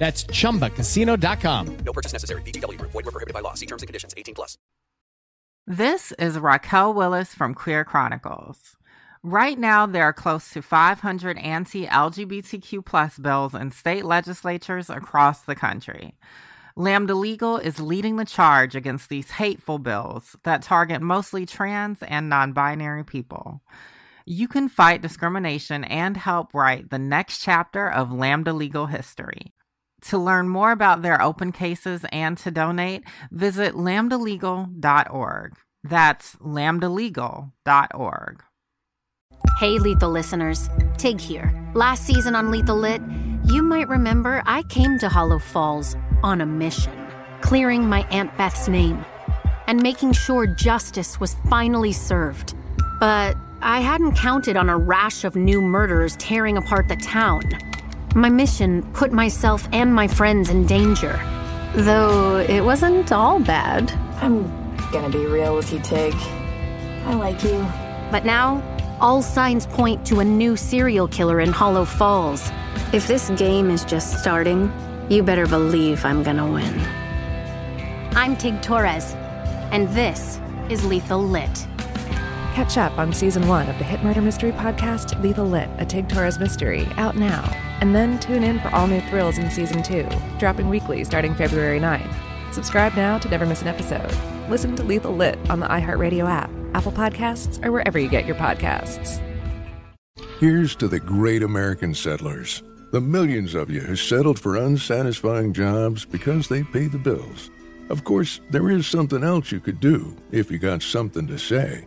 That's chumbacasino.com. No purchase necessary. VGW Group. Void were prohibited by law. See terms and conditions. 18 plus. This is Raquel Willis from Queer Chronicles. Right now, there are close to 500 anti LGBTQ plus bills in state legislatures across the country. Lambda Legal is leading the charge against these hateful bills that target mostly trans and non binary people. You can fight discrimination and help write the next chapter of Lambda Legal history. To learn more about their open cases and to donate, visit lambdalegal.org. That's lambdalegal.org. Hey, Lethal listeners. Tig here. Last season on Lethal Lit, you might remember I came to Hollow Falls on a mission, clearing my Aunt Beth's name and making sure justice was finally served. But I hadn't counted on a rash of new murders tearing apart the town. My mission put myself and my friends in danger. Though it wasn't all bad. I'm gonna be real with you, Tig. I like you. But now, all signs point to a new serial killer in Hollow Falls. If this game is just starting, you better believe I'm gonna win. I'm Tig Torres, and this is Lethal Lit. Catch up on season one of the hit murder mystery podcast Lethal Lit, a Tig Torres mystery, out now. And then tune in for all new thrills in season two, dropping weekly starting February 9th. Subscribe now to never miss an episode. Listen to Lethal Lit on the iHeartRadio app, Apple Podcasts, or wherever you get your podcasts. Here's to the great American settlers, the millions of you who settled for unsatisfying jobs because they pay the bills. Of course, there is something else you could do if you got something to say.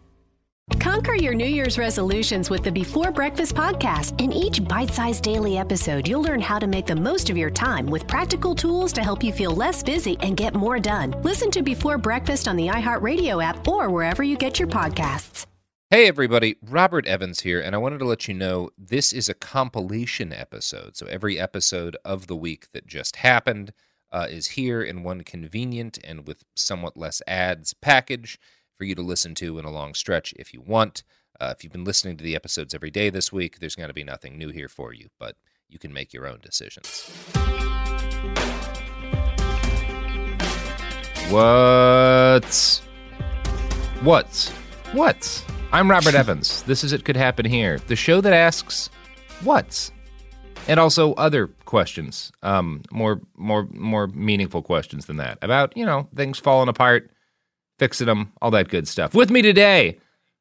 Conquer your New Year's resolutions with the Before Breakfast podcast. In each bite sized daily episode, you'll learn how to make the most of your time with practical tools to help you feel less busy and get more done. Listen to Before Breakfast on the iHeartRadio app or wherever you get your podcasts. Hey, everybody, Robert Evans here, and I wanted to let you know this is a compilation episode. So every episode of the week that just happened uh, is here in one convenient and with somewhat less ads package for you to listen to in a long stretch if you want. Uh, if you've been listening to the episodes every day this week, there's going to be nothing new here for you, but you can make your own decisions. What? What? What? I'm Robert Evans. This is It Could Happen Here, the show that asks what? And also other questions, um, more more more meaningful questions than that about you know things falling apart, fixing them, all that good stuff. With me today,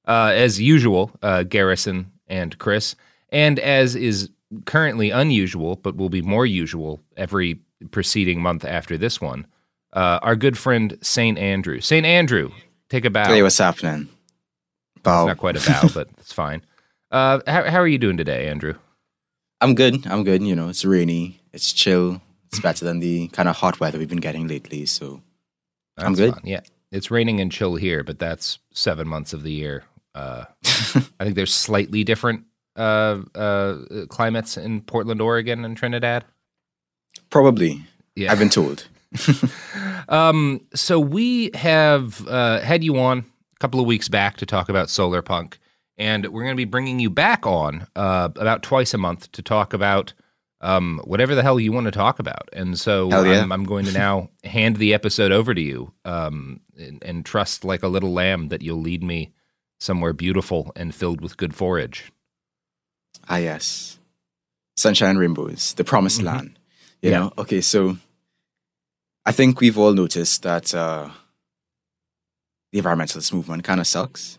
uh, as usual, uh, Garrison and Chris, and as is currently unusual, but will be more usual every preceding month after this one, uh, our good friend Saint Andrew. Saint Andrew, take a bow. Hey, what's happening? Bow. It's not quite a bow, but it's fine. Uh, how, how are you doing today, Andrew? I'm good. I'm good. You know, it's rainy. It's chill. It's better than the kind of hot weather we've been getting lately. So I'm good. fun, Yeah, it's raining and chill here, but that's seven months of the year. Uh, I think there's slightly different uh, uh, climates in Portland, Oregon, and Trinidad. Probably. Yeah. I've been told. Um, so we have uh, had you on a couple of weeks back to talk about solar punk, and we're going to be bringing you back on uh, about twice a month to talk about um, whatever the hell you want to talk about. And so yeah. I'm, I'm going to now hand the episode over to you um, and, and trust like a little lamb that you'll lead me somewhere beautiful and filled with good forage. Ah, yes. Sunshine rainbows, the promised land. You Yeah. know? Okay, so I think we've all noticed that uh, the environmentalist movement kind of sucks.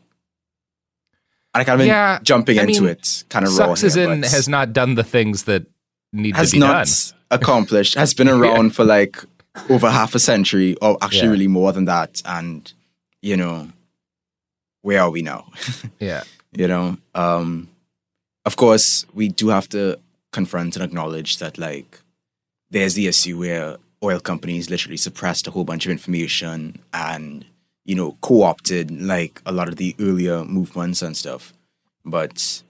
And I kind of been Yeah, jumping I into mean, it kind of raw. Sucks as in has not done the things that need has to be not done. accomplished, has been around for like over half a century, or actually Yeah. really more than that. And, you know, where are we now? Yeah. you know um of course we do have to confront and acknowledge that like there's the issue where oil companies literally suppressed a whole bunch of information and you know co-opted like a lot of the earlier movements and stuff but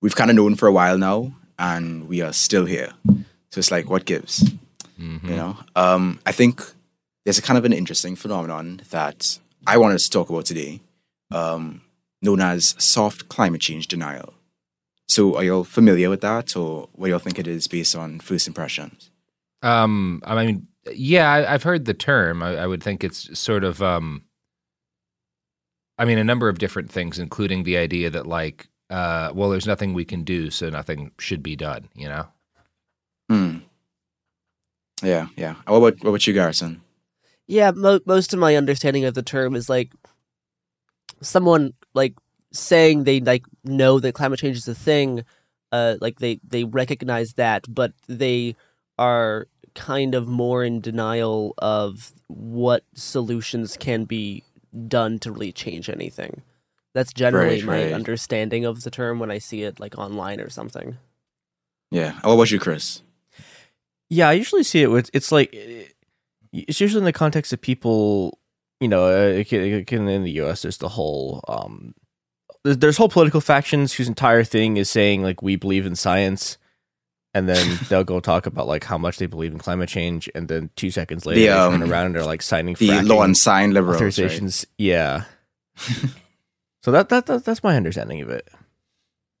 we've kind of known for a while now and we are still here so it's like what gives you know um i think there's a kind of an interesting phenomenon that i wanted to talk about today um known as soft climate change denial. So, are y'all familiar with that, or what do y'all think it is based on first impressions? Um, I mean, yeah, I, I've heard the term. I, I would think it's sort of, um, I mean, a number of different things, including the idea that, like, uh, well, there's nothing we can do, so nothing should be done. You know? Hmm. Yeah, yeah. What about what about you, Garrison? Yeah, mo- most of my understanding of the term is like someone like saying they like know that climate change is a thing, uh, like they they recognize that, but they are kind of more in denial of what solutions can be done to really change anything. That's generally Right, my right. understanding of the term when I see it like online or something. Yeah. Oh, what about you, Chris? Yeah, I usually see it with it's like it's usually in the context of people, you know, uh, it can- it can- in the U.S. There's the whole um, there's, there's whole political factions whose entire thing is saying like we believe in science, and then they'll go talk about like how much they believe in climate change, and then two seconds later The, they um, turn around and they're like signing the fracking law and sign liberals, right? authorizations. Yeah. so that, that that that's my understanding of it.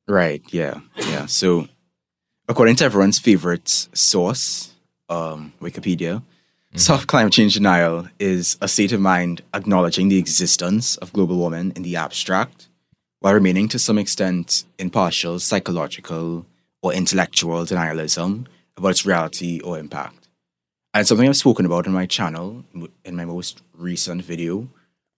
Right. Yeah. Yeah. So, according to everyone's favorite source, um, Wikipedia, soft climate change denial is a state of mind acknowledging the existence of global warming in the abstract, while remaining to some extent impartial, psychological, or intellectual denialism about its reality or impact. And something I've spoken about in my channel in my most recent video,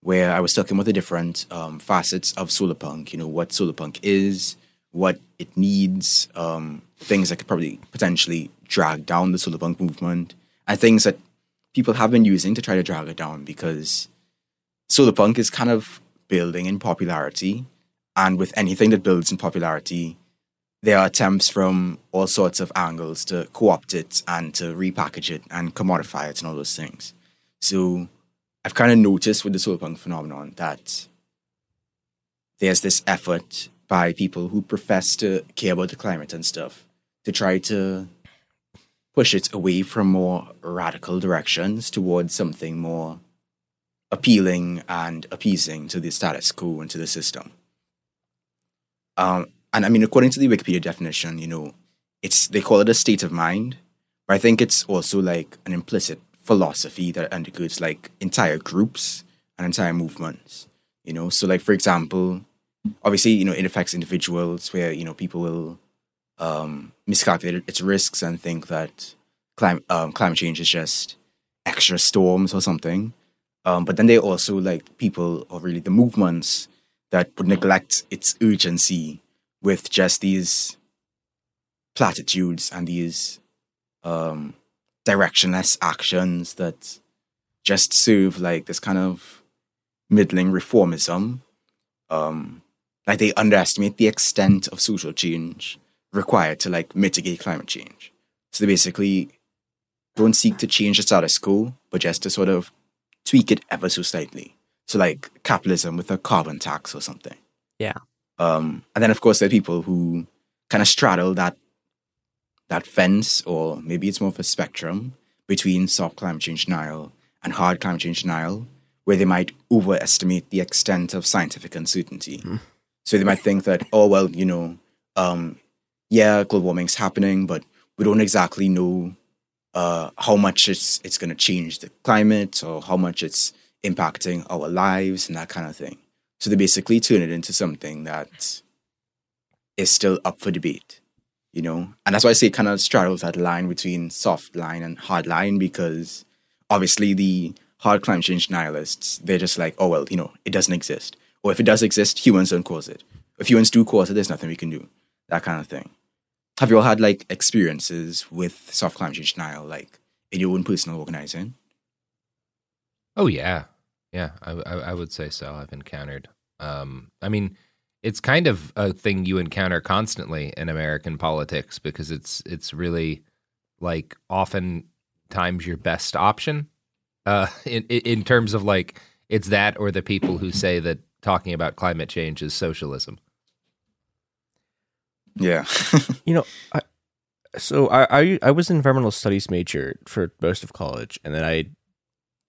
where I was talking about the different um, facets of solar punk. You know what solar punk is, what it needs, um, things that could probably potentially drag down the solar punk movement, and things that people have been using to try to drag it down because solar punk is kind of building in popularity, and with anything that builds in popularity, there are attempts from all sorts of angles to co-opt it and to repackage it and commodify it and all those things. So I've kind of noticed with the solar punk phenomenon that there's this effort by people who profess to care about the climate and stuff to try to push it away from more radical directions towards something more appealing and appeasing to the status quo and to the system. Um, and I mean, according to the Wikipedia definition, you know, it's they call it a state of mind, but I think it's also like an implicit philosophy that undergirds like entire groups and entire movements. You know, so like for example, obviously, you know, it affects individuals where you know people will um, miscalculate its risks and think that climate um, climate change is just extra storms or something. Um, but then are also like people or really the movements that would neglect its urgency with just these platitudes and these um, directionless actions that just serve like this kind of middling reformism. Um, like they underestimate the extent of social change required to like mitigate climate change. So they basically don't seek to change the status quo, but just to sort of tweak it ever so slightly. So like capitalism with a carbon tax or something. Yeah. Um, and then of course there are people who kind of straddle that that fence, or maybe it's more of a spectrum between soft climate change denial and hard climate change denial, where they might overestimate the extent of scientific uncertainty. So they might think that, oh well, you know, um, yeah, global warming's happening, but we don't exactly know uh, how much it's it's going to change the climate or how much it's impacting our lives and that kind of thing. So they basically turn it into something that is still up for debate, you know. And that's why I say it kind of straddles that line between soft line and hard line because obviously the hard climate change nihilists they're just like, oh well, you know, it doesn't exist, or if it does exist, humans don't cause it. If humans do cause it, there's nothing we can do. That kind of thing. Have you all had like experiences with soft climate change denial, like in your own personal organizing? Oh yeah, yeah. I, I, I would say so. I've encountered. Um, I mean, it's kind of a thing you encounter constantly in American politics because it's it's really like often times your best option. Uh, in in terms of like it's that or the people who say that talking about climate change is socialism. Yeah. you know, I, so I, I I was an environmental studies major for most of college, and then I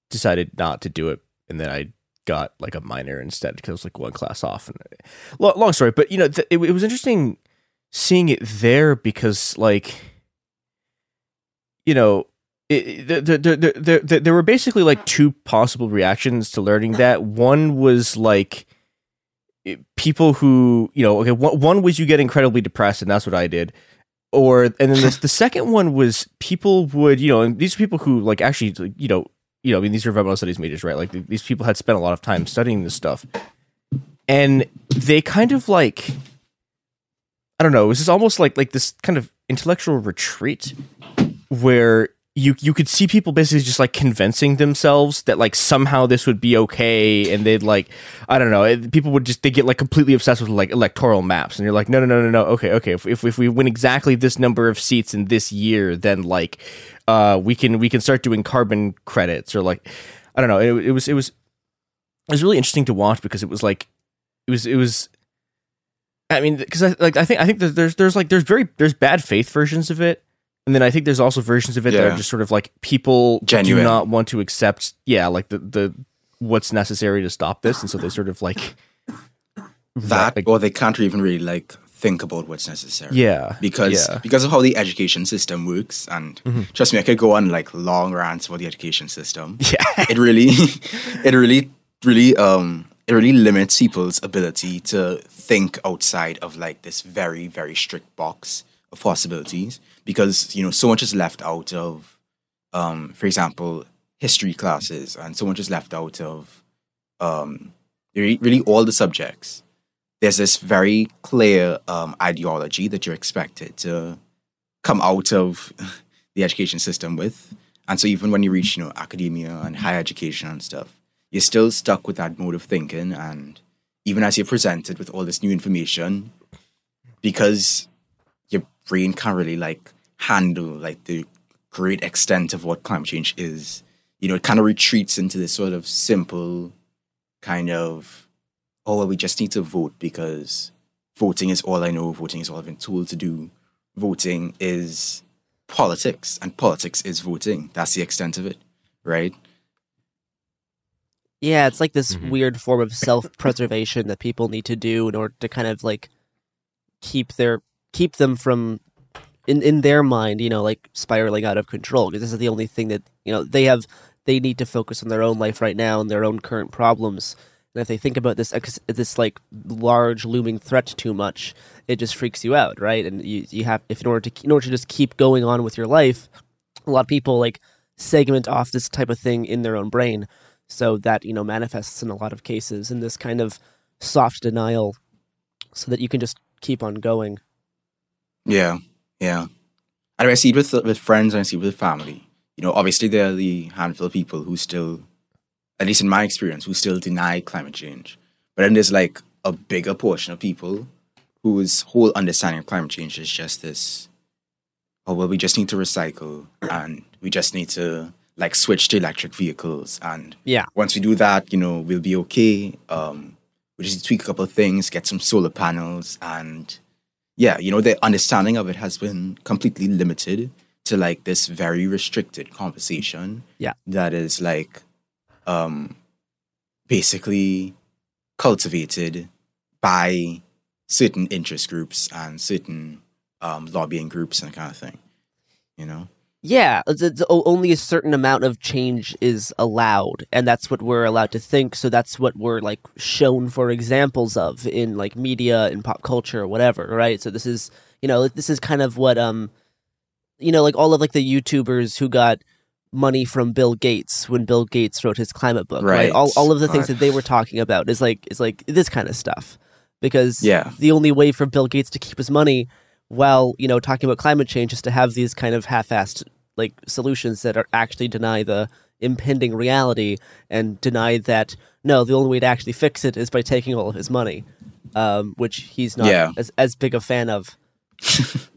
decided not to do it, and then I got like a minor instead because it was like one class off. And long, story, but you know, th- it, it was interesting seeing it there because like you know. It, the, the, the, the, the, there were basically like two possible reactions to learning that. One was like people who you know okay one, one was you get incredibly depressed and that's what i did or and then this, the second one was people would you know and these are people who like actually you know you know i mean these are environmental studies majors right? Like these people had spent a lot of time studying this stuff. And they kind of like i don't know it was just almost like like this kind of intellectual retreat where you you could see people basically just like convincing themselves that like somehow this would be okay and they'd like i don't know it, people would just they get like completely obsessed with like electoral maps and you're like no no no no no okay okay if, if, if we win exactly this number of seats in this year then like uh we can we can start doing carbon credits or like i don't know it, it was it was it was really interesting to watch because it was like it was it was i mean because i like i think i think there's there's like there's very there's bad faith versions of it and then I think there's also versions of it that Yeah. are just sort of like people Genuine. do not want to accept, yeah, like the the what's necessary to stop this, and so they sort of like that or they can't even really like think about what's necessary. Yeah, Because yeah. because of how the education system works and Mhm. trust me, I could go on like long rants about the education system. Yeah. It really it really really um it really limits people's ability to think outside of like this very, very strict box possibilities. Because, you know, so much is left out of um, for example, history classes and so much is left out of um really, all the subjects there's this very clear um, ideology that you're expected to come out of the education system with. And so even when you reach, you know, academia and higher education and stuff, you're still stuck with that mode of thinking. And even as you're presented with all this new information, because brain can't really like handle like the great extent of what climate change is, you know, it kind of retreats into this sort of simple kind of oh, well, we just need to vote because voting is all I know, voting is all I've been told to do. Voting is politics, and politics is voting. That's the extent of it, right? Yeah, it's like this Mm-hmm. weird form of self-preservation that people need to do in order to kind of like keep their keep them from in in their mind, you know, like spiraling out of control because this is the only thing that, you know, they have they need to focus on their own life right now and their own current problems. And if they think about this this like large looming threat too much, it just freaks you out, right? And you you have if in order to in order to just keep going on with your life, a lot of people like segment off this type of thing in their own brain so that you know manifests in a lot of cases in this kind of soft denial so that you can just keep on going Yeah, yeah. And I see it with with friends and I see it with family. You know, obviously there are the handful of people who still, at least in my experience, who still deny climate change. But then there's like a bigger portion of people whose whole understanding of climate change is just this oh well, we just need to recycle and we just need to like switch to electric vehicles and Yeah. once we do that, you know, we'll be okay. Um, we just tweak a couple of things, get some solar panels, and yeah, you know, the understanding of it has been completely limited to like this very restricted conversation. Yeah. that is like, um, basically cultivated by certain interest groups and certain um, lobbying groups and kind of thing. You know. Yeah, it's, it's only a certain amount of change is allowed, and that's what we're allowed to think. So that's what we're like shown for examples of in like media and pop culture or whatever, right? So this is you know this is kind of what um you know like all of like the YouTubers who got money from Bill Gates when Bill Gates wrote his climate book, right? Right. All all of the things that they were talking about is like is like this kind of stuff because Yeah. the only way for Bill Gates to keep his money while you know talking about climate change is to have these kind of half-assed like solutions that are actually deny the impending reality and deny that no the only way to actually fix it is by taking all of his money um, which he's not Yeah. as, as big a fan of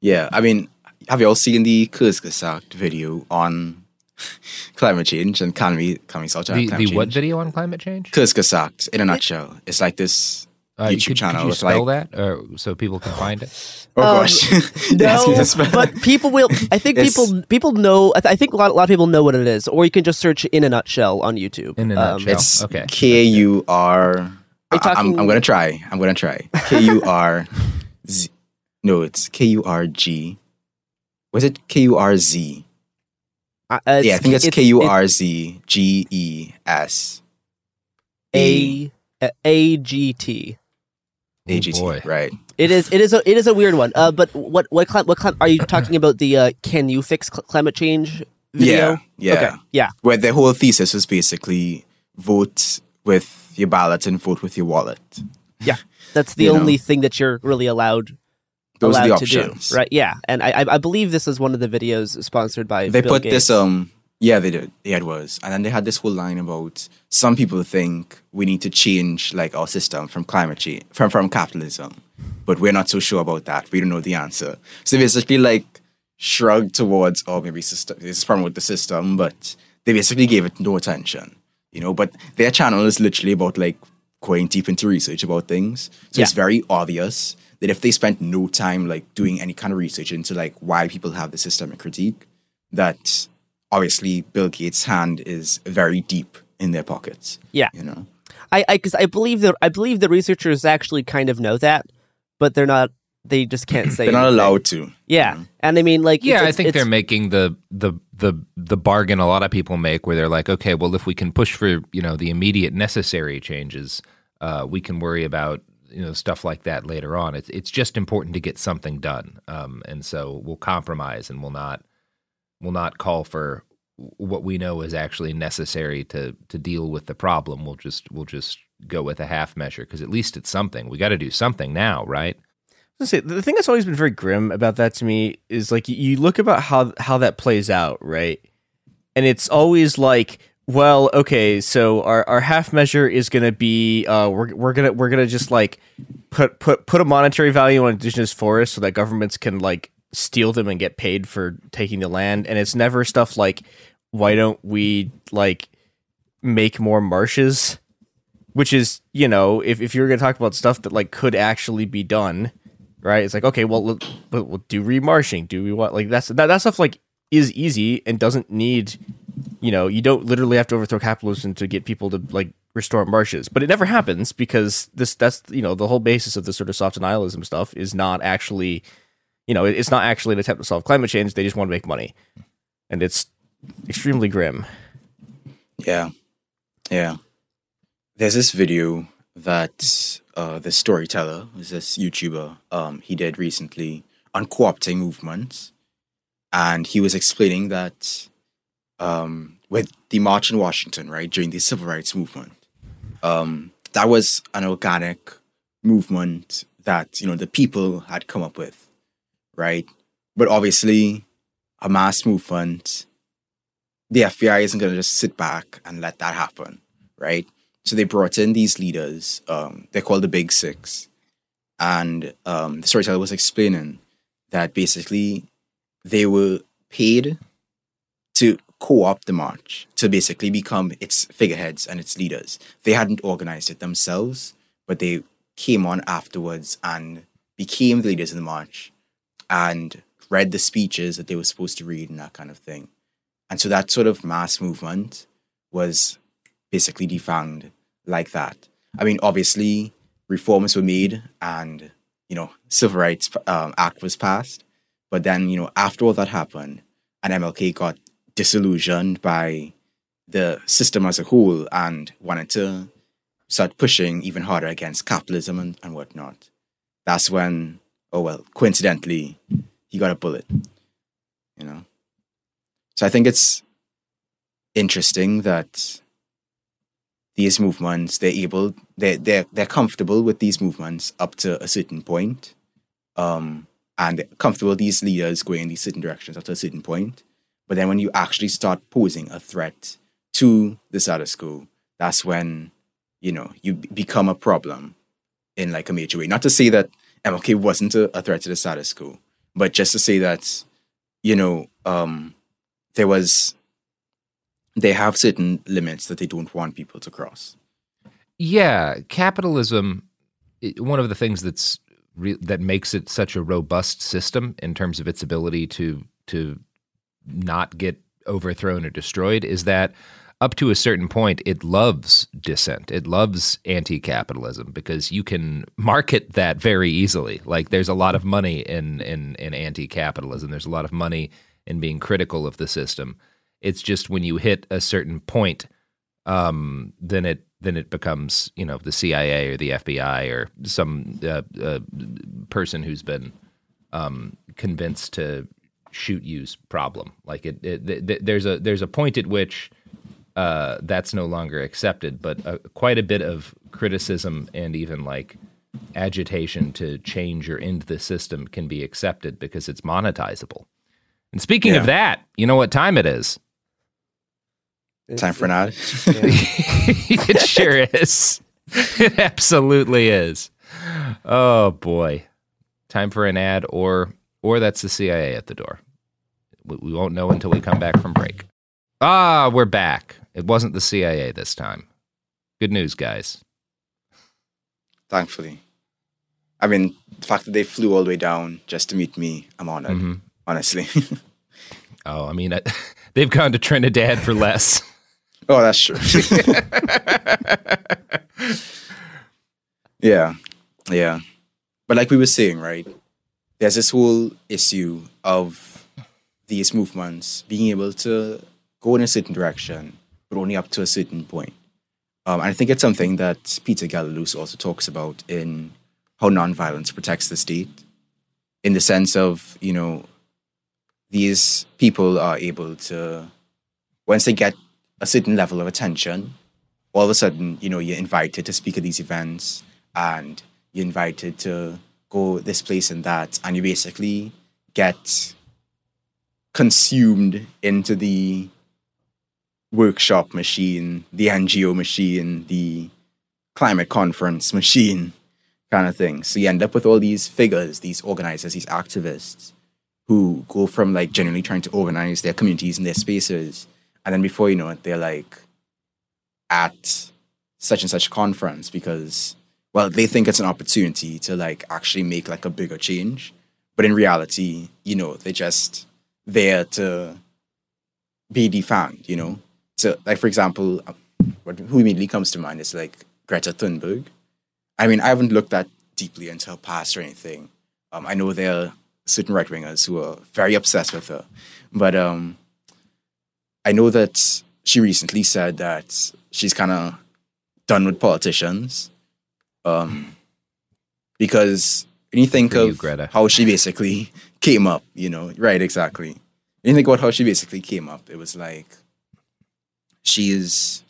Yeah, I mean, have you all seen the Kurzgesagt video on climate change and can we can we sort out The, climate the what video on climate change? Kurzgesagt, in a nutshell, it's like this Uh, YouTube could, channel could you spell like that or, so people can find it? oh Um, gosh, You asked me no to spell- but people will i think people people know I, th- I think a lot, a lot of people know what it is or you can just search in a nutshell on youtube In a Um, nutshell. it's okay. K U R. you I- I'm, I'm gonna try. I'm gonna try. K U R Z. No, it's K U R G. Was it K U R Z? uh, uh, Yeah, I think it's it's- K U R Z G E S a a g t A G T. boy. Right. It is. It is. A, it is a weird one. Uh, but what what cli- what cli- are you talking about? The uh, can you fix cl- climate change video? Yeah, yeah. Okay. Yeah. Where the whole thesis was basically vote with your ballot and vote with your wallet. Yeah. That's the You know. only thing that you're really allowed. Those are allowed the to options. do, right? Yeah, and I I- I believe this is one of the videos sponsored by. They Bill put Gates. this um yeah they did yeah it was and then they had this whole line about some people think we need to change like our system from climate change from from capitalism. But we're not so sure about that. We don't know the answer. So they basically like shrugged towards oh maybe system this is with the system but they basically gave it no attention you know? But their channel is literally about like going deep into research about things. So it's very obvious that if they spent no time like doing any kind of research into like why people have the systemic critique that obviously Bill Gates' hand is very deep in their pockets. Yeah. You know. I I because I believe that I believe the researchers actually kind of know that, but they're not. They just can't say. They're not anything. allowed to. Yeah, and I mean, like, Yeah, it's- I think it's- they're making the the the the bargain a lot of people make, where they're like, okay, well, if we can push for you know the immediate necessary changes, uh, we can worry about you know stuff like that later on. It's it's just important to get something done, um, and so we'll compromise and we'll not we'll not call for what we know is actually necessary to to deal with the problem. We'll just we'll just go with a half measure because at least it's something. We got to do something now, right? Say the thing that's always been very grim about that to me is like you- you look about how how that plays out, right? And it's always like, well, okay, so our, our half measure is gonna be uh we're we're gonna we're gonna just like put put put a monetary value on indigenous forests so that governments can like steal them and get paid for taking the land. And it's never stuff like why don't we like make more marshes? Which is, you know, if, if you're gonna talk about stuff that like could actually be done, right? It's like okay, well, we'll, we'll we'll do remarshing. Do we want like that's that that stuff like is easy and doesn't need, you know, you don't literally have to overthrow capitalism to get people to like restore marshes, but it never happens because this that's you know the whole basis of this sort of soft denialism stuff is not actually, you know, it's not actually an attempt to solve climate change. They just want to make money, and it's extremely grim. Yeah. Yeah. There's this video that uh, the storyteller, this YouTuber, um, he did recently on co-opting movements. And he was explaining that um, with the March in Washington, right, during the civil rights movement, um, that was an organic movement that, you know, the people had come up with, right? But obviously, a mass movement the FBI isn't going to just sit back and let that happen, right? So they brought in these leaders. Um, they're called the Big Six, and um, the storyteller was explaining that basically they were paid to co-opt the march to basically become its figureheads and its leaders. They hadn't organized it themselves, but they came on afterwards and became the leaders of the march and read the speeches that they were supposed to read and that kind of thing. And so that sort of mass movement was basically defined like that. I mean, obviously, reforms were made and, you know, Civil Rights um, Act was passed. But then, you know, after all that happened and MLK got disillusioned by the system as a whole and wanted to start pushing even harder against capitalism and, and whatnot, that's when, oh well, coincidentally, he got a bullet, you know? So I think it's interesting that these movements they're able they they're they're comfortable with these movements up to a certain point um and comfortable these leaders going in these certain directions up to a certain point but then when you actually start posing a threat to the status quo that's when you know you become a problem in like a major way not to say that mlk wasn't a, a threat to the status quo but just to say that you know um there was they have certain limits that they don't want people to cross. Yeah, capitalism. One of the things that's re- that makes it such a robust system in terms of its ability to to not get overthrown or destroyed is that up to a certain point, it loves dissent. It loves anti-capitalism because you can market that very easily. Like there's a lot of money in in, in anti-capitalism. There's a lot of money in being critical of the system. It's just when you hit a certain point, um, then it then it becomes you know the CIA or the FBI or some uh, uh, person who's been um, convinced to shoot you's problem. Like it, it th- there's a there's a point at which uh, that's no longer accepted, but uh, quite a bit of criticism and even like agitation to change or end the system can be accepted because it's monetizable. And speaking Yeah. of that, you know what time it is? Time for an ad. it sure is. It absolutely is. Oh boy. Time for an ad or or that's the CIA at the door. We, we won't know until we come back from break. Ah, we're back. It wasn't the CIA this time. Good news, guys. Thankfully. I mean, the fact that they flew all the way down just to meet me, I'm honored. Mhm. Honestly. Oh, I mean, I, they've gone to Trinidad for less. oh, that's true. yeah. Yeah. But like we were saying, right? There's this whole issue of these movements being able to go in a certain direction, but only up to a certain point. Um, and I think it's something that Peter Gelderloos also talks about in how nonviolence protects the state, in the sense of, you know, these people are able to, once they get a certain level of attention, all of a sudden, you know, you're invited to speak at these events and you're invited to go this place and that, and you basically get consumed into the workshop machine, the NGO machine, the climate conference machine kind of thing. So you end up with all these figures, these organizers, these activists who go from like genuinely trying to organize their communities and their spaces. And then before you know it, they're like at such and such conference because, well, they think it's an opportunity to like actually make like a bigger change. But in reality, you know, they're just there to be defanged, you know? So, like, for example, what, who immediately comes to mind is like Greta Thunberg. I mean, I haven't looked that deeply into her past or anything. Um, I know there are certain right wingers who are very obsessed with her, but um, I know that she recently said that she's kind of done with politicians, um, because when you think you, of Greta. how she basically came up, you know, right? Exactly. When you think about how she basically came up, it was like she is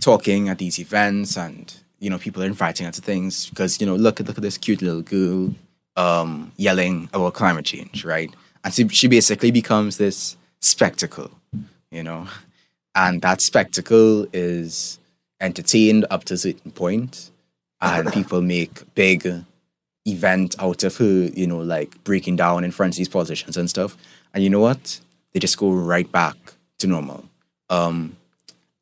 talking at these events and you know people are inviting her to things because you know look at look at this cute little girl um yelling about climate change right and so she basically becomes this spectacle you know and that spectacle is entertained up to a certain point and people make big event out of her, you know, like breaking down in front of these politicians and stuff. And you know what? They just go right back to normal. Um,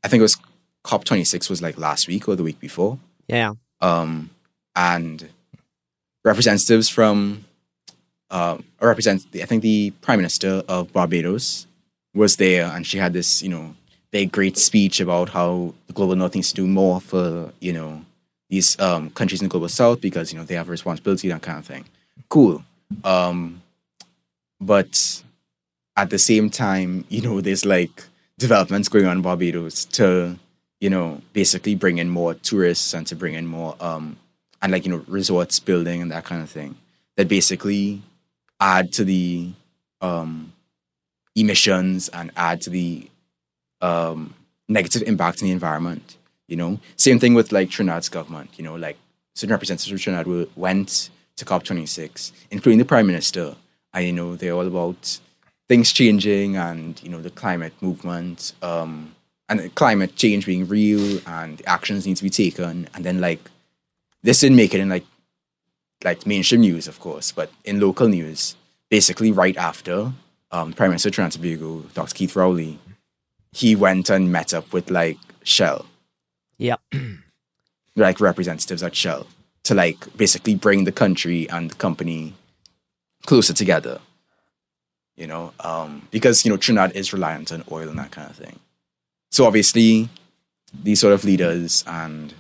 I think it was COP26 was like last week or the week before. Yeah. Um, and representatives from, uh, or represent, I think the Prime Minister of Barbados was there and she had this, you know, big, great speech about how the global north needs to do more for, you know, these um, countries in the global south because, you know, they have a responsibility, that kind of thing. Cool. Um, but at the same time, you know, there's like developments going on in Barbados to, you know, basically bring in more tourists and to bring in more, um, and like, you know, resorts building and that kind of thing that basically add to the um, emissions and add to the um, negative impact in the environment. You know, same thing with like Trinidad's government. You know, like certain representatives of Trinidad went to COP26, including the prime minister, and you know they're all about things changing and you know the climate movement um, and climate change being real and actions need to be taken. And then like this didn't make it in like like mainstream news, of course, but in local news, basically right after um, Prime Minister and Tobago, Dr. Keith Rowley, he went and met up with like Shell, Yep. like representatives at Shell, to like basically bring the country and the company closer together. You know, um, because you know Trinidad is reliant on oil and that kind of thing. So obviously, these sort of leaders and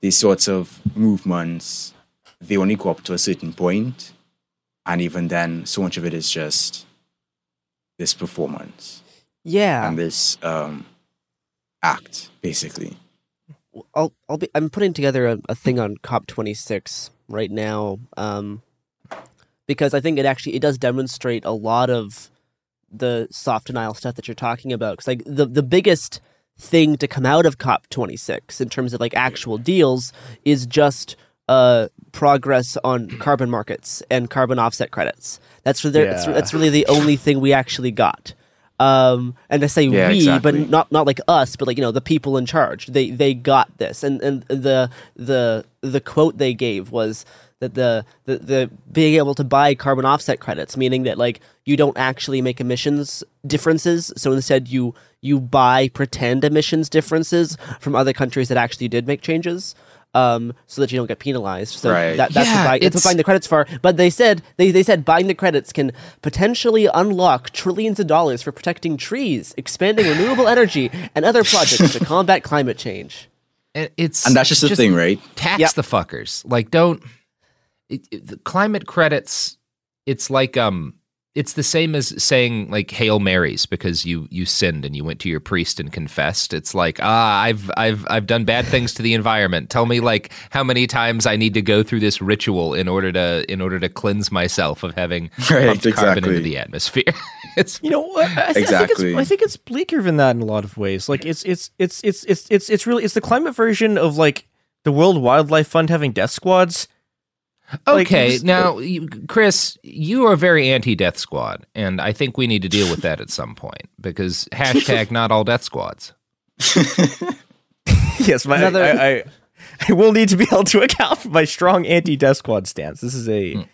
these sorts of movements, they only go up to a certain point, and even then, so much of it is just this performance Yeah. and this um, act, basically. I'll I'll be I'm putting together a, a thing on COP26 right now um because I think it actually it does demonstrate a lot of the soft denial stuff that you're talking about cuz like the the biggest thing to come out of COP26 in terms of like actual deals is just uh progress on carbon markets and carbon offset credits. That's for there that's, that's really the only thing we actually got. Um, and I say Yeah, we, exactly. but not not like us, but like you know the people in charge. They they got this, and and the the the quote they gave was that the the, the being able to buy carbon offset credits, meaning that like you don't actually make emissions differences, so instead you you buy pretend emissions differences from other countries that actually did make changes. Um, so that you don't get penalized. So Right. that, that's, Yeah, what buy, that's what it's- buying the credits for. But they said they, they said buying the credits can potentially unlock trillions of dollars for protecting trees, expanding renewable energy, and other projects to combat climate change. And it's And that's just the thing, right? Tax Yep. the fuckers. Like, don't it, it- the climate credits. It's like um, it's the same as saying like Hail Marys because you you sinned and you went to your priest and confessed. It's like ah, I've I've I've done bad things to the environment. Tell me like how many times I need to go through this ritual in order to in order to cleanse myself of having Right, pumped carbon into the atmosphere. it's You know what? I, th- Exactly. I think it's I think it's bleaker than that in a lot of ways. Like it's it's it's it's it's it's it's really it's the climate version of like the World Wildlife Fund having death squads. Like, Okay, just- now, you, Chris, you are very anti-death squad, and I think we need to deal with that at some point because hashtag not all death squads. yes, my Another- I, I I will need to be held to account for my strong anti-death squad stance. This is a Yeah,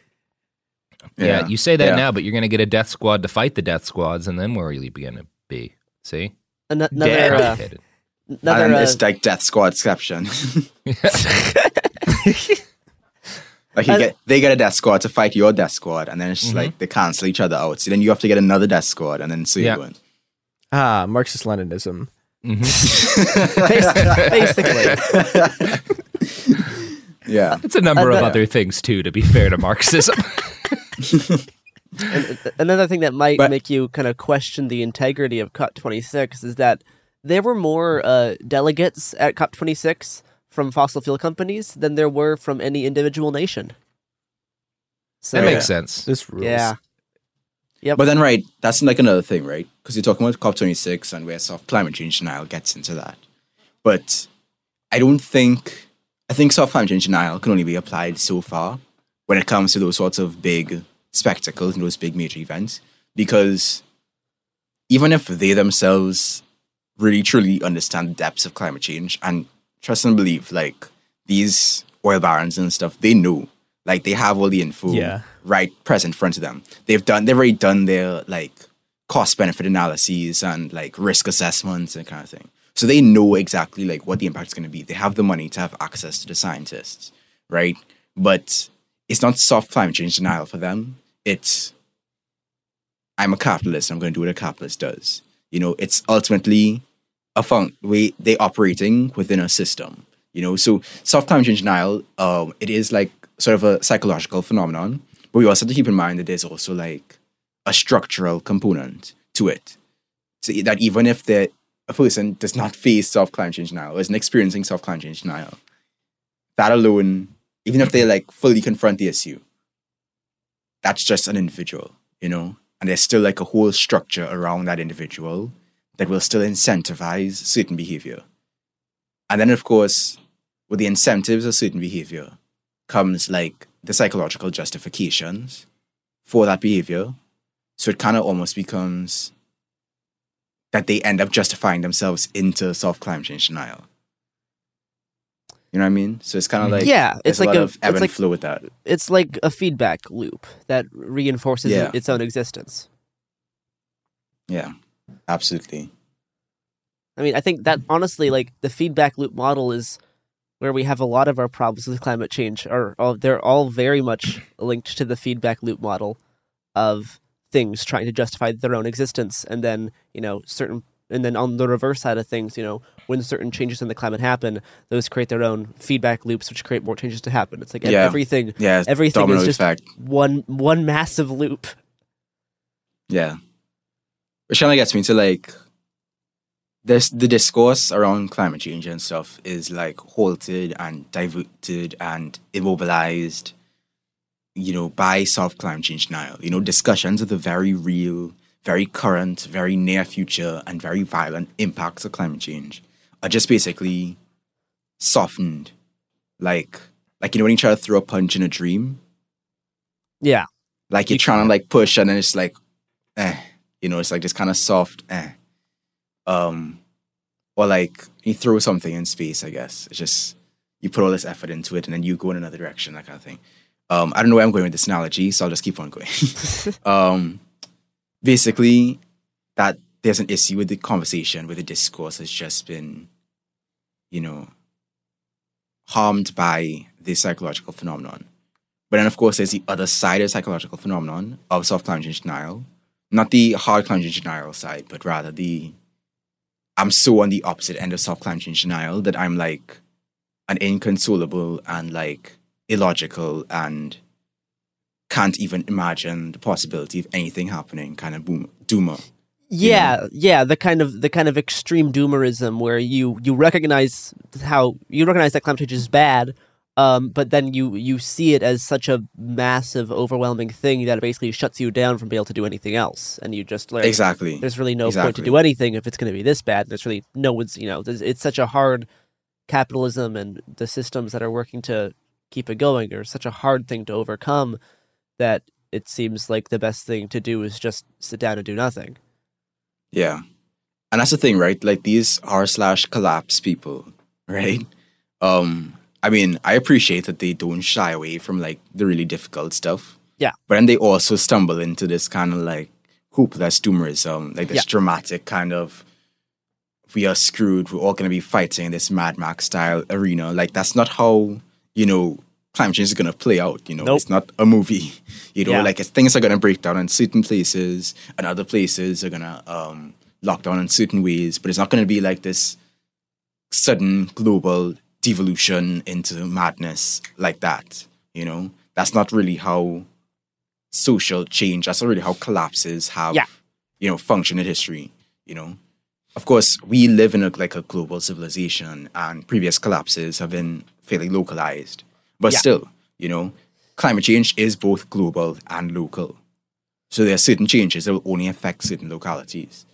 Yeah, you say that yeah. now, but you're going to get a death squad to fight the death squads, and then where are you going to be? See, Ano- Dead. Another, uh, another, and uh, it's like Death Squad exception. like you Uh, get, they get a Death Squad to fight your Death Squad, and then it's Mm-hmm. just like they cancel each other out. So then you have to get another Death Squad, and then so Yeah. you win. ah Marxist Leninism. basically. Yeah, it's a number of Another- other things too. To be fair to Marxism, And, another thing that might But- make you kind of question the integrity of COP26 is that there were more uh, delegates at COP26 from fossil fuel companies than there were from any individual nation. So, that Yeah. makes sense. This rules. yeah. Yep. but then right, that's like another thing, right? Because you're talking about COP26 and where soft climate change denial gets into that. But I don't think I think soft climate change denial can only be applied so far when it comes to those sorts of big spectacles and those big major events. Because even if they themselves really truly understand the depths of climate change and trust and believe, like these oil barons and stuff, they know Like they have all the info Yeah. right present in front of them. They've done they've already done their like cost benefit analyses and like risk assessments and kind of thing. So they know exactly like what the impact is going to be. They have the money to have access to the scientists, right? But it's not soft climate change denial for them. It's I'm a capitalist. I'm going to do what a capitalist does. You know, it's ultimately a fun way they operating within a system. You know, so soft climate change denial, um, it is like sort of a psychological phenomenon, but we also have to keep in mind that there's also like a structural component to it. So that even if the a person does not face soft climate change denial or isn't experiencing soft climate change denial, that alone, even if they like fully confront the issue, that's just an individual, you know? And there's still like a whole structure around that individual that will still incentivize certain behavior. And then, of course, with the incentives of certain behavior comes like the psychological justifications for that behavior. So it kind of almost becomes that they end up justifying themselves into soft climate change denial. You know what I mean? So it's kind of mm-hmm. like yeah, it's like a a ebb it's and like, flow with that. It's like a feedback loop that reinforces Yeah. its own existence. Yeah, absolutely. I mean, I think that honestly, like the feedback loop model is where we have a lot of our problems with climate change. Are all they're all very much linked to the feedback loop model of things trying to justify their own existence, and then you know certain, and then on the reverse side of things, you know, when certain changes in the climate happen, those create their own feedback loops, which create more changes to happen. It's like Yeah. everything, Yeah, everything is just one one massive loop. Yeah. Which kind of gets me to like this the discourse around climate change and stuff is like halted and diverted and immobilized, you know, by soft climate change denial. You know, discussions of the very real, very current, very near future, and very violent impacts of climate change are just basically softened. Like like you know when you try to throw a punch in a dream, Yeah, like you're trying to like push and then it's like eh you know it's like this kind of soft eh. Um or like you throw something in space i guess. It's just you put all this effort into it and then you go in another direction that kind of thing. Um i don't know where i'm going with this analogy so i'll just keep on going. Um basically that there's an issue with the conversation with the discourse has just been you know harmed by this psychological phenomenon. But then, of course, there's the other side of psychological phenomenon of soft climate change denial. Not the hard change denial side, but rather the I'm so on the opposite end of soft change denial that I'm like an inconsolable and like illogical and can't even imagine the possibility of anything happening kind of boom doomer. Yeah, yeah, the kind of the kind of extreme doomerism where you you recognize how you recognize that climate change is bad, um, but then you you see it as such a massive, overwhelming thing that it basically shuts you down from being able to do anything else, and you just like Exactly. There's really no point to do anything if it's going to be this bad. There's really no one's you know it's such a hard capitalism and the systems that are working to keep it going are such a hard thing to overcome that it seems like the best thing to do is just sit down and do nothing. Yeah. And that's the thing, right? Like these r slash collapse people, right? Um, I mean, I appreciate that they don't shy away from like the really difficult stuff. Yeah. But then they also stumble into this kind of like hopeless doomerism, like this Yeah. dramatic kind of we are screwed, we're all gonna be fighting in this Mad Max style arena. Like that's not how, you know, climate change is gonna play out, you know. Nope. It's not a movie. You know, Yeah. like things are gonna break down in certain places and other places are gonna um lock down in certain ways, but it's not gonna be like this sudden global devolution into madness like that. You know, that's not really how social change. That's not really how collapses have, Yeah. you know, function in history. You know, of course, we live in a like a global civilization, and previous collapses have been fairly localized. But Yeah. still, you know, climate change is both global and local. So there are certain changes that will only affect certain localities.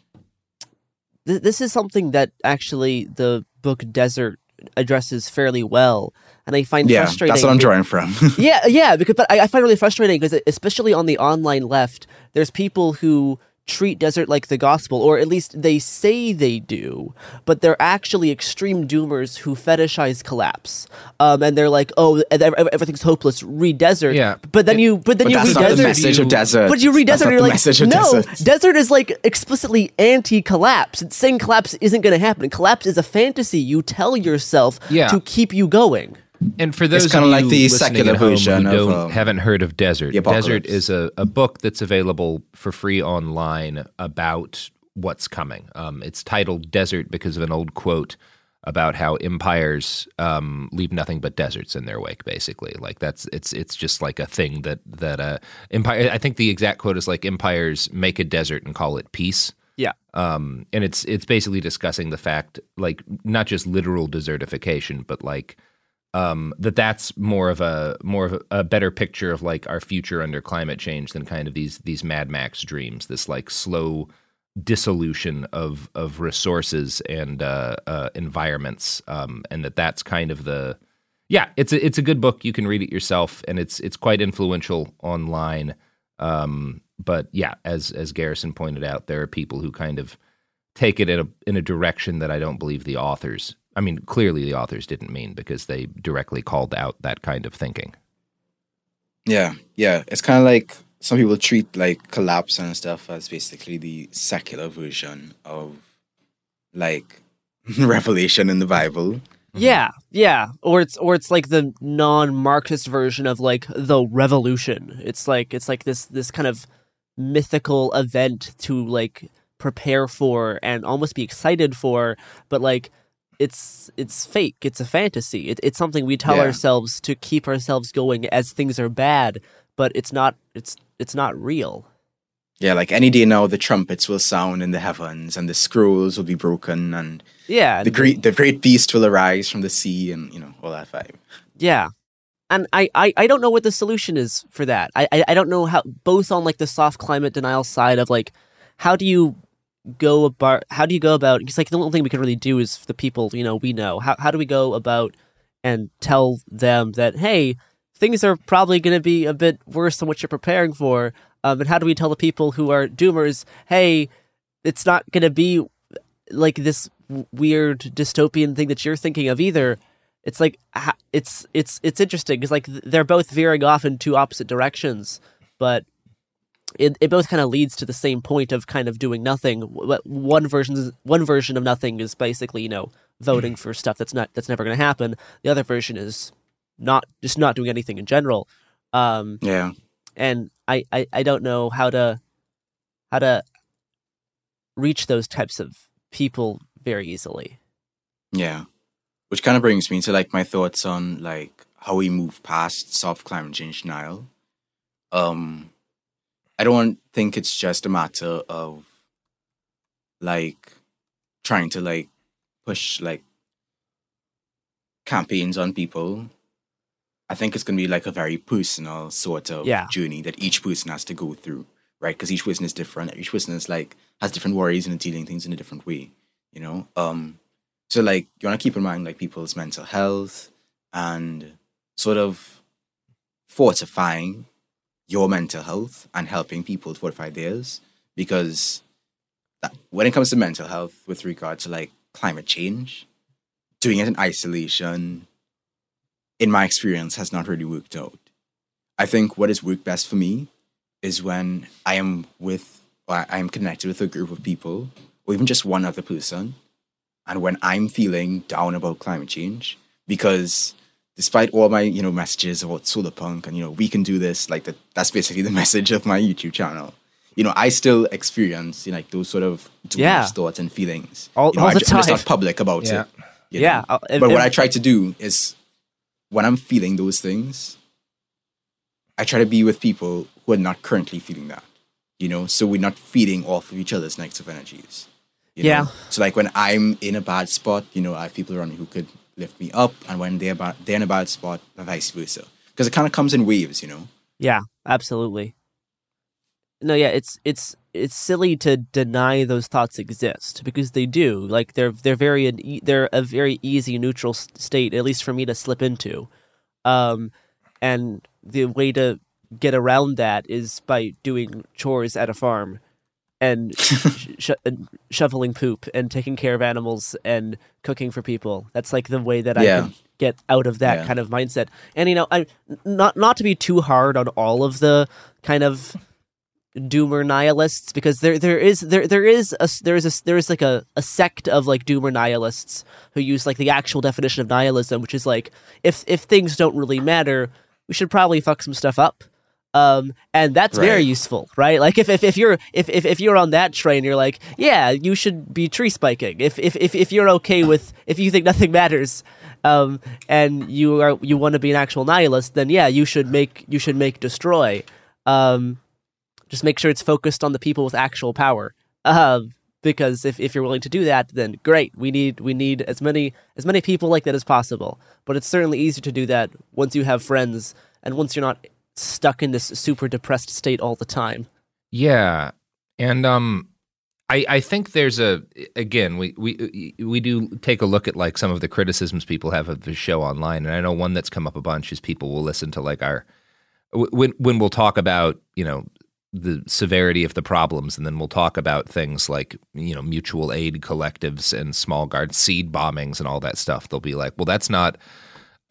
This is something that actually the book Desert addresses fairly well, and I find Yeah, frustrating. that's what I'm drawing from. yeah, yeah, because but I, I find it really frustrating because especially on the online left, there's people who treat desert like the gospel, or at least they say they do, but they're actually extreme doomers who fetishize collapse. Um, and they're like, oh, ev- ev- everything's hopeless. Read desert. Yeah. But then you, but then But you that's read not the desert. message of desert. But you read desert, and you're like, no, desert. desert is like explicitly anti-collapse. It's saying collapse isn't going to happen. Collapse is a fantasy you tell yourself Yeah. to keep you going. And for those kinda like you the listening secular at home version who of, um, haven't heard of Desert, the Desert is a, a book that's available for free online about what's coming. Um, it's titled Desert because of an old quote about how empires um, leave nothing but deserts in their wake. Basically, like that's it's it's just like a thing that that uh, empire. I think the exact quote is like empires make a desert and call it peace. Yeah. Um, and it's it's basically discussing the fact, like not just literal desertification, but like um, that that's more of a more of a, better picture of like our future under climate change than kind of these these Mad Max dreams. This like slow dissolution of of resources and uh, uh, environments, um, and that that's kind of the yeah. It's a it's a good book. You can read it yourself, and it's it's quite influential online. Um, but yeah, as as Garrison pointed out, there are people who kind of take it in a in a direction that I don't believe the authors. I mean, clearly the authors didn't mean because they directly called out that kind of thinking. Yeah, yeah. It's kind of like some people treat like collapse and stuff as basically the secular version of like revelation in the Bible. Mm-hmm. Yeah, yeah, or it's or it's like the non-Marxist version of like the revolution. It's like it's like this this kind of mythical event to like prepare for and almost be excited for, but like it's it's fake. It's a fantasy. It, it's something we tell Yeah. ourselves to keep ourselves going as things are bad, but it's not. It's it's not real. Yeah, like any day now, the trumpets will sound in the heavens, and the scrolls will be broken, and Yeah, the great the great beast will arise from the sea, and you know all that vibe. Yeah. And I, I, I don't know what the solution is for that. I, I, I don't know how both on like the soft climate denial side of like how do you go about how do you go about because like the only thing we can really do is the people, you know, we know. How how do we go about and tell them that, hey, things are probably gonna be a bit worse than what you're preparing for. Um, and how do we tell the people who are doomers, hey, it's not gonna be like this weird dystopian thing that you're thinking of either it's like it's it's it's interesting because like they're both veering off in two opposite directions but it, it both kind of leads to the same point of kind of doing nothing one version is, one version of nothing is basically you know voting for stuff that's not that's never going to happen the other version is not just not doing anything in general um Yeah, and I, I i don't know how to how to reach those types of people very easily yeah. Which kind of brings me to like my thoughts on like how we move past soft climate change denial. Um, I don't think it's just a matter of like trying to like push like campaigns on people. I think it's gonna be like a very personal sort of Yeah. journey that each person has to go through, right? Because each person is different. Each person is like has different worries and dealing things in a different way, you know. Um, so like you want to keep in mind like people's mental health and sort of fortifying your mental health and helping people to fortify theirs because that, when it comes to mental health with regard to like climate change doing it in isolation in my experience has not really worked out. I think what has worked best for me is when i am with or i am connected with a group of people or even just one other person and when i'm feeling down about climate change because despite all my you know messages about solar punk and you know we can do this like that that's basically the message of my youtube channel you know i still experience you know, like those sort of doom Yeah. thoughts and feelings All- you know, all I the ju- I'm just not public about Yeah. it you Yeah, know? uh, and- but what and- i try to do is when i'm feeling those things i try to be with people who are not currently feeling that you know so we're not feeding off of each other's negative energies you know? Yeah. so like when i'm in a bad spot you know i have people around me who could lift me up and when they're bad, they're in a bad spot vice versa because it kind of comes in waves you know Yeah, absolutely. No, yeah, it's it's it's silly to deny those thoughts exist because they do. Like they're they're very they're a very easy neutral state, at least for me to slip into. Um, and the way to get around that is by doing chores at a farm. And sh- and shoveling poop and taking care of animals and cooking for people. That's like the way that I Yeah. can get out of that Yeah. kind of mindset. And you know, I not not to be too hard on all of the kind of doomer nihilists because there there is there there is a there is a there is like a, a sect of like doomer nihilists who use like the actual definition of nihilism which is like if if things don't really matter we should probably fuck some stuff up um and that's very useful right like if, if if you're if, if if you're on that train you're like yeah you should be tree spiking if if if, if you're okay with if you think nothing matters um and you are you want to be an actual nihilist then yeah you should make you should make destroy um just make sure it's focused on the people with actual power. Um, because if, if you're willing to do that, then great. We need we need as many as many people like that as possible. But it's certainly easier to do that once you have friends and once you're not stuck in this super depressed state all the time. Yeah, and um, I I think there's a again we we we do take a look at like some of the criticisms people have of the show online, and I know one that's come up a bunch is people will listen to like our when when we'll talk about you know the severity of the problems, and then we'll talk about things like you know mutual aid collectives and small guard seed bombings and all that stuff. They'll be like, well, that's not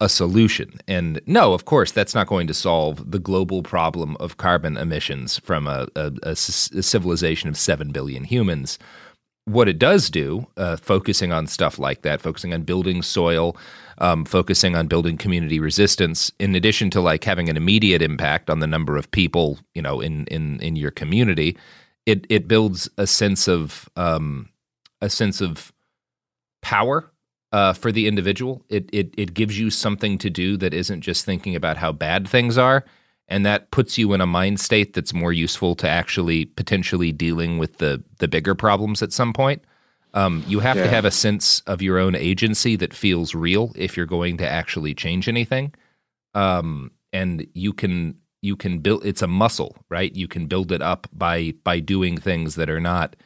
a solution. And no, of course, that's not going to solve the global problem of carbon emissions from a civilization of 7 billion humans. What it does do, uh, focusing on stuff like that, focusing on building soil, um, focusing on building community resistance, in addition to like having an immediate impact on the number of people, you know, in in in your community, it it builds a sense of um, a sense of power uh, for the individual. It, it it gives you something to do that isn't just thinking about how bad things are, and that puts you in a mind state that's more useful to actually potentially dealing with the the bigger problems at some point. Um, you have to have a sense of your own agency that feels real if you're going to actually change anything. Um, and you can you can build it's a muscle, right? You can build it up by by doing things that are not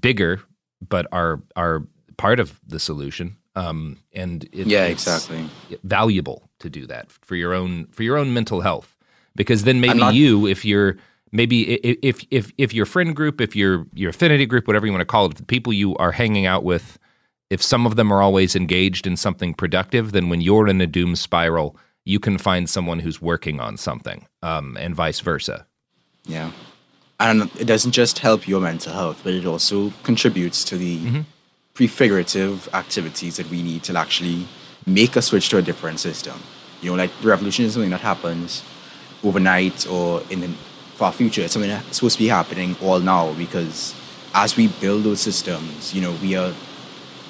bigger but are are part of the solution. Um, and it, Yeah, it's exactly. valuable to do that for your own for your own mental health because then maybe not- you if you're maybe if if if your friend group if your your affinity group whatever you want to call it if the people you are hanging out with if some of them are always engaged in something productive then when you're in a doom spiral you can find someone who's working on something um, and vice versa Yeah. And it doesn't just help your mental health, but it also contributes to the Mm-hmm. Prefigurative activities that we need to actually make a switch to a different system. You know, like revolution is something that happens overnight or in the far future. It's something that's supposed to be happening all now because as we build those systems, you know, we are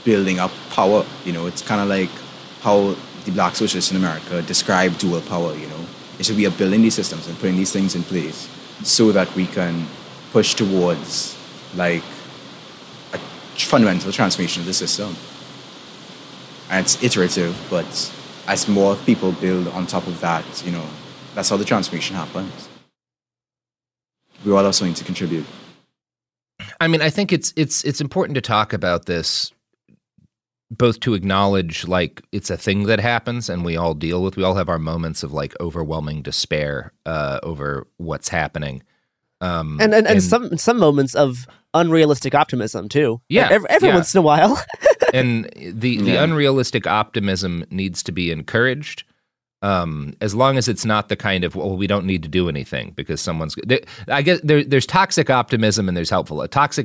building up power. You know, it's kind of like how the black socialists in America describe dual power, you know. It's that we are building these systems and putting these things in place so that we can push towards like fundamental transformation of the system. And it's iterative, but as more people build on top of that, you know, that's how the transformation happens. We all have something to contribute. I mean, I think it's it's it's important to talk about this both to acknowledge like it's a thing that happens and we all deal with we all have our moments of like overwhelming despair uh over what's happening. Um And and, and, some some moments of unrealistic optimism too. Yeah, every, every yeah. once in a while. and the the Yeah. unrealistic optimism needs to be encouraged um as long as it's not the kind of well we don't need to do anything because someone's there, i guess there, there's toxic optimism and there's helpful a toxic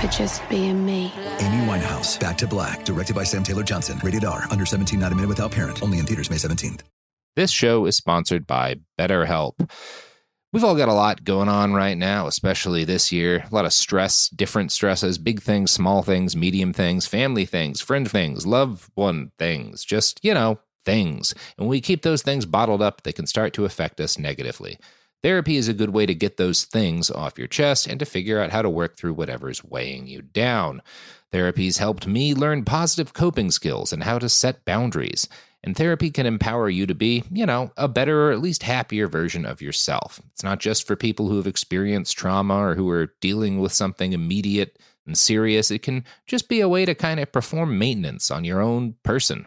for just being me. Amy Winehouse, Back to Black, directed by Sam Taylor Johnson. Rated R, under 17, not a minute without parent. Only in theaters May 17th. This show is sponsored by BetterHelp. We've all got a lot going on right now, especially this year. A lot of stress, different stresses, big things, small things, medium things, family things, friend things, loved one things, just, you know, things. And when we keep those things bottled up, they can start to affect us negatively. Therapy is a good way to get those things off your chest and to figure out how to work through whatever's weighing you down. Therapy's helped me learn positive coping skills and how to set boundaries. And therapy can empower you to be, you know, a better or at least happier version of yourself. It's not just for people who have experienced trauma or who are dealing with something immediate and serious. It can just be a way to kind of perform maintenance on your own person.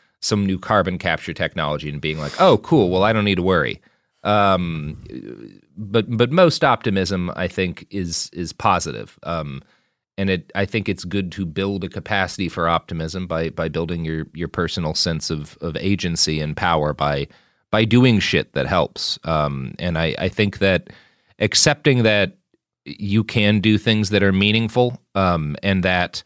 some new carbon capture technology and being like, oh, cool, well, I don't need to worry. Um, but but most optimism, I think, is is positive. Um, and it, I think it's good to build a capacity for optimism by by building your your personal sense of of agency and power by by doing shit that helps. Um, and I, I think that accepting that you can do things that are meaningful um, and that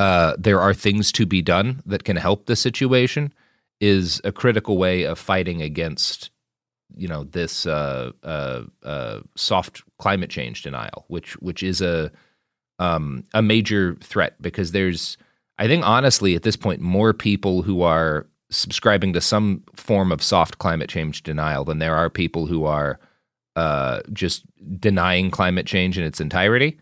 uh, there are things to be done that can help the situation is a critical way of fighting against you know this uh, uh, uh, soft climate change denial, which which is a um, a major threat because there's I think honestly at this point more people who are subscribing to some form of soft climate change denial than there are people who are uh, just denying climate change in its entirety.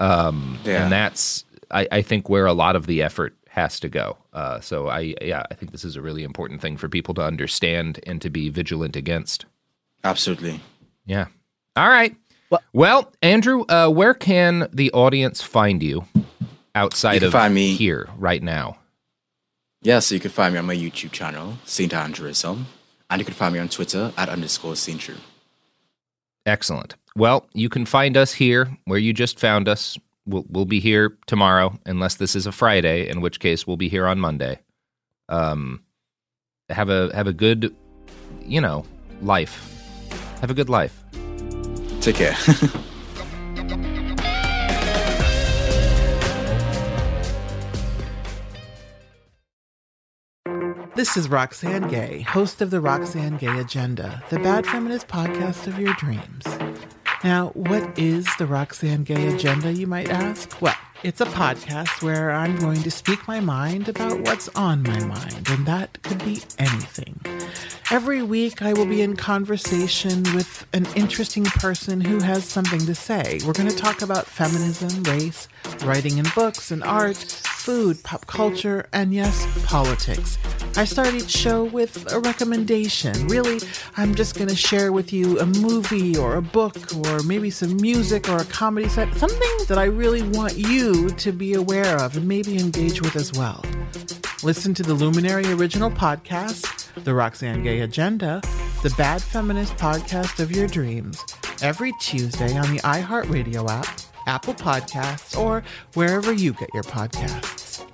Um, Yeah. And that's I, I think where a lot of the effort has to go. Uh, so I yeah I think this is a really important thing for people to understand and to be vigilant against. Absolutely. Yeah. All right. Well, Andrew, uh, where can the audience find you outside You can of find me- here right now? Yeah, so you can find me on my YouTube channel, St. Andrewism, and you can find me on Twitter at underscore St. True. Excellent. Well, you can find us here where you just found us. We'll, we'll be here tomorrow, unless this is a Friday, in which case we'll be here on Monday. Um, have a have a good, you know, life. Have a good life. Take care. This is Roxane Gay, host of the Roxane Gay Agenda, the bad feminist podcast of your dreams. Now, what is the Roxane Gay Agenda, you might ask? Well, it's a podcast where I'm going to speak my mind about what's on my mind, and that could be anything. Every week, I will be in conversation with an interesting person who has something to say. We're going to talk about feminism, race, writing in books and art, food, pop culture, and yes, politics. I start each show with a recommendation. Really, I'm just going to share with you a movie or a book or maybe some music or a comedy set, something that I really want you to be aware of and maybe engage with as well. Listen to the Luminary Original Podcast, The Roxane Gay Agenda, the Bad Feminist Podcast of Your Dreams, every Tuesday on the iHeartRadio app, Apple Podcasts, or wherever you get your podcasts.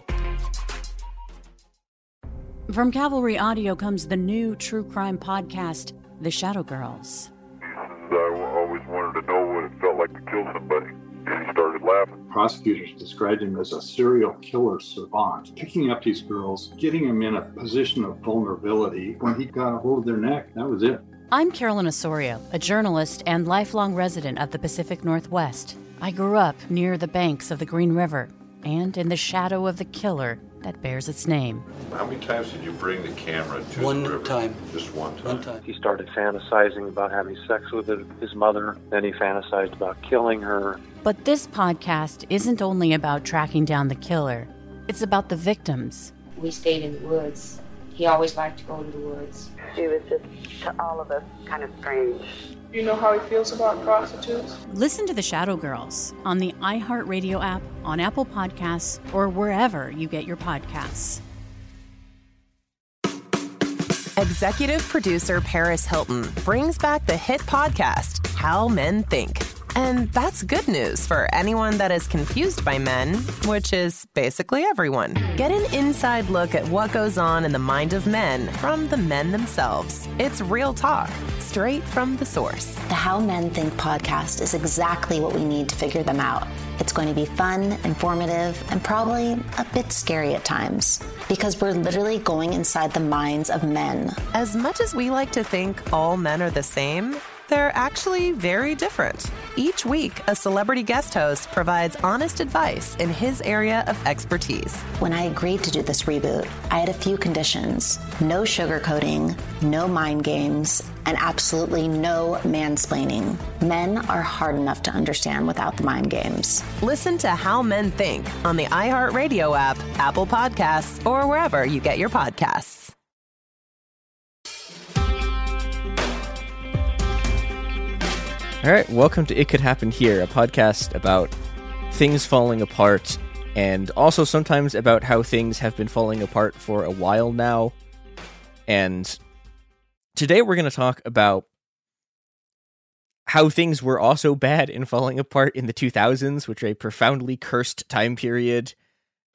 From Cavalry Audio comes the new true crime podcast, The Shadow Girls. I always wanted to know what it felt like to kill somebody. And he started laughing. Prosecutors described him as a serial killer savant, picking up these girls, getting them in a position of vulnerability. When he got a hold of their neck, that was it. I'm Carolyn Osorio, a journalist and lifelong resident of the Pacific Northwest. I grew up near the banks of the Green River and in the shadow of the killer that bears its name. How many times did you bring the camera to One the river? time. Just one time. One time. He started fantasizing about having sex with his mother. Then he fantasized about killing her. But this podcast isn't only about tracking down the killer, it's about the victims. We stayed in the woods. He always liked to go to the woods. She was just, to all of us, kind of strange. You know how he feels about prostitutes? Listen to The Shadow Girls on the iHeartRadio app, on Apple Podcasts, or wherever you get your podcasts. Executive producer Paris Hilton brings back the hit podcast, How Men Think. And that's good news for anyone that is confused by men, which is basically everyone. Get an inside look at what goes on in the mind of men from the men themselves. It's real talk, straight from the source. The How Men Think podcast is exactly what we need to figure them out. It's going to be fun, informative, and probably a bit scary at times because we're literally going inside the minds of men. As much as we like to think all men are the same, they're actually very different. Each week, a celebrity guest host provides honest advice in his area of expertise. When I agreed to do this reboot, I had a few conditions no sugarcoating, no mind games, and absolutely no mansplaining. Men are hard enough to understand without the mind games. Listen to How Men Think on the iHeartRadio app, Apple Podcasts, or wherever you get your podcasts. All right, welcome to It Could Happen Here, a podcast about things falling apart and also sometimes about how things have been falling apart for a while now. And today we're going to talk about how things were also bad in falling apart in the 2000s, which are a profoundly cursed time period.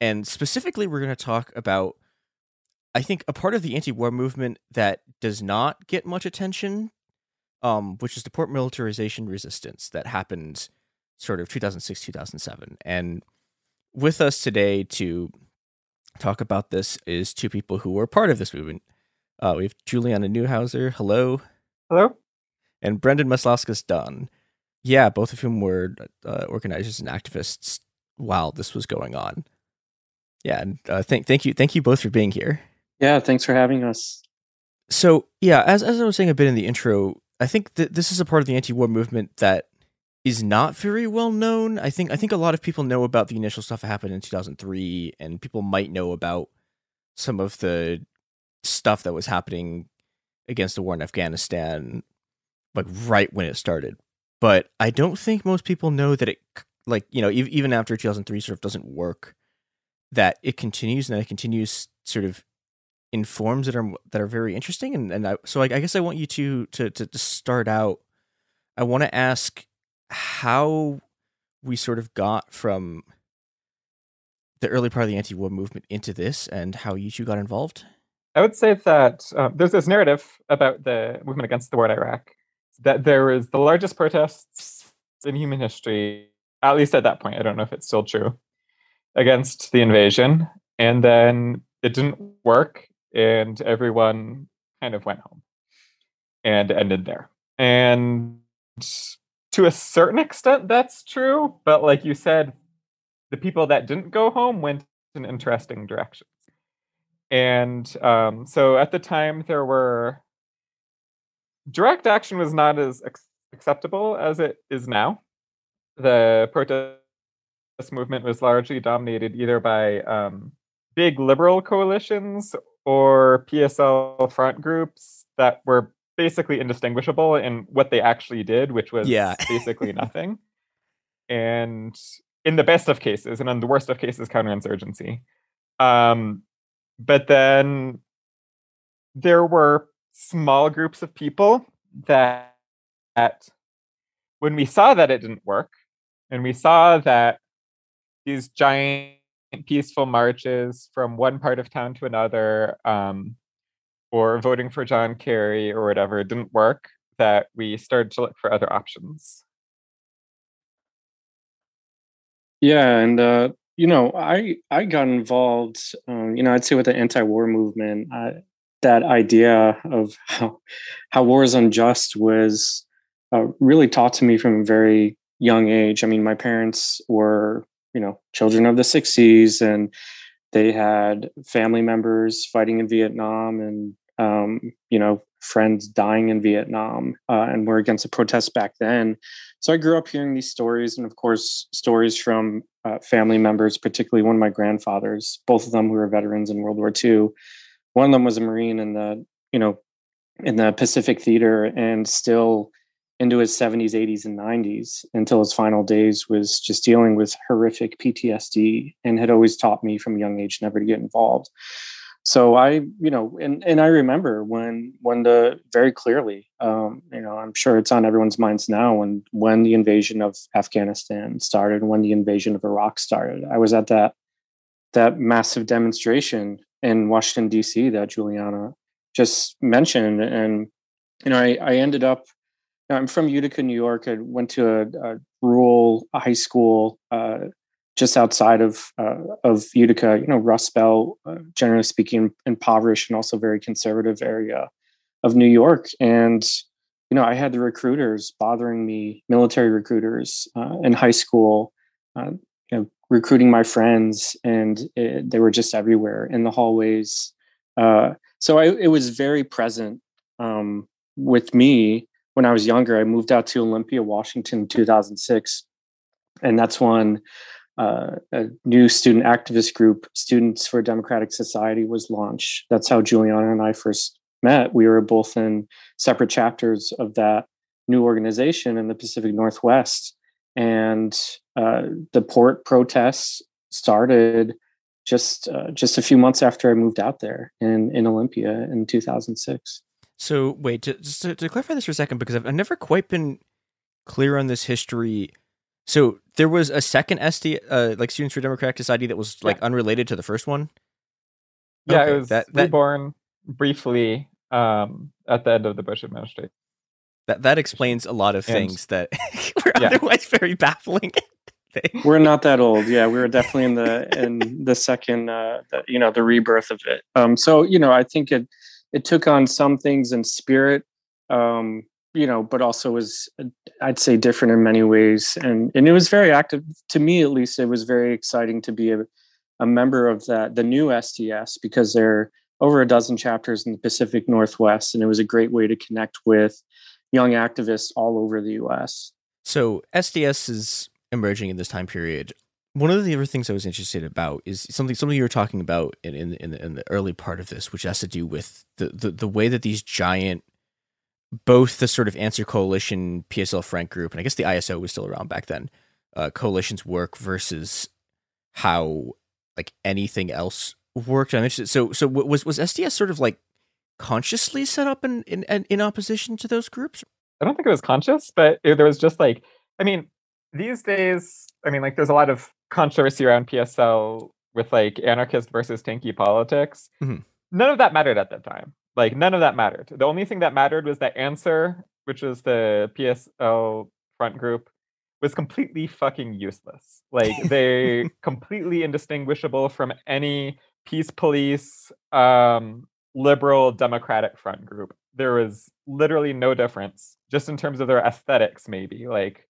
And specifically, we're going to talk about, I think, a part of the anti war movement that does not get much attention um, which is the port militarization resistance that happened sort of 2006 2007 and with us today to talk about this is two people who were part of this movement. Uh, we have juliana newhauser hello. Hello. And brendan maslauskas dunn. Yeah both of whom were uh, organizers and activists while this was going on. Yeah and uh, thank, thank you thank you both for being here. Yeah thanks for having us. So yeah as, as i was saying a bit in the intro I think that this is a part of the anti-war movement that is not very well known. I think I think a lot of people know about the initial stuff that happened in 2003 and people might know about some of the stuff that was happening against the war in Afghanistan like right when it started. But I don't think most people know that it like, you know, even after 2003 sort of doesn't work that it continues and that it continues sort of in forms that are that are very interesting. And and I, so I, I guess I want you to, to to to start out. I want to ask how we sort of got from the early part of the anti-war movement into this and how you two got involved. I would say that um, there's this narrative about the movement against the war in Iraq that there was the largest protests in human history at least at that point. I don't know if it's still true against the invasion. And then it didn't work and everyone kind of went home and ended there. And to a certain extent, that's true. But like you said, the people that didn't go home went in interesting directions. And um, so at the time, there were direct action was not as ac- acceptable as it is now. The protest movement was largely dominated either by um, big liberal coalitions or PSL front groups that were basically indistinguishable in what they actually did, which was Yeah. basically nothing. And in the best of cases, and in the worst of cases, counterinsurgency. Um, but then there were small groups of people that, that when we saw that it didn't work, and we saw that these giant peaceful marches from one part of town to another, um, or voting for John Kerry or whatever didn't work, that we started to look for other options. Yeah, and uh, you know, I I got involved. Um, you know, I'd say with the anti-war movement, uh, that idea of how how war is unjust was uh, really taught to me from a very young age. I mean, my parents were you know children of the '60s, and they had family members fighting in Vietnam, and um, you know friends dying in Vietnam, uh, and were against the protests back then. So I grew up hearing these stories, and of course, stories from uh, family members, particularly one of my grandfathers, both of them who were veterans in World War II. One of them was a Marine in the, you know, in the Pacific Theater, and still into his 70s, 80s, and 90s until his final days was just dealing with horrific PTSD, and had always taught me from a young age never to get involved. So i you know and and i remember when when the very clearly um you know i'm sure it's on everyone's minds now when when the invasion of afghanistan started when the invasion of iraq started. I was at that that massive demonstration in washington d.c that juliana just mentioned. And you know i i ended up know, i'm from utica new york i went to a, a rural high school uh just outside of uh, of Utica, you know, Rust Belt, uh, generally speaking, impoverished and also very conservative area of New York. And you know, I had the recruiters bothering me, military recruiters uh, in high school, uh, you know, recruiting my friends, and it, they were just everywhere in the hallways. Uh, so I, it was very present um, with me when I was younger. I moved out to Olympia, Washington, in 2006, and that's when uh, a new student activist group, Students for a Democratic Society, was launched. That's how Juliana and I first met. We were both in separate chapters of that new organization in the Pacific Northwest. And uh, the port protests started just uh, just a few months after I moved out there in in Olympia in 2006. So wait, to, just to, to clarify this for a second, because I've, I've never quite been clear on this history. So there was a second SD, uh, like Students for Democratic Society, that was like unrelated to the first one. Yeah, Okay, it was that- that- reborn briefly um, at the end of the Bush administration. That that explains a lot of And- things that were Yeah. otherwise very baffling. We're not that old. Yeah, we were definitely in the in the second, uh, the, you know, the rebirth of it. Um, so you know, I think it it took on some things in spirit, um, you know, but also was I'd say different in many ways, and and it was very active to me at least. It was very exciting to be a a member of that the new sds because there are over a dozen chapters in the Pacific Northwest, and it was a great way to connect with young activists all over the U.S. So SDS is emerging in this time period. One of the other things I was interested about is something something you were talking about in in in the, in the early part of this, which has to do with the, the the way that these giant, both the sort of Answer Coalition, PSL front group, and I guess the ISO was still around back then, uh, coalitions work versus how like anything else worked. I'm interested. So so was was SDS sort of like consciously set up in in in opposition to those groups? I don't think it was conscious, but it, there was just like, I mean, these days, I mean, like, there's a lot of controversy around PSL with like anarchist versus tankie politics. Mhm. None of that mattered at that time. Like, none of that mattered. The only thing that mattered was that Answer, which was the PSL front group, was completely fucking useless. Like, they completely indistinguishable from any peace police, um, liberal democratic front group. There was literally no difference, just in terms of their aesthetics, maybe. Like,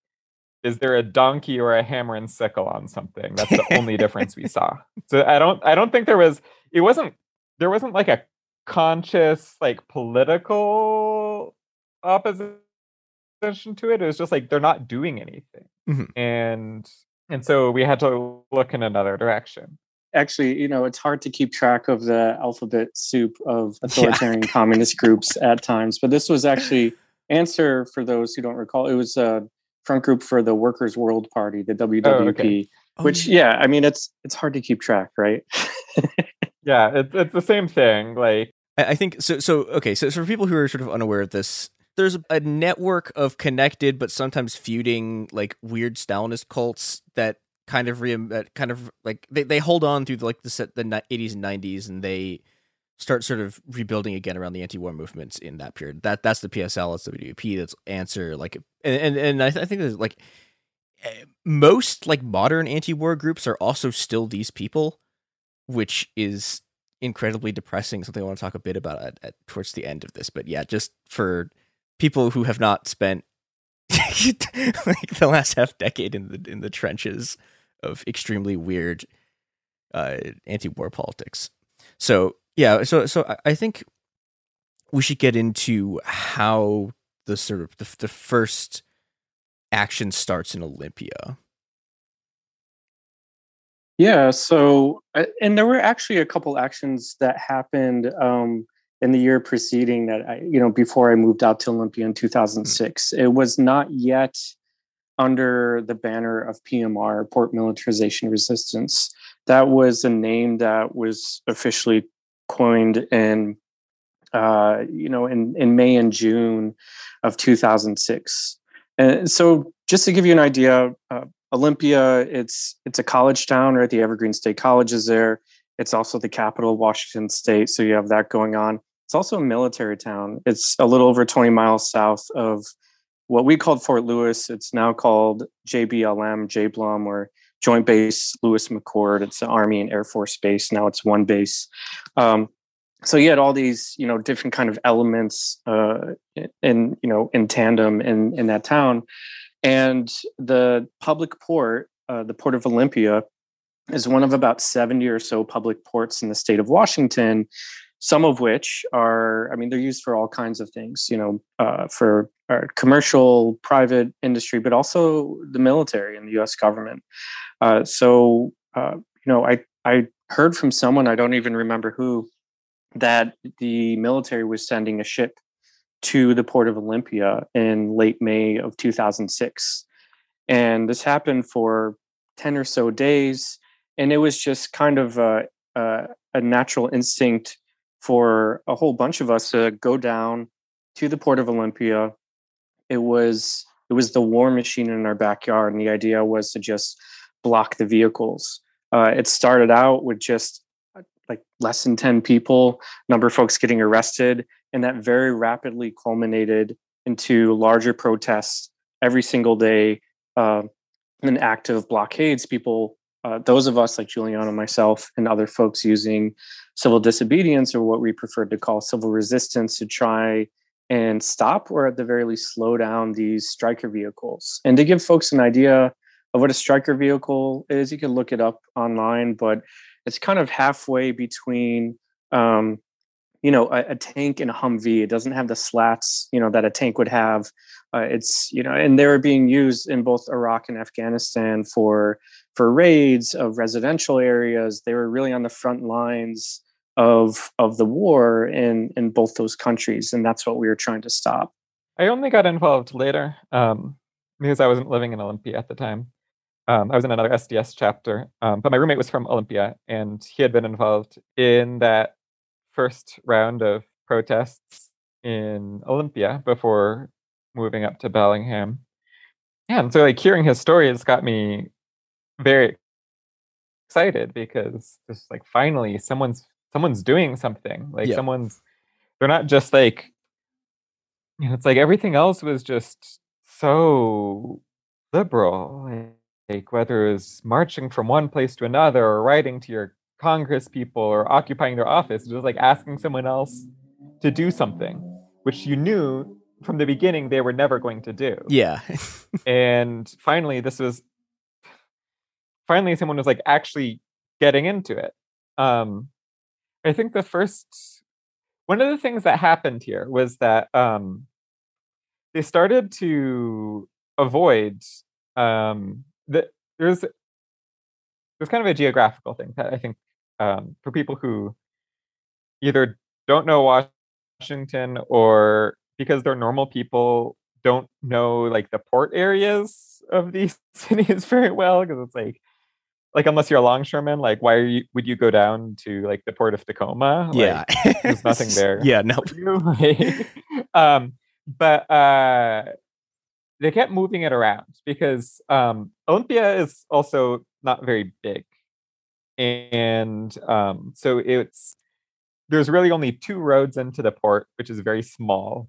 is there a donkey or a hammer and sickle on something? That's the only difference we saw. So I don't I don't think there was it wasn't there wasn't like a conscious like political opposition to it. It was just like they're not doing anything. Mhm. And and so we had to look in another direction. Actually, you know, it's hard to keep track of the alphabet soup of authoritarian communist groups at times, but this was actually answer for those who don't recall. It was a front group for the Workers' World Party, the WWP. okay. Oh, which, yeah, I mean, it's it's hard to keep track, right? Yeah, it's it's the same thing. Like I, I think so. So okay, so, so for people who are sort of unaware of this, there's a network of connected but sometimes feuding like weird Stalinist cults that kind of re that kind of like they, they hold on through the, like the set the 80s and 90s and they start sort of rebuilding again around the anti-war movements in that period. That that's the PSL, that's the WP, that's answer like and and, and I, th- I think there's like eh, most like modern anti-war groups are also still these people, which is incredibly depressing. Something I want to talk a bit about at, at towards the end of this. But yeah, just for people who have not spent like the last half decade in the in the trenches of extremely weird uh, anti-war politics. So yeah, so so I- think we should get into how the sort of the, the first action starts in Olympia. Yeah. So, uh, and there were actually a couple actions that happened um, in the year preceding that I, you know, before I moved out to Olympia in 2006. It was not yet under the banner of PMR, Port Militarization Resistance. That was a name that was officially coined in, uh, you know, in, in May and June of 2006. And so, just to give you an idea, uh, Olympia, it's it's a college town, right? The Evergreen State College is there. It's also the capital of Washington State, so you have that going on. It's also a military town. It's a little over 20 miles south of what we called Fort Lewis. It's now called JBLM, JBLM, or Joint Base Lewis McChord. It's an Army and Air Force base. Now it's one base. Um, so you had all these, you know, different kind of elements uh, in, you know, in tandem in in that town. And the public port, uh, the Port of Olympia, is one of about 70 or so public ports in the state of Washington, some of which are, I mean, they're used for all kinds of things, you know, uh, for uh, commercial, private industry, but also the military and the US government. Uh, so, uh, you know, I, I heard from someone, I don't even remember who, that the military was sending a ship to the port of Olympia in late May of 2006. And this happened for 10 or so days. And it was just kind of a, a, a natural instinct for a whole bunch of us to go down to the port of Olympia. It was it was the war machine in our backyard, and the idea was to just block the vehicles. Uh, it started out with just uh, like less than 10 people, number of folks getting arrested, and that very rapidly culminated into larger protests every single day uh, and active blockades people uh, those of us like juliana myself and other folks using civil disobedience or what we prefer to call civil resistance to try and stop or at the very least slow down these Stryker vehicles and to give folks an idea of what a Stryker vehicle is you can look it up online but it's kind of halfway between um, you know a, a, tank and a humvee. It doesn't have the slats you know that a tank would have. Uh, it's you know and they were being used in both iraq and afghanistan for for raids of residential areas. They were really on the front lines of of the war in in both those countries and that's what we were trying to stop. I only got involved later um, because I wasn't living in Olympia at the time. Um, I was in another SDS chapter, um, but my roommate was from Olympia, and he had been involved in that first round of protests in Olympia before moving up to Bellingham. Yeah, and so like hearing his story has got me very excited because just like finally someone's someone's doing something. Like Yeah. someone's they're not just like you know, it's like everything else was just so liberal. like- Like whether it's marching from one place to another or writing to your Congress people or occupying their office, it was like asking someone else to do something, which you knew from the beginning they were never going to do. Yeah. and finally, this was finally someone was like actually getting into it. Um, I think the first one of the things that happened here was that um, they started to avoid um, the, there's there's kind of a geographical thing that I think um, for people who either don't know Washington or because they're normal people don't know like the port areas of these cities very well because it's like like unless you're a longshoreman like why are you would you go down to like the port of tacoma Yeah. like, there's nothing there Yeah, no. um but uh they kept moving it around because um olympia is also not very big. And um so it's there's really only two roads into the port which is very small.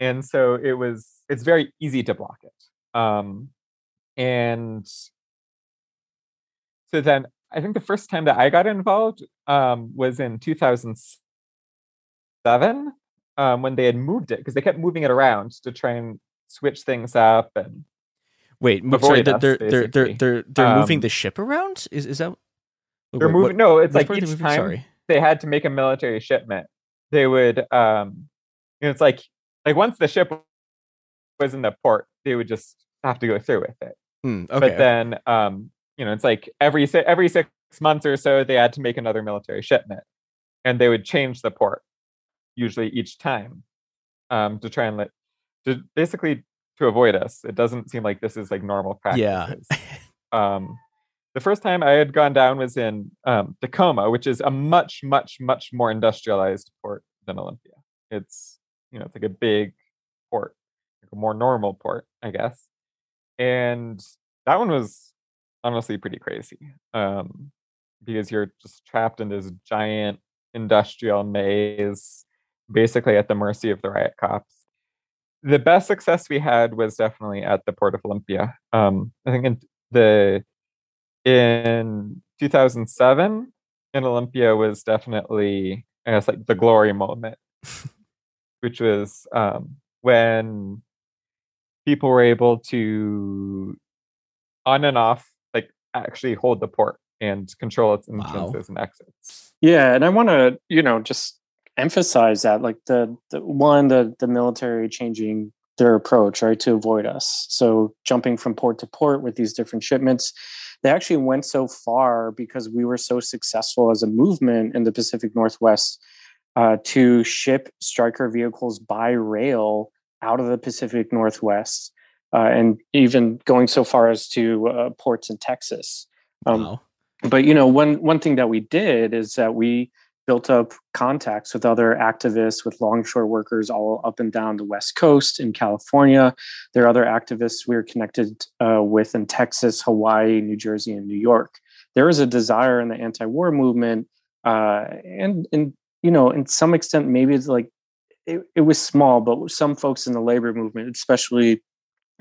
And so it was it's very easy to block it. Um and so then i think the first time that i got involved um was in 2007 um when they had moved it because they kept moving it around to try and switch things up and Wait, sorry, avoid they're they're they're they're they're, they're moving Um, the ship around. Is is that? They're wait, moving. what- no, it's like each moving? time Sorry. they had to make a military shipment, they would. um you know, It's like like once the ship was in the port, they would just have to go through with it. Hmm, okay. But then, um, you know, it's like every every six months or so, they had to make another military shipment, and they would change the port, usually each time, um, to try and let to basically to avoid us. It doesn't seem like this is like normal practice Yeah. um, the first time I had gone down was in um, Tacoma, which is a much, much, much more industrialized port than Olympia. It's you know it's like a big port, like a more normal port, I guess. And that one was honestly pretty crazy um, because you're just trapped in this giant industrial maze, basically at the mercy of the riot cops the best success we had was definitely at the port of Olympia. Um, I think in the in 2007 in Olympia was definitely I guess like the glory moment, which was um, when people were able to on and off like actually hold the port and control its entrances and exits. Yeah, and I want to, you know, just emphasize that, like the, the one, the the military changing their approach, right, to avoid us. So jumping from port to port with these different shipments, they actually went so far because we were so successful as a movement in the Pacific Northwest uh, to ship Stryker vehicles by rail out of the Pacific Northwest, uh, and even going so far as to uh, ports in Texas. Um, But you know, one one thing that we did is that we built up contacts with other activists, with longshore workers all up and down the West Coast in California. There are other activists we are connected uh, with in Texas, Hawaii, New Jersey, and New York. There is a desire in the anti-war movement, uh, and and you know, in some extent, maybe it's like it, it was small, but some folks in the labor movement, especially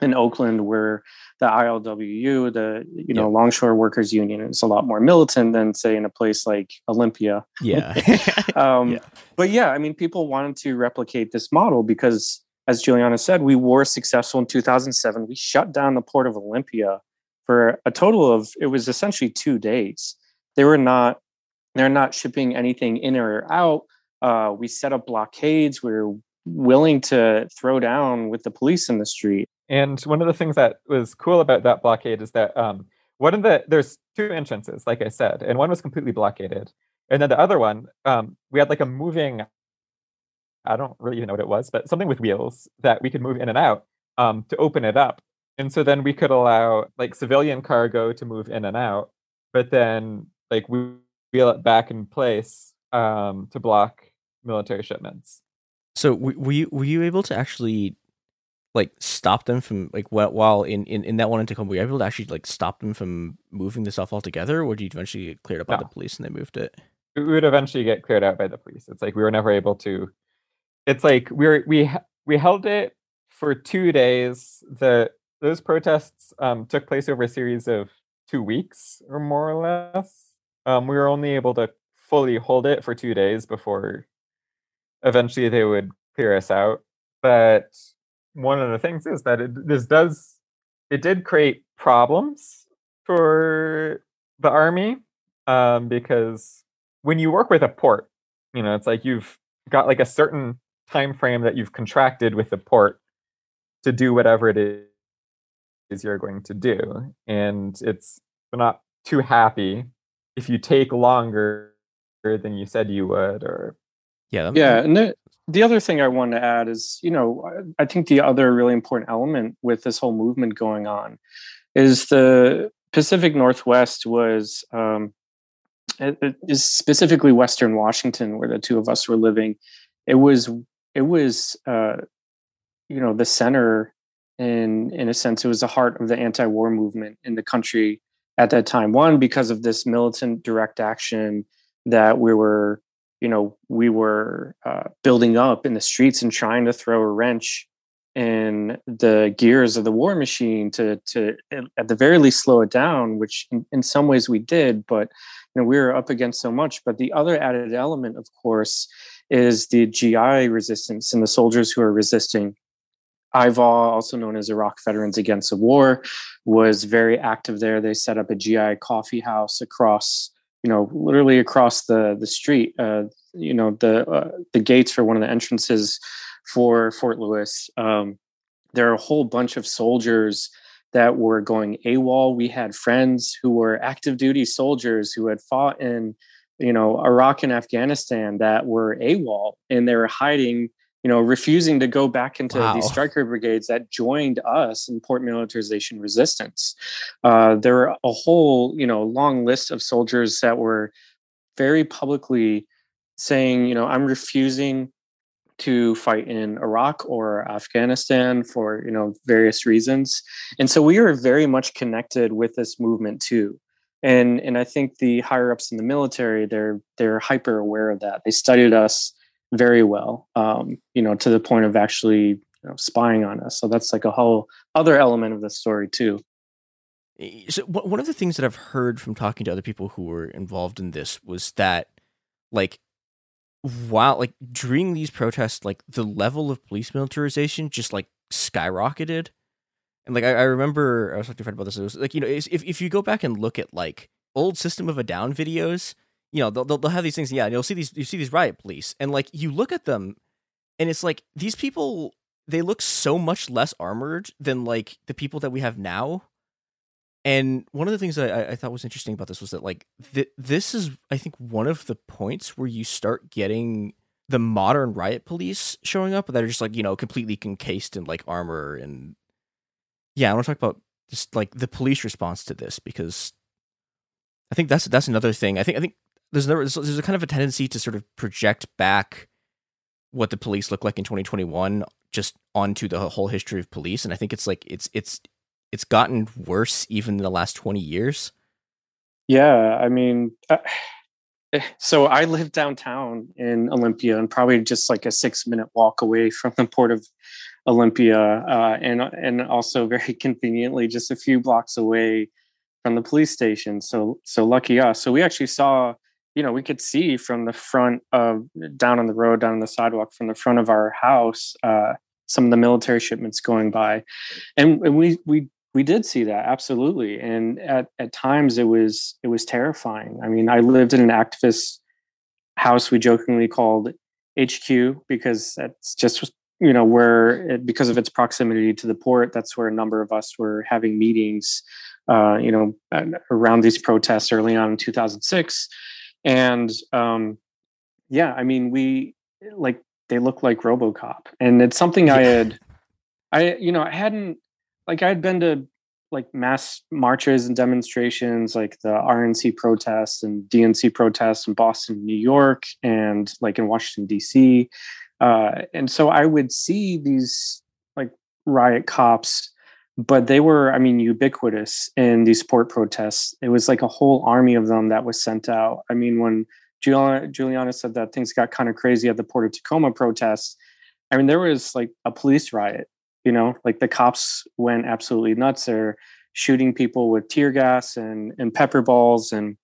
in Oakland, where the ILWU, the you know Longshore Workers Union, is a lot more militant than say in a place like Olympia. Yeah. um, But yeah, I mean, people wanted to replicate this model because, as Juliana said, we were successful in 2007. We shut down the port of Olympia for a total of it was essentially two days. They were not they're not shipping anything in or out. Uh, we set up blockades. We were willing to throw down with the police in the street. And one of the things that was cool about that blockade is that um, one of the there's two entrances, like I said, and one was completely blockaded, and then the other one um, we had like a moving. I don't really even know what it was, but something with wheels that we could move in and out um, to open it up, and so then we could allow like civilian cargo to move in and out, but then like we wheel it back in place um, to block military shipments. So were you were you able to actually like stop them from like wh- while in, in, in that one in Tacoma, were you able to actually like stop them from moving the stuff altogether, or did you eventually get cleared up by the police and they moved it? we would eventually get cleared out by the police. It's like we were never able to. It's like we were we we held it for two days. The those protests um, took place over a series of two weeks or more or less. Um, we were only able to fully hold it for two days before eventually they would clear us out. But one of the things is that it, this does it did create problems for the army um, because when you work with a port, you know, it's like you've got like a certain time frame that you've contracted with the port to do whatever it is you're going to do, and it's not too happy if you take longer than you said you would, or yeah, yeah. And the, the other thing I want to add is, you know, I think the other really important element with this whole movement going on is the Pacific Northwest was um, it, it is specifically Western Washington, where the two of us were living. It was it was uh, you know the center in in a sense it was the heart of the anti-war movement in the country at that time one because of this militant direct action that we were you know we were uh, building up in the streets and trying to throw a wrench in the gears of the war machine to to at the very least slow it down which in, in some ways we did but you know we were up against so much but the other added element of course is the gi resistance and the soldiers who are resisting IVAW, also known as Iraq Veterans Against the War, was very active there. They set up a GI coffee house across, you know, literally across the the street. Uh, you know, the uh, the gates for one of the entrances for Fort Lewis. Um, there are a whole bunch of soldiers that were going AWOL. We had friends who were active duty soldiers who had fought in, you know, Iraq and Afghanistan that were AWOL, and they were hiding you know, refusing to go back into wow. these Stryker brigades that joined us in port militarization resistance. Uh, there were a whole, you know, long list of soldiers that were very publicly saying, you know, I'm refusing to fight in Iraq or Afghanistan for, you know, various reasons. And so we were very much connected with this movement too. And and I think the higher ups in the military, they're they're hyper aware of that. They studied us very well, um, you know, to the point of actually you know, spying on us. So that's like a whole other element of the story too. So one of the things that I've heard from talking to other people who were involved in this was that, like, while like during these protests, like the level of police militarization just like skyrocketed. And like I, I remember I was talking to a friend about this. It was like you know if if you go back and look at like old System of a Down videos, you know they'll, they'll have these things yeah and you'll see these you see these riot police and like you look at them and it's like these people they look so much less armored than like the people that we have now and one of the things that I, I thought was interesting about this was that like th- this is i think one of the points where you start getting the modern riot police showing up that are just like you know completely encased in like armor and yeah i want to talk about just like the police response to this because I think that's that's another thing. I think I think there's never there's a kind of a tendency to sort of project back what the police look like in 2021 just onto the whole history of police. And i think it's like it's it's it's gotten worse even in the last 20 years. Yeah i mean uh, so i live downtown in olympia and probably just like a six minute walk away from the port of olympia uh, and and also very conveniently just a few blocks away from the police station. So so lucky us. So we actually saw you know, we could see from the front of down on the road, down on the sidewalk from the front of our house, uh, some of the military shipments going by, and, and we we we did see that absolutely. And at at times it was it was terrifying. I mean, I lived in an activist house we jokingly called HQ because that's just you know where it, because of its proximity to the port that's where a number of us were having meetings uh, you know around these protests early on in 2006 and um, yeah, I mean, we like they look like RoboCop, and it's something I had, I you know, I hadn't like I had been to like mass marches and demonstrations, like the RNC protests and DNC protests in Boston, New York, and like in Washington D.C. Uh, and so I would see these like riot cops but they were i mean ubiquitous in these port protests. It was like a whole army of them that was sent out. I mean when juliana, juliana said that things got kind of crazy at the port of tacoma protests i mean there was like a police riot you know? Like the cops went absolutely nuts. They're shooting people with tear gas and and pepper balls and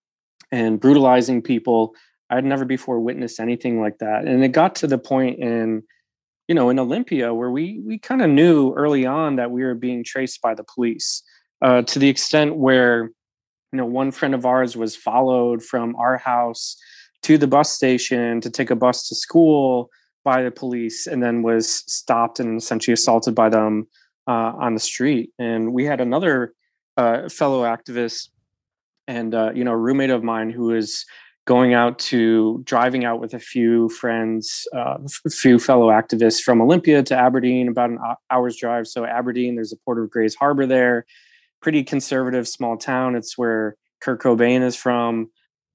and brutalizing people. I'd never before witnessed anything like that. And it got to the point in you know, in Olympia, where we we kind of knew early on that we were being traced by the police, uh, to the extent where, you know, one friend of ours was followed from our house to the bus station to take a bus to school by the police, and then was stopped and essentially assaulted by them uh, on the street. And we had another uh, fellow activist and uh, you know, roommate of mine who was going out to driving out with a few friends, uh, a few fellow activists from Olympia to Aberdeen, about an hour's drive. So Aberdeen, there's a Port of Grays Harbor there, pretty conservative small town. It's where Kurt Cobain is from.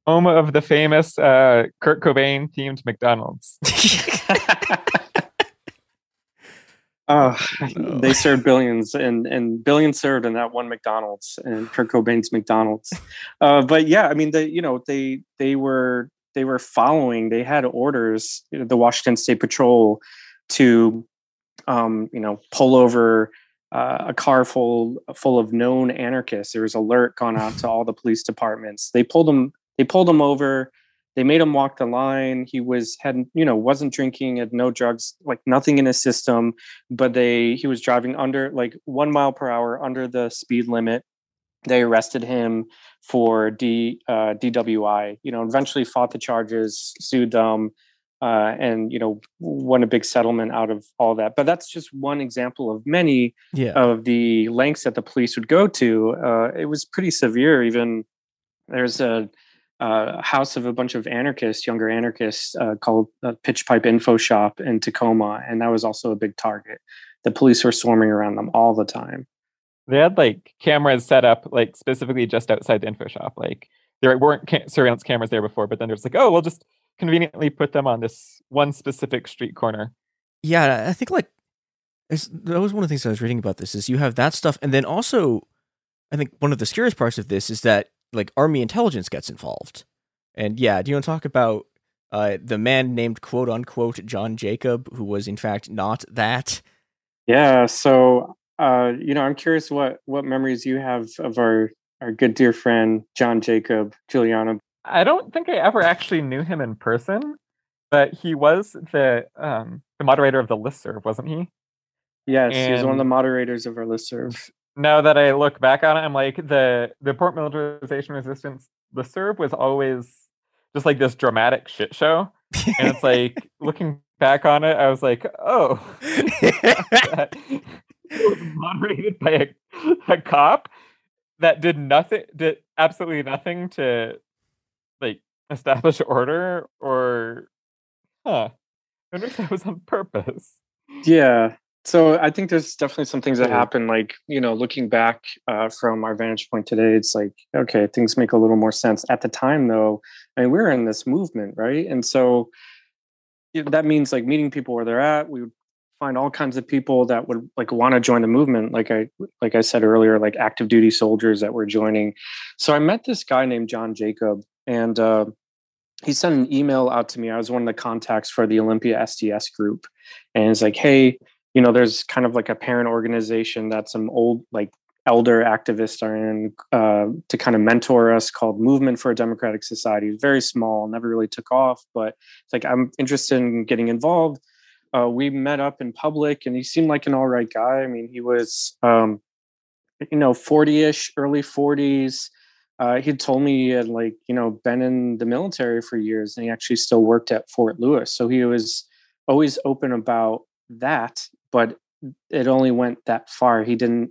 Home of the famous uh, Kurt Cobain themed McDonald's. Oh, they served billions and and billions served in that one McDonald's and Kurt Cobain's McDonald's. Uh, but yeah, I mean, they you know they they were they were following. They had orders, you know, the Washington State Patrol, to um, you know pull over uh, a car full full of known anarchists. There was alert gone out to all the police departments. They pulled them. They pulled them over they made him walk the line he was had you know wasn't drinking had no drugs like nothing in his system but they he was driving under like one mile per hour under the speed limit they arrested him for D, uh, DWI. You know, eventually fought the charges, sued them, uh, and you know won a big settlement out of all that. But that's just one example of many yeah. of the lengths that the police would go to. Uh, it was pretty severe. Even there's a uh, house of a bunch of anarchists, younger anarchists, uh, called uh, Pitch Pipe Info Shop in Tacoma, and that was also a big target. The police were swarming around them all the time. They had like cameras set up, like specifically just outside the info shop. Like there weren't ca- surveillance cameras there before, but then there's like, oh, we'll just conveniently put them on this one specific street corner. Yeah, I think like that was one of the things I was reading about this is you have that stuff, and then also, I think one of the scariest parts of this is that like army intelligence gets involved. And yeah, do you want to talk about uh, the man named quote unquote John Jacob, who was in fact not that? Yeah. So, uh, you know, I'm curious what what memories you have of our our good dear friend John Jacob, Juliana. I don't think I ever actually knew him in person, but he was the um, the moderator of the listserv, wasn't he? Yes, and... he was one of the moderators of our listserv now that I look back on it, I'm like the the port militarization resistance the Serb was always just like this dramatic shit show. and it's like looking back on it, I was like, oh, it was moderated by a, a cop that did nothing, did absolutely nothing to like establish order or, huh? I wonder if that was on purpose. Yeah, so I think there's definitely some things that happen. Like you know, looking back uh, from our vantage point today, it's like okay, things make a little more sense. At the time, though, I mean, we are in this movement, right? And so that means like meeting people where they're at. We would find all kinds of people that would like want to join the movement. Like I like I said earlier, like active duty soldiers that were joining. So I met this guy named John Jacob, and uh, he sent an email out to me. I was one of the contacts for the Olympia SDS group, and it's like, hey you know there's kind of like a parent organization that some old like elder activists are in uh, to kind of mentor us called movement for a democratic society. Very small never really took off but it's like i'm interested in getting involved. Uh, we met up in public and he seemed like an all right guy. I mean he was um, you know 40ish early 40s uh, he told me he had like you know been in the military for years and he actually still worked at fort lewis. So he was always open about that but it only went that far. He didn't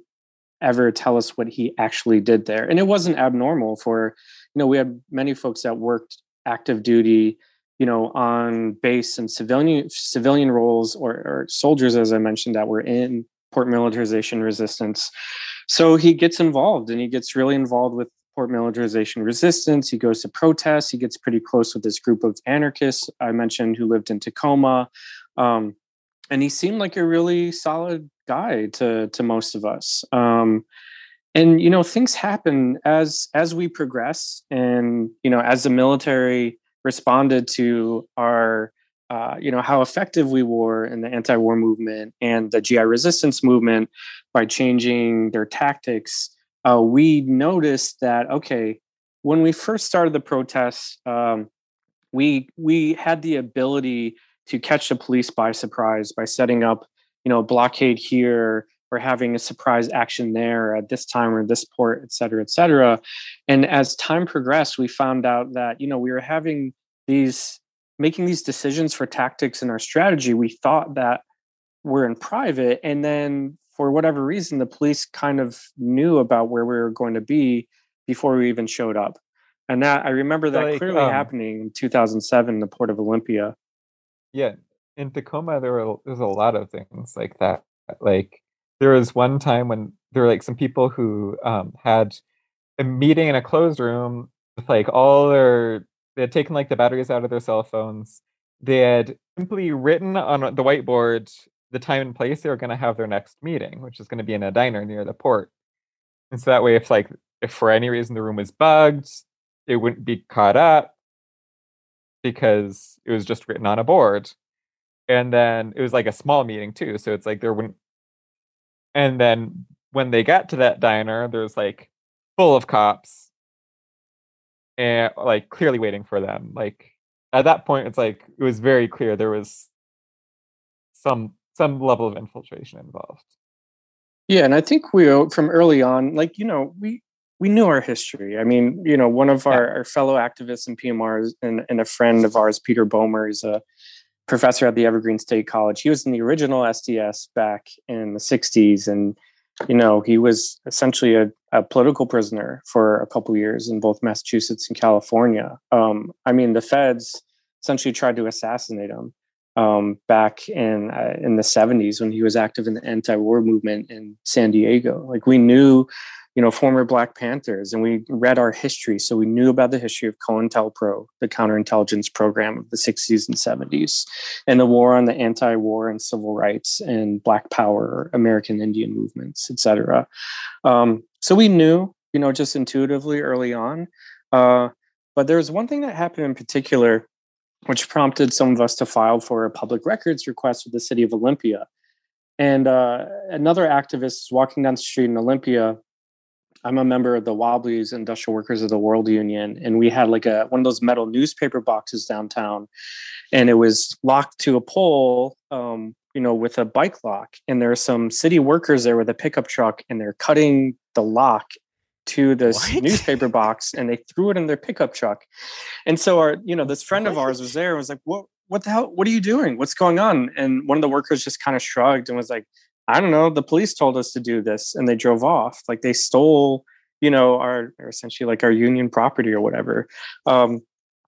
ever tell us what he actually did there. And it wasn't abnormal for, you know, we had many folks that worked active duty, you know, on base and civilian civilian roles or, or soldiers, as I mentioned, that were in port militarization resistance. So he gets involved and he gets really involved with port militarization resistance. He goes to protests. He gets pretty close with this group of anarchists I mentioned who lived in Tacoma. Um, and he seemed like a really solid guy to to most of us. Um, and you know, things happen as as we progress, and you know, as the military responded to our uh, you know how effective we were in the anti-war movement and the GI resistance movement by changing their tactics. Uh, we noticed that okay, when we first started the protests, um, we we had the ability to catch the police by surprise by setting up, you know, a blockade here or having a surprise action there at this time or this port, et cetera, et cetera. And as time progressed, we found out that, you know, we were having these making these decisions for tactics and our strategy. We thought that we're in private. And then for whatever reason, the police kind of knew about where we were going to be before we even showed up. And that I remember that Like, clearly um, happening in 2007 in the port of Olympia. Yeah, in Tacoma, there were there's a lot of things like that. Like there was one time when there were like some people who um, had a meeting in a closed room with like all their they had taken like the batteries out of their cell phones. They had simply written on the whiteboard the time and place they were going to have their next meeting, which is going to be in a diner near the port. And so that way, if like if for any reason the room was bugged, it wouldn't be caught up because it was just written on a board. And then it was like a small meeting too. So it's like there wouldn't and then when they got to that diner, there's like full of cops and like clearly waiting for them. Like at that point it's like it was very clear there was some some level of infiltration involved. Yeah, and I think we from early on, like you know, we we knew our history. I mean, you know, one of our, our fellow activists in PMR and, and a friend of ours, Peter Bohmer, is a professor at the Evergreen State College. He was in the original SDS back in the '60s, and you know, he was essentially a, a political prisoner for a couple years in both Massachusetts and California. Um, I mean, the feds essentially tried to assassinate him um, back in uh, in the 70s when he was active in the anti-war movement in San Diego. Like we knew, you know, former Black Panthers, and we read our history, so we knew about the history of COINTELPRO, the counterintelligence program of the 60s and 70s, and the war on the anti-war and civil rights and Black Power, American Indian movements, etc. Um, so we knew, you know, just intuitively early on. Uh, but there was one thing that happened in particular which prompted some of us to file for a public records request with the city of Olympia. And uh, another activist is walking down the street in Olympia. I'm a member of the Wobblies Industrial Workers of the World Union, and we had like a one of those metal newspaper boxes downtown, and it was locked to a pole, um, you know, with a bike lock. And there are some city workers there with a pickup truck, and they're cutting the lock to this newspaper box and they threw it in their pickup truck. And so our, you know, this friend of ours was there and was like, what, what the hell, what are you doing? What's going on? And one of the workers just kind of shrugged and was like, I don't know. The police told us to do this and they drove off. Like they stole, you know, our, essentially like our union property or whatever. Um,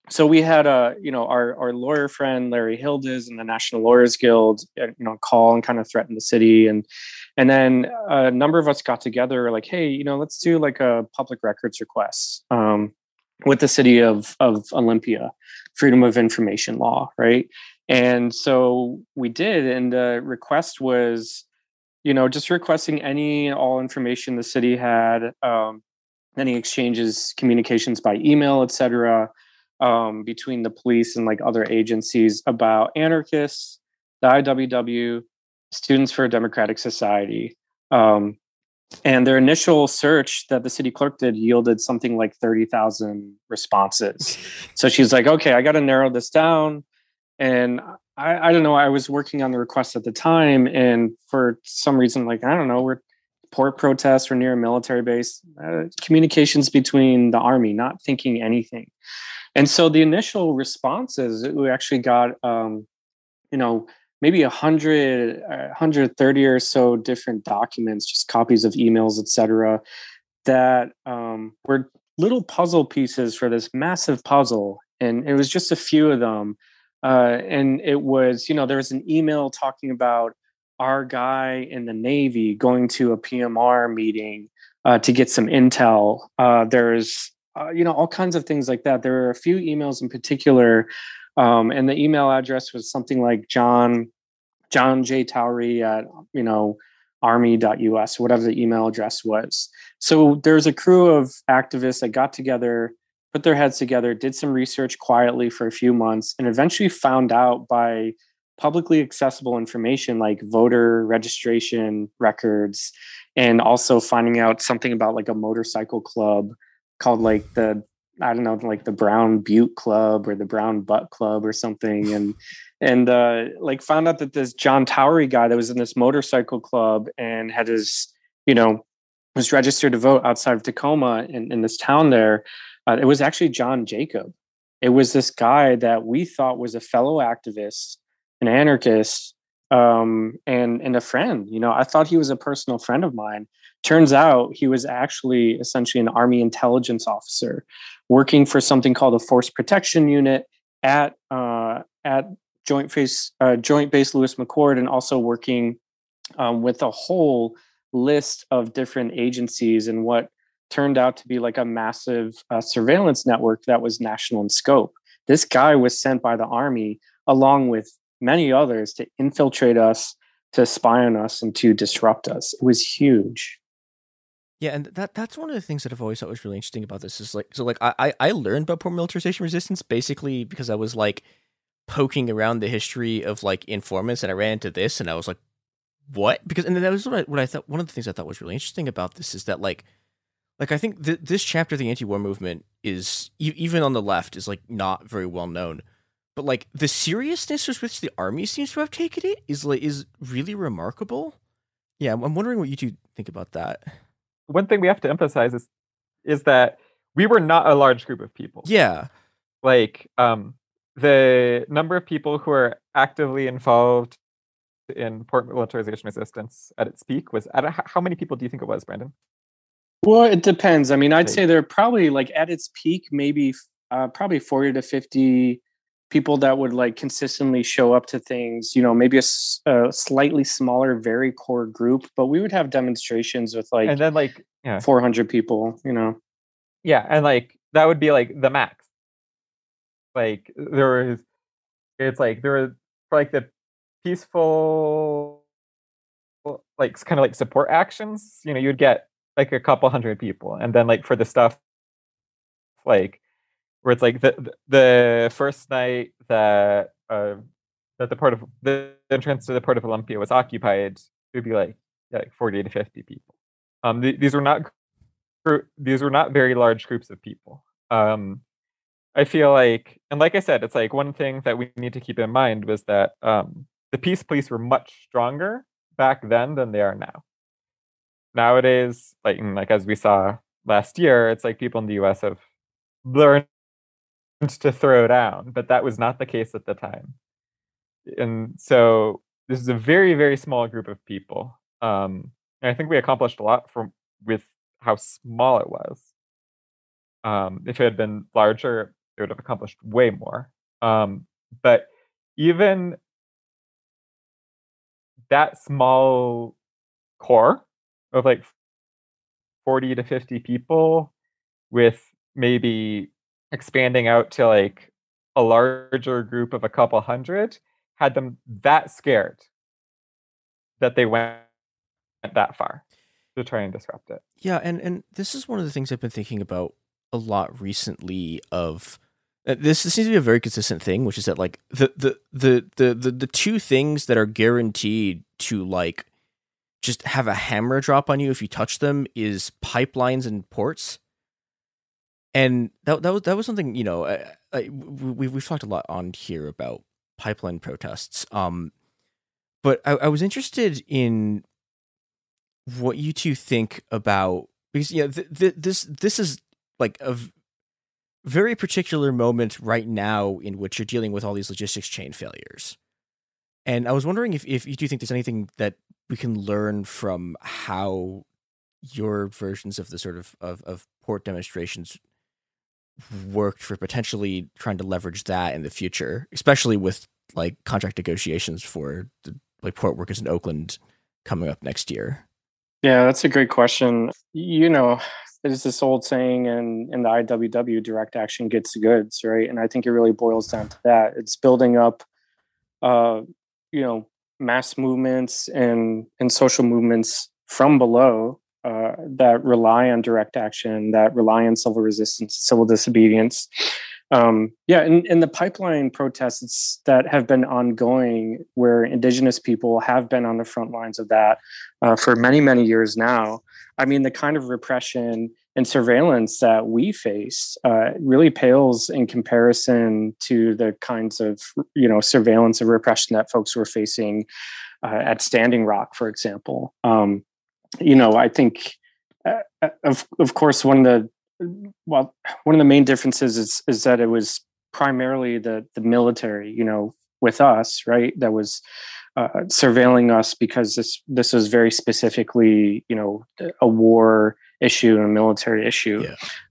so we had a, you know, our, our lawyer friend Larry Hildes and the National Lawyers Guild, uh, you know, call and kind of threaten the city, and and then a number of us got together, like, hey, you know, let's do like a public records request um, with the city of of Olympia, freedom of information law, right? And so we did, and the request was, you know, just requesting any and all information the city had, um, any exchanges, communications by email, et cetera um, between the police and like other agencies about anarchists, the IWW, Students for a Democratic Society. Um, and their initial search that the city clerk did yielded something like 30,000 responses. so she's like, okay, I got to narrow this down. And I, I don't know, I was working on the request at the time. And for some reason, like, I don't know, we're port protests or near a military base, uh, communications between the army, not thinking anything. And so the initial responses, we actually got, um, you know, maybe 100, uh, 130 or so different documents, just copies of emails, et cetera, that um, were little puzzle pieces for this massive puzzle. And it was just a few of them. Uh, and it was, you know, there was an email talking about our guy in the Navy going to a PMR meeting uh, to get some intel. Uh, there's uh, you know all kinds of things like that. There are a few emails in particular um, and the email address was something like john john j. Towery at you know army.us whatever the email address was. So there's a crew of activists that got together put their heads together did some research quietly for a few months and eventually found out by publicly accessible information like voter registration records and also finding out something about like a motorcycle club called like the I don't know, like the Brown Butte Club or the Brown Butt Club or something, and and uh, like found out that this John Towery guy that was in this motorcycle club and had his, you know, was registered to vote outside of Tacoma in, in this town there. Uh, it was actually John Jacob. It was this guy that we thought was a fellow activist, an anarchist, um, and and a friend. You know, I thought he was a personal friend of mine. turns out he was actually essentially an army intelligence officer working for something called a force protection unit at uh, at joint base uh, joint base lewis mcchord and also working um, with a whole list of different agencies and what turned out to be like a massive uh, surveillance network that was national in scope. This guy was sent by the army along with many others to infiltrate us to spy on us and to disrupt us. It was huge. Yeah, and that that's one of the things that I've always thought was really interesting about this is like so like I I learned about port militarization resistance basically because I was like poking around the history of like informants and I ran into this and I was like what? Because and that was what I, what I thought one of the things I thought was really interesting about this is that like like I think th- this chapter of the anti-war movement is e- even on the left is like not very well known but like the seriousness with which the army seems to have taken it is like is really remarkable yeah I'm, wondering what you two think about that One thing we have to emphasize is is that we were not a large group of people. yeah Like um the number of people who are actively involved in port militarization resistance at its peak was at a, how many people do you think it was, Brandon? Well, it depends. I mean, I'd say they're probably like at its peak, maybe uh, probably forty to fifty people that would like consistently show up to things. You know, maybe a, s- a slightly smaller, very core group, but we would have demonstrations with like and then like yeah. four hundred people. You know, Yeah, and like that would be like the max. Like there was, it's like there for like the peaceful, like kind of like support actions. You know, you'd get like a couple hundred people, and then like for the stuff, like where it's like the the first night that uh that the port of the entrance to the port of Olympia was occupied, it would be like yeah, like forty to fifty people. Um, th- these were not gr- these were not very large groups of people. Um, I feel like, and like I said, it's like one thing that we need to keep in mind was that um, the peace police were much stronger back then than they are now. Nowadays, like like as we saw last year, it's like people in the U.S. have learned to throw down, but that was not the case at the time. And so this is a very very small group of people. Um, and I think we accomplished a lot from with how small it was. Um, if it had been larger, it would have accomplished way more. Um, but even that small core of like 40 to 50 people with maybe expanding out to like a larger group of a couple hundred had them that scared that they went that far to try and disrupt it. Yeah, and and this is one of the things I've been thinking about a lot recently. Of uh, this, this seems to be a very consistent thing, which is that like the the the the the, the two things that are guaranteed to like just have a hammer drop on you if you touch them is pipelines and ports. And that that was that was something you know I, I, we we've talked a lot on here about pipeline protests. Um, but I, I was interested in what you two think about because yeah th- th- this this is like a v- very particular moment right now in which you're dealing with all these logistics chain failures and i was wondering if, if you do think there's anything that we can learn from how your versions of the sort of, of, of port demonstrations worked for potentially trying to leverage that in the future especially with like contract negotiations for the, like port workers in oakland coming up next year yeah, that's a great question. You know, there's this old saying in in the IWW, direct action gets goods, right? And I think it really boils down to that. It's building up, uh, you know, mass movements and and social movements from below uh, that rely on direct action, that rely on civil resistance, civil disobedience. Um, yeah, and, and the pipeline protests that have been ongoing, where Indigenous people have been on the front lines of that uh, for many, many years now. I mean, the kind of repression and surveillance that we face uh, really pales in comparison to the kinds of you know surveillance and repression that folks were facing uh, at Standing Rock, for example. Um, you know, I think, uh, of of course, one of the well, one of the main differences is is that it was primarily the the military, you know, with us, right, that was uh, surveilling us because this this was very specifically you know a war issue and a military issue.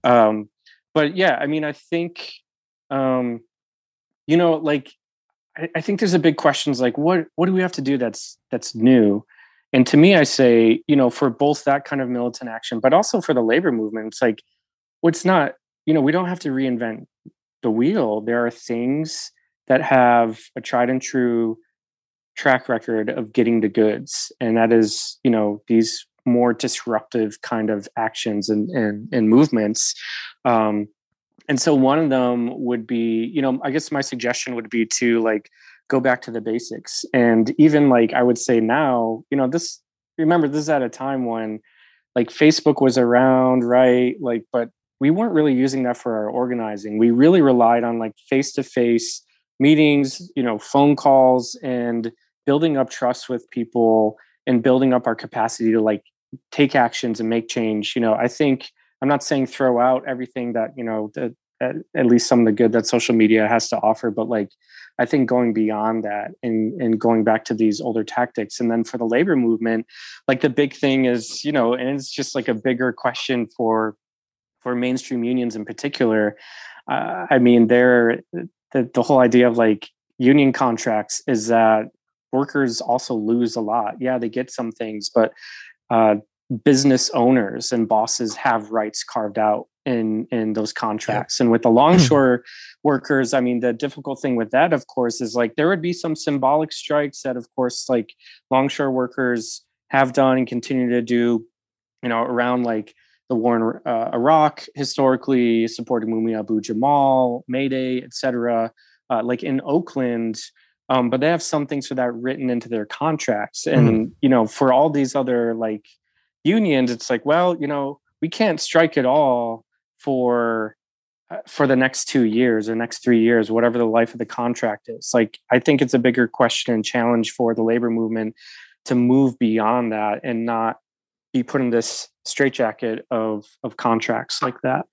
Um, but yeah, I mean, I think um, you know, like I, I think there's a big questions like what what do we have to do that's that's new? And to me i say you know for both that kind of militant action but also for the labor movement it's like what's not you know we don't have to reinvent the wheel. There are things that have a tried and true track record of getting the goods. And that is you know these more disruptive kind of actions and and, and movements. Um, and so one of them would be you know i guess my suggestion would be to like go back to the basics. And even like i would say now you know this remember this is at a time when like facebook was around right? Like but we weren't really using that for our organizing. We really relied on like face to face meetings you know phone calls and building up trust with people and building up our capacity to like take actions and make change you know i think i'm not saying throw out everything that you know that at, at least some of the good that social media has to offer but like i think going beyond that and and going back to these older tactics and then for the labor movement like the big thing is you know and it's just like a bigger question for for mainstream unions in particular. Uh, i mean they're the, the whole idea of like union contracts is that workers also lose a lot. Yeah they get some things but uh, business owners and bosses have rights carved out in in those contracts. And with the longshore workers i mean the difficult thing with that of course is like there would be some symbolic strikes that of course like longshore workers have done and continue to do you know around like the war in uh, iraq historically supporting mumia abu jamal mayday etc uh, like in oakland um, but they have some things for that written into their contracts. And Mhm. you know for all these other like unions it's like well you know we can't strike at all for uh, for the next two years or next three years whatever the life of the contract is. Like i think it's a bigger question and challenge for the labor movement to move beyond that and not be put in this straitjacket of of contracts like that.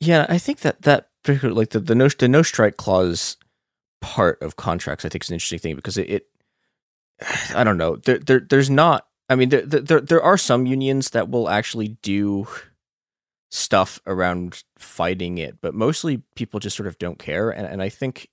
Yeah, I think that that particular like the the no the no strike clause part of contracts I think is an interesting thing because it, it I don't know there, there there's not I mean there, there there are some unions that will actually do stuff around fighting it but mostly people just sort of don't care and and I think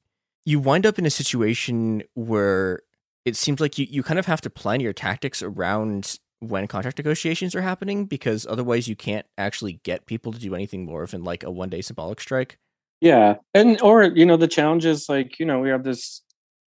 you wind up in a situation where it seems like you, you kind of have to plan your tactics around when contract negotiations are happening because otherwise you can't actually get people to do anything more than like a one day symbolic strike. Yeah and or you know the challenge is like you know we have this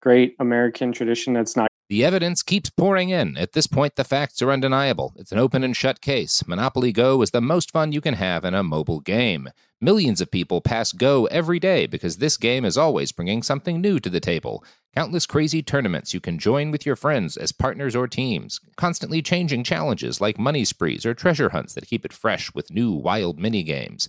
great american tradition that's not The evidence keeps pouring in. At this point, the facts are undeniable. It's an open and shut case. Monopoly Go is the most fun you can have in a mobile game. Millions of people pass Go every day because this game is always bringing something new to the table. Countless crazy tournaments you can join with your friends as partners or teams. Constantly changing challenges like money sprees or treasure hunts that keep it fresh with new wild mini games.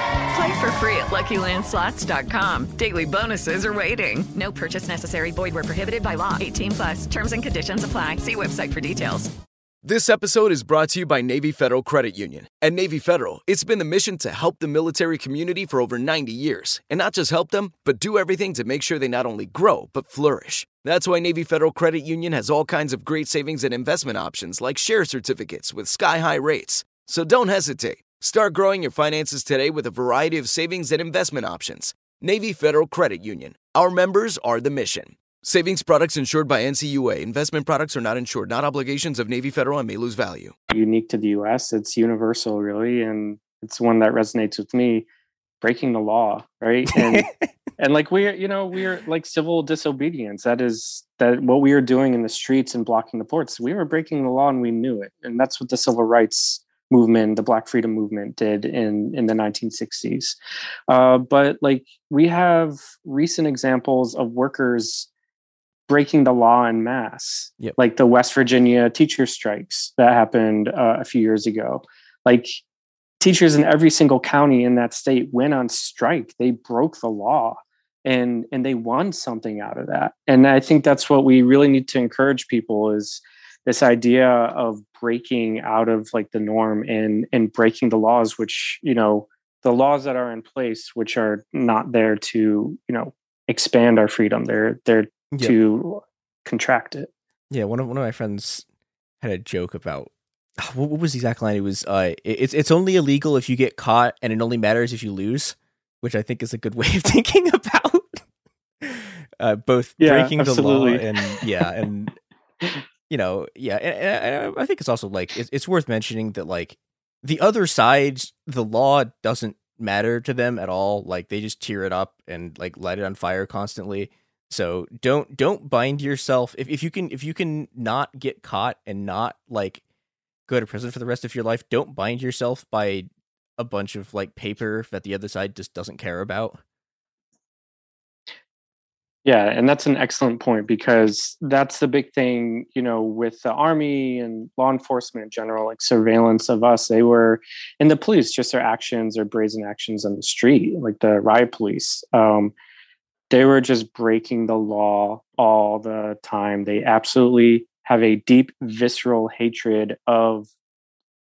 Play for free at LuckyLandSlots.com. Daily bonuses are waiting. No purchase necessary. Void where prohibited by law. 18 plus. Terms and conditions apply. See website for details. This episode is brought to you by Navy Federal Credit Union. At Navy Federal, it's been the mission to help the military community for over 90 years. And not just help them, but do everything to make sure they not only grow, but flourish. That's why Navy Federal Credit Union has all kinds of great savings and investment options like share certificates with sky high rates. So don't hesitate. Start growing your finances today with a variety of savings and investment options. Navy Federal Credit Union. Our members are the mission. Savings products insured by NCUA. Investment products are not insured, not obligations of Navy Federal and may lose value. Unique to the US, it's universal, really. And it's one that resonates with me breaking the law, right? And, and like we're, you know, we're like civil disobedience. That is that what we are doing in the streets and blocking the ports. We were breaking the law and we knew it. And that's what the civil rights movement, the Black Freedom Movement, did in in the 1960s. Uh, but like we have recent examples of workers breaking the law in mass, Yep. like the West Virginia teacher strikes that happened uh, a few years ago. Like teachers in every single county in that state went on strike. They broke the law and and they won something out of that. And I think that's what we really need to encourage people is this idea of breaking out of like the norm and and breaking the laws which, you know, the laws that are in place which are not there to, you know, expand our freedom. They're they're to contract it. Yeah, one of one of my friends had a joke about what, what was the exact line? It was uh, it's it's only illegal if you get caught, and it only matters if you lose, which I think is a good way of thinking about uh, both Yeah, breaking absolutely. the law and yeah, and you know, yeah, and, and I think it's also like it's, it's worth mentioning that like the other side, the law doesn't matter to them at all. Like they just tear it up and like light it on fire constantly. So don't don't bind yourself if, if you can if you can not get caught and not like go to prison for the rest of your life, don't bind yourself by a bunch of like paper that the other side just doesn't care about. Yeah, and that's an excellent point because that's the big thing, you know, with the army and law enforcement in general, like surveillance of us. They were, and the police, just their actions or brazen actions on the street, like the riot police. Um, they were just breaking the law all the time. They absolutely have a deep, visceral hatred of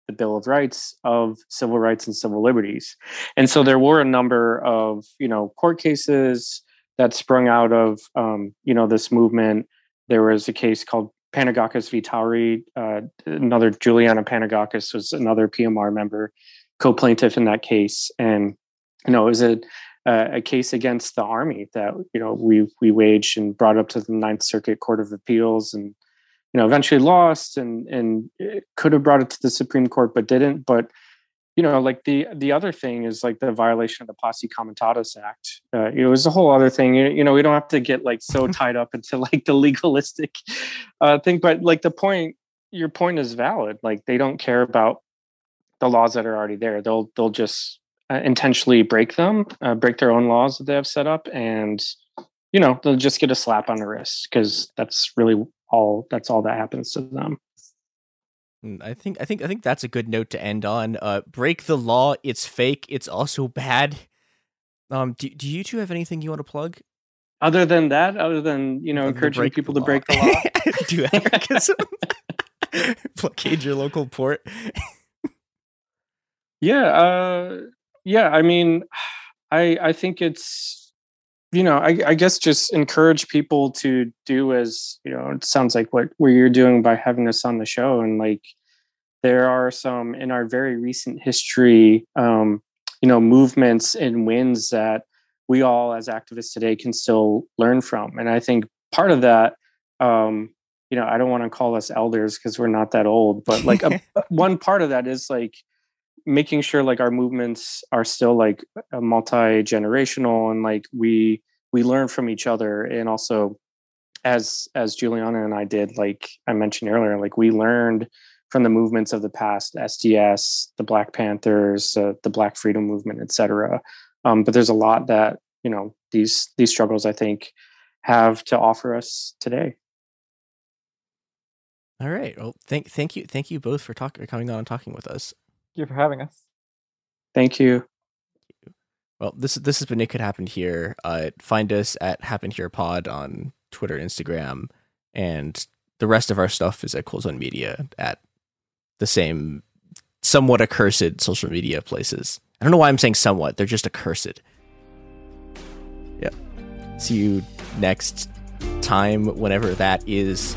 the Bill of Rights, of civil rights and civil liberties. And so there were a number of, you know, court cases that sprung out of, um, you know, this movement. There was a case called Panagakis v. Uh, another Juliana Panagakis was another PMR member, co-plaintiff in that case. And, you know, it was a, a case against the army that, you know, we, we waged and brought up to the Ninth Circuit Court of Appeals and, you know, eventually lost and and could have brought it to the Supreme Court, but didn't. But you know, like the the other thing is like the violation of the Posse Comitatus Act. Uh, it was a whole other thing. You, you know, we don't have to get like so tied up into like the legalistic uh, thing, but like the point, your point is valid. Like they don't care about the laws that are already there. They'll they'll just uh, intentionally break them, uh, break their own laws that they have set up, and you know they'll just get a slap on the wrist because that's really all that's all that happens to them. Mm, I think I think I think that's a good note to end on. Uh, break the law. It's fake. It's also bad. Um, do do you two have anything you want to plug? Other than that, other than you know Other encouraging people to break the law, do anarchism. Blockade your local port. yeah, uh, yeah. I mean, I I think it's you know I, I guess just encourage people to do as you know it sounds like what what you're doing by having us on the show. And like there are some in our very recent history um you know movements and wins that we all as activists today can still learn from. And i think part of that um you know i don't want to call us elders because we're not that old but like a, one part of that is like making sure like our movements are still like multi generational and like we we learn from each other and also as as Juliana and I did like I mentioned earlier like we learned from the movements of the past SDS the Black Panthers uh, the Black Freedom Movement etc um, but there's a lot that you know these these struggles I think have to offer us today All right. Well, thank thank you thank you both for talking coming on and talking with us. Thank you for having us. thank you Well, this this has been It Could Happen Here. Uh, find us at Happen Here Pod on Twitter, Instagram, and the rest of our stuff is at Cool Zone Media at the same somewhat accursed social media places. I don't know why I'm saying somewhat. They're just accursed. Yep. See you next time, whenever that is.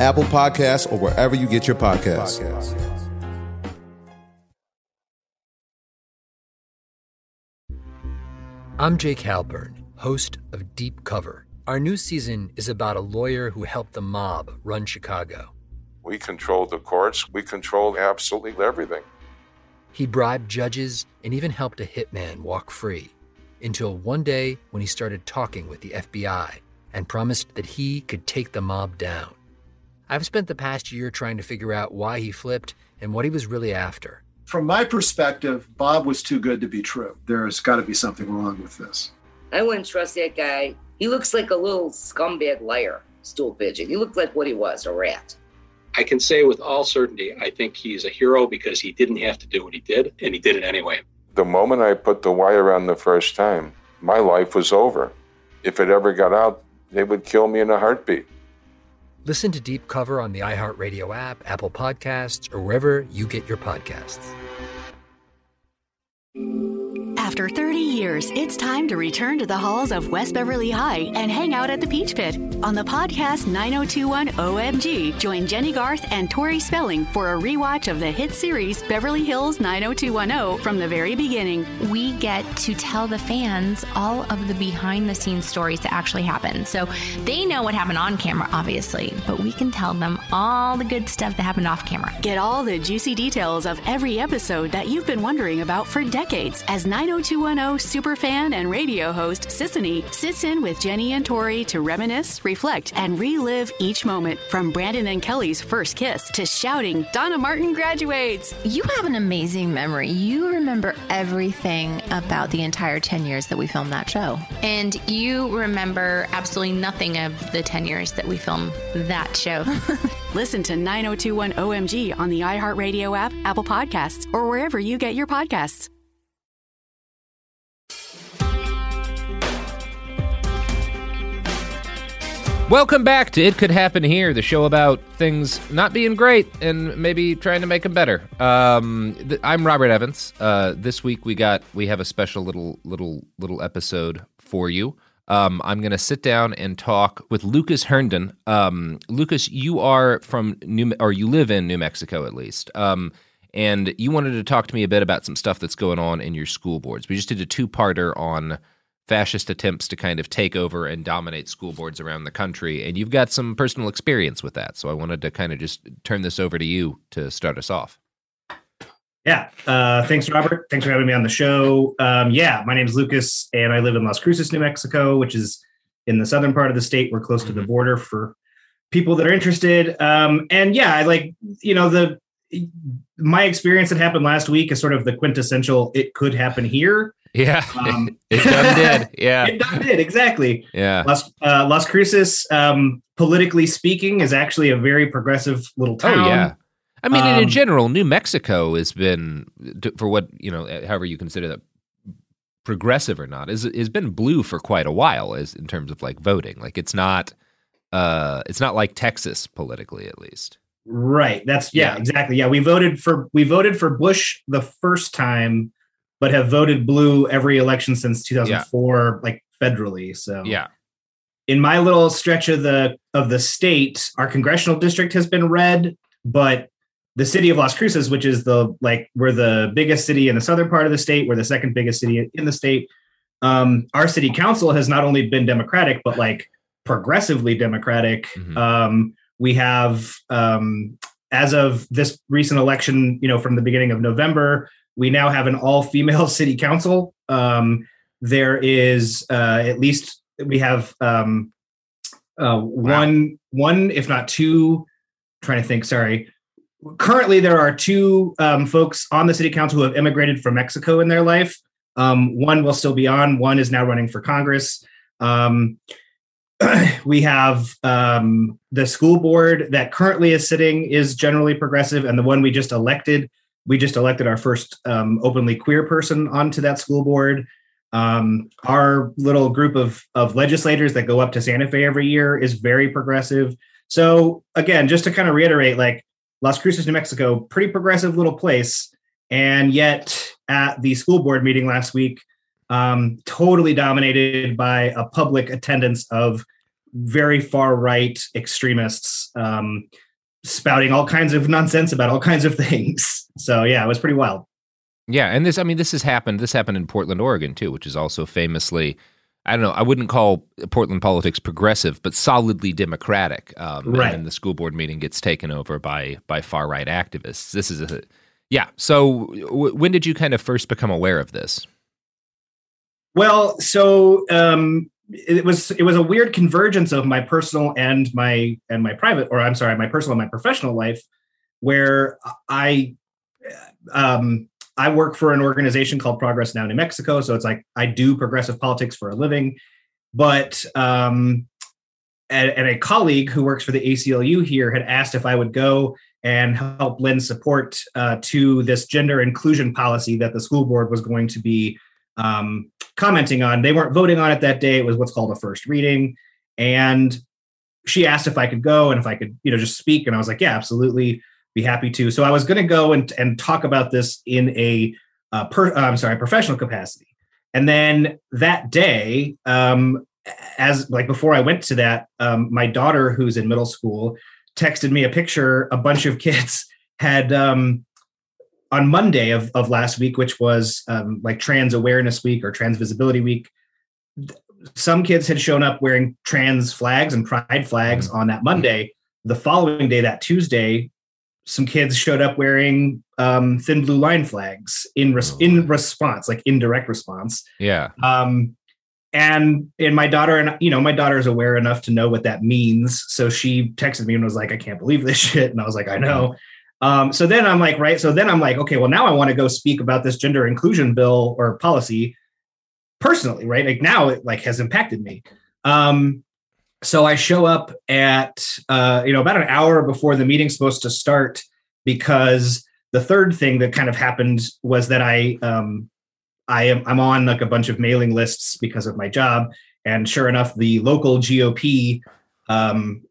Apple Podcasts, or wherever you get your podcasts. I'm Jake Halpern, host of Deep Cover. Our new season is about a lawyer who helped the mob run Chicago. We controlled the courts, we controlled absolutely everything. He bribed judges and even helped a hitman walk free. Until one day when he started talking with the FBI and promised that he could take the mob down. I've spent the past year trying to figure out why he flipped and what he was really after. From my perspective, Bob was too good to be true. There's got to be something wrong with this. I wouldn't trust that guy. He looks like a little scumbag liar, stool pigeon. He looked like what he was, a rat. I can say with all certainty, I think he's a hero because he didn't have to do what he did, and he did it anyway. The moment I put the wire on the first time, my life was over. If it ever got out, they would kill me in a heartbeat. Listen to Deep Cover on the iHeartRadio app, Apple Podcasts, or wherever you get your podcasts. After 30 years, it's time to return to the halls of West Beverly High and hang out at the Peach Pit. On the podcast 9021 OMG, join Jennie Garth and Tori Spelling for a rewatch of the hit series Beverly Hills 90210 from the very beginning. We get to tell the fans all of the behind the scenes stories that actually happen. So they know what happened on camera, obviously, but we can tell them all the good stuff that happened off camera. Get all the juicy details of every episode that you've been wondering about for decades as 90210 superfan and radio host Sisanie sits in with Jennie and Tori to reminisce, reflect, and relive each moment from Brandon and Kelly's first kiss to shouting, Donna Martin graduates. You have an amazing memory. You remember everything about the entire 10 years that we filmed that show. And you remember absolutely nothing of the 10 years that we filmed that show. Listen to 9021 OMG on the iHeartRadio app, Apple Podcasts, or wherever you get your podcasts. Welcome back to It Could Happen Here, the show about things not being great and maybe trying to make them better. Um, th- I'm Robert Evans. Uh, this week we got we have a special little little little episode for you. Um, I'm going to sit down and talk with Lucas Herndon. Um, Lucas, you are from New or you live in New Mexico at least. Um, and you wanted to talk to me a bit about some stuff that's going on in your school boards. We just did a two-parter on fascist attempts to kind of take over and dominate school boards around the country. And you've got some personal experience with that. So I wanted to kind of just turn this over to you to start us off. Yeah. Uh, thanks, Robert. Thanks for having me on the show. Um, yeah, my name is Lucas, and I live in Las Cruces, New Mexico, which is in the southern part of the state. We're close to the border for people that are interested. Um, and yeah, I like, you know, the my experience that happened last week is sort of the quintessential it could happen here yeah, um, it, it done did. Yeah, it done did exactly. Yeah, Las, uh, Las Cruces, um, politically speaking, is actually a very progressive little town. Oh yeah, I mean, um, in general, New Mexico has been for what you know, however you consider that progressive or not, is has been blue for quite a while, as in terms of like voting. Like it's not, uh, it's not like Texas politically, at least. Right. That's yeah, yeah, exactly. Yeah, we voted for we voted for Bush the first time but have voted blue every election since 2004, yeah. like federally. So yeah, in my little stretch of the of the state, our congressional district has been red, but the city of Las Cruces, which is the like we're the biggest city in the southern part of the state, we're the second biggest city in the state. Um, our city council has not only been Democratic, but like progressively Democratic. Mm-hmm. Um, we have, um, as of this recent election, you know, from the beginning of November, we now have an all-female city council. Um, there is uh, at least we have um, uh, one, one if not two. Trying to think. Sorry. Currently, there are two um, folks on the city council who have immigrated from Mexico in their life. Um, one will still be on. One is now running for Congress. Um, we have um, the school board that currently is sitting is generally progressive, and the one we just elected, we just elected our first um, openly queer person onto that school board. Um, our little group of of legislators that go up to Santa Fe every year is very progressive. So again, just to kind of reiterate, like Las Cruces, New Mexico, pretty progressive little place, and yet at the school board meeting last week, um, totally dominated by a public attendance of very far right extremists um, spouting all kinds of nonsense about all kinds of things. So yeah, it was pretty wild. Yeah, and this I mean this has happened this happened in Portland, Oregon too, which is also famously I don't know, I wouldn't call Portland politics progressive, but solidly democratic. Um, Right. And the school board meeting gets taken over by by far right activists. This is a yeah. So w- when did you kind of first become aware of this? Well, so um, it was it was a weird convergence of my personal and my and my private, or I'm sorry, my personal and my professional life, where I um, I work for an organization called Progress Now New Mexico. So it's like I do progressive politics for a living, but um, and, and a colleague who works for the ACLU here had asked if I would go and help lend support uh, to this gender inclusion policy that the school board was going to be um, commenting on. They weren't voting on it that day. It was what's called a first reading. And she asked if I could go and if I could, you know, just speak. And I was like, yeah, absolutely, be happy to. So I was going to go and, and talk about this in a, uh, per, uh, I'm sorry, professional capacity. And then that day, um, as like before I went to that, um, my daughter, who's in middle school, texted me a picture. A bunch of kids had um, on Monday of, of last week, which was um, like Trans Awareness Week or Trans Visibility Week. th- Some kids had shown up wearing trans flags and pride flags on that Monday. The following day, that Tuesday, some kids showed up wearing um, thin blue line flags in res- in response, like indirect response. Yeah. Um, and and my daughter and you know my daughter is aware enough to know what that means. So she texted me and was like, "I can't believe this shit," and I was like, "I know." Um, so then I'm like, right. So then I'm like, okay, well now I want to go speak about this gender inclusion bill or policy personally, right? Like now it like has impacted me. Um, so I show up at uh, you know about an hour before the meeting's supposed to start because the third thing that kind of happened was that I um, I am I'm on like a bunch of mailing lists because of my job, and sure enough, the local GOP, um,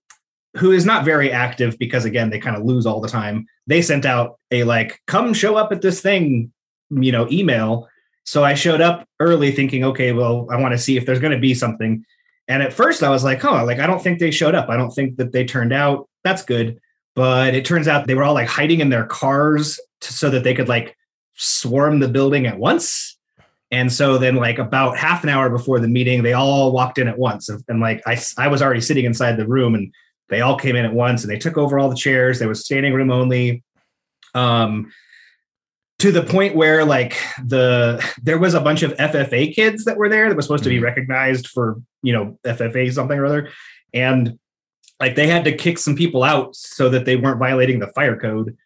who is not very active because again they kind of lose all the time, they sent out a like come show up at this thing, you know, email. So I showed up early thinking, okay, well, I want to see if there's going to be something. And at first I was like, oh, like I don't think they showed up. I don't think that they turned out. That's good. But it turns out they were all like hiding in their cars so that they could like swarm the building at once. And so then, like about half an hour before the meeting, they all walked in at once. And, and, like I, I was already sitting inside the room, and they all came in at once, and they took over all the chairs. There was standing room only. Um, to the point where like the there was a bunch of FFA kids that were there that was supposed to be recognized for you know FFA something or other, and like they had to kick some people out so that they weren't violating the fire code.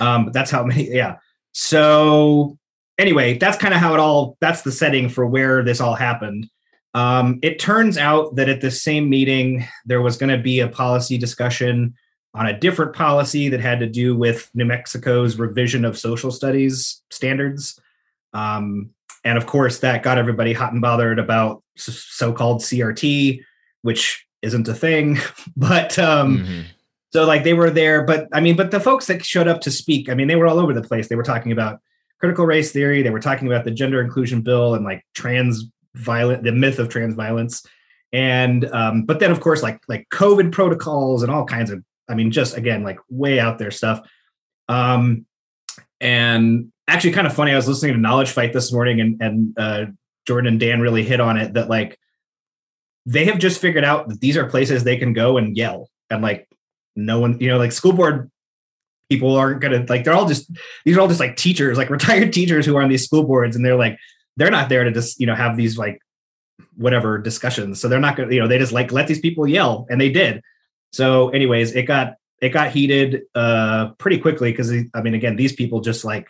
Um, that's how many. Yeah. So anyway, that's kind of how it all. That's the setting for where this all happened. Um, it turns out that at the same meeting there was going to be a policy discussion on a different policy that had to do with New Mexico's revision of social studies standards. Um, and of course, that got everybody hot and bothered about so called CRT, which isn't a thing. But um, so, like, they were there. But I mean, but the folks that showed up to speak, I mean, they were all over the place. They were talking about critical race theory, they were talking about the gender inclusion bill and like trans violent, the myth of trans violence. and um, but then of course like like COVID protocols and all kinds of I mean just again like way out there stuff. Um, and actually kind of funny. I was listening to Knowledge Fight this morning, and and uh, Jordan and Dan really hit on it that like they have just figured out that these are places they can go and yell and like no one you know like school board people aren't gonna like they're all just these are all just like teachers like retired teachers who are on these school boards and they're like they're not there to just you know have these like whatever discussions. So they're not gonna you know they just like let these people yell and they did. So anyways it got it got heated uh pretty quickly because i mean again these people just like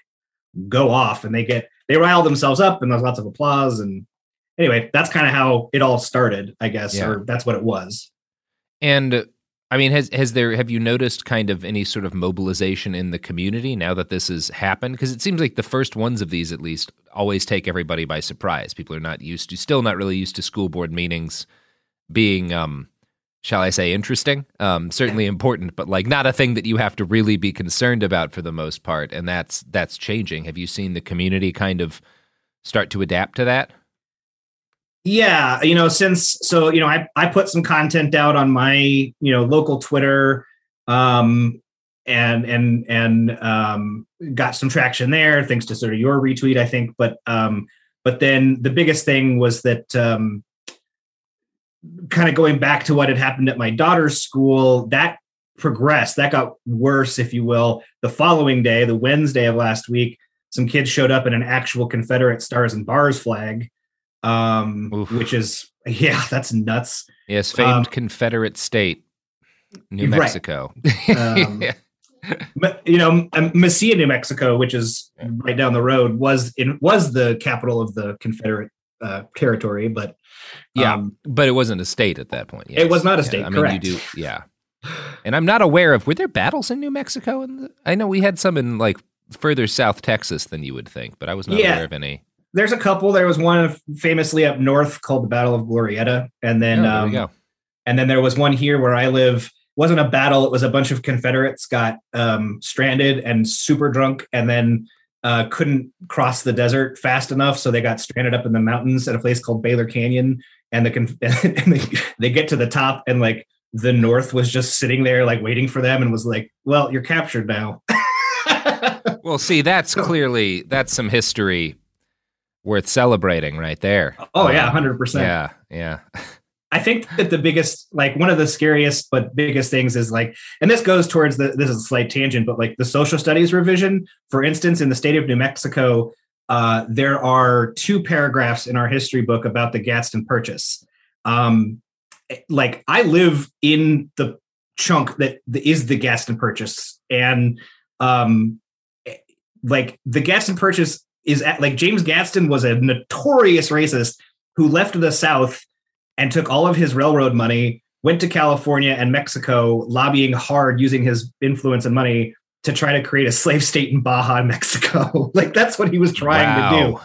go off and they get they rile themselves up and there's lots of applause and anyway that's kind of how it all started i guess Yeah. or that's what it was. And I mean, has has there have you noticed kind of any sort of mobilization in the community now that this has happened? Because it seems like the first ones of these, at least, always take everybody by surprise. People are not used to, still not really used to school board meetings being, um, shall I say, interesting. Um, certainly important, but like not a thing that you have to really be concerned about for the most part. And that's that's changing. Have you seen the community kind of start to adapt to that? Yeah you know since so you know i i put some content out on my you know local twitter um and and and um got some traction there thanks to sort of your retweet i think but um but then the biggest thing was that um kind of going back to what had happened at my daughter's school that progressed that got worse if you will the following day the wednesday of last week some kids showed up in an actual confederate stars and bars flag um which is yeah that's nuts Yes, famed Um, Confederate state, New Right. Mexico. Um, you know um, Mesilla, New Mexico, which is right down the road, was in was the capital of the Confederate uh, territory, but Yeah, um, but it wasn't a state at that point. It was not a Yeah, state, I mean, correct. you do, yeah. And I'm not aware of were there battles in New Mexico? The, I know we had some in like further south Texas than you would think, but I was not Yeah. aware of any. There's a couple. There was one famously up north called the Battle of Glorieta, and then Oh, there um, and then there was one here where I live. wasn't a battle. It was a bunch of Confederates got um, stranded and super drunk, and then uh, couldn't cross the desert fast enough, so they got stranded up in the mountains at a place called Baylor Canyon. And the conf- and they, they get to the top, and like the North was just sitting there, like waiting for them, and was like, "Well, you're captured now." Well, see, that's clearly that's some history worth celebrating right there. Oh, yeah, Um, 100%. Yeah, yeah. I think that the biggest, like one of the scariest but biggest things is like, and this goes towards the this is a slight tangent, but like the social studies revision, for instance, in the state of New Mexico, uh, there are two paragraphs in our history book about the Gadsden Purchase. Um, like I live in the chunk that is the, is the Gadsden Purchase, and um, like the Gadsden Purchase is at like James Gadsden was a notorious racist who left the South and took all of his railroad money, went to California and Mexico, lobbying hard using his influence and money to try to create a slave state in Baja, Mexico. like that's what he was trying to do.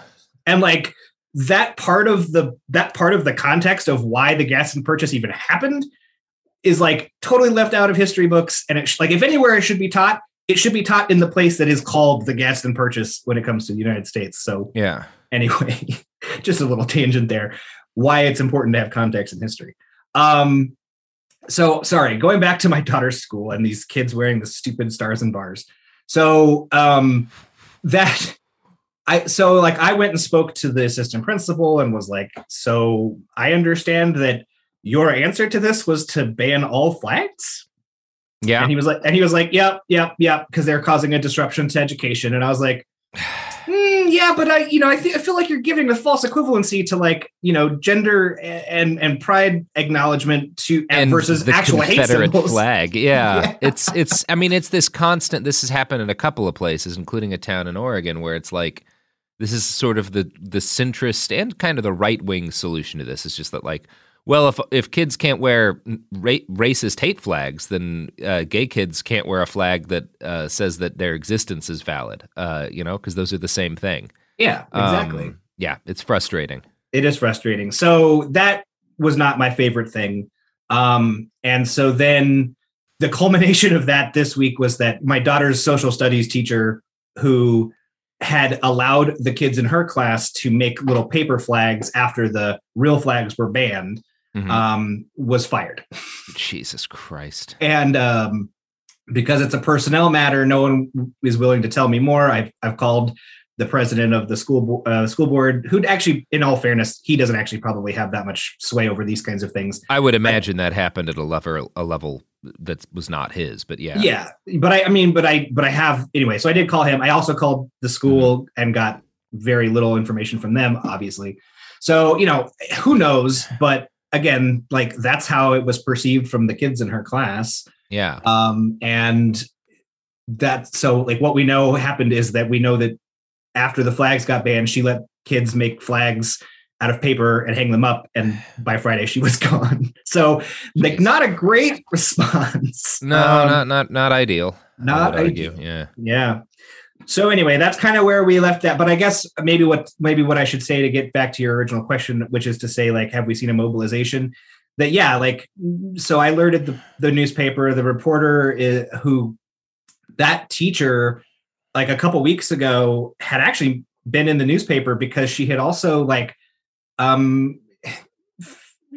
And like that part of the that part of the context of why the Gadsden purchase even happened is like totally left out of history books. And it sh- like if anywhere it should be taught, it should be taught in the place that is called the Gadsden purchase when it comes to the United States. So Yeah. anyway, just a little tangent there. Why it's important to have context in history. Um, so sorry, going back to my daughter's school and these kids wearing the stupid stars and bars. So um, that I so like I went and spoke to the assistant principal and was like, so I understand that your answer to this was to ban all flags. Yeah. And he was like, and he was like, yep, yep, yep, because they're causing a disruption to education. And I was like, "Hmm, yeah, but I, you know, I, th- I feel like you're giving the false equivalency to like, you know, gender and and pride acknowledgement to and versus the actual hate Confederate symbols. flag. Yeah. it's it's. I mean, it's this constant. This has happened in a couple of places, including a town in Oregon, where it's like this is sort of the the centrist and kind of the right wing solution to this. It's just that like. Well, if if kids can't wear ra- racist hate flags, then uh, gay kids can't wear a flag that uh, says that their existence is valid. Uh, you know, because those are the same thing. Yeah, exactly. Um, yeah, it's frustrating. it is frustrating. So that was not my favorite thing. Um, and so then the culmination of that this week was that my daughter's social studies teacher, who had allowed the kids in her class to make little paper flags after the real flags were banned, Mhm. um, was fired. Jesus Christ. And um, because it's a personnel matter, no one is willing to tell me more. I've I've called the president of the school uh, school board, who actually, in all fairness, he doesn't actually probably have that much sway over these kinds of things. I would imagine that happened at a level a level that was not his, but yeah. Yeah, but I, I mean, but I, but I have anyway. So I did call him. I also called the school and got very little information from them, obviously. So you know, who knows? But again, like that's how it was perceived from the kids in her class. Yeah. Um, and that so like what we know happened is that we know that after the flags got banned, she let kids make flags out of paper and hang them up, and by Friday she was gone. So like not a great response. No, Um, not not not ideal. Not ideal. Yeah. Yeah. So anyway, that's kind of where we left that. But I guess maybe what maybe what I should say to get back to your original question, which is to say, like, have we seen a mobilization? That yeah, like, so I alerted the, the newspaper, the reporter is, who that teacher, like a couple weeks ago, had actually been in the newspaper because she had also like, um,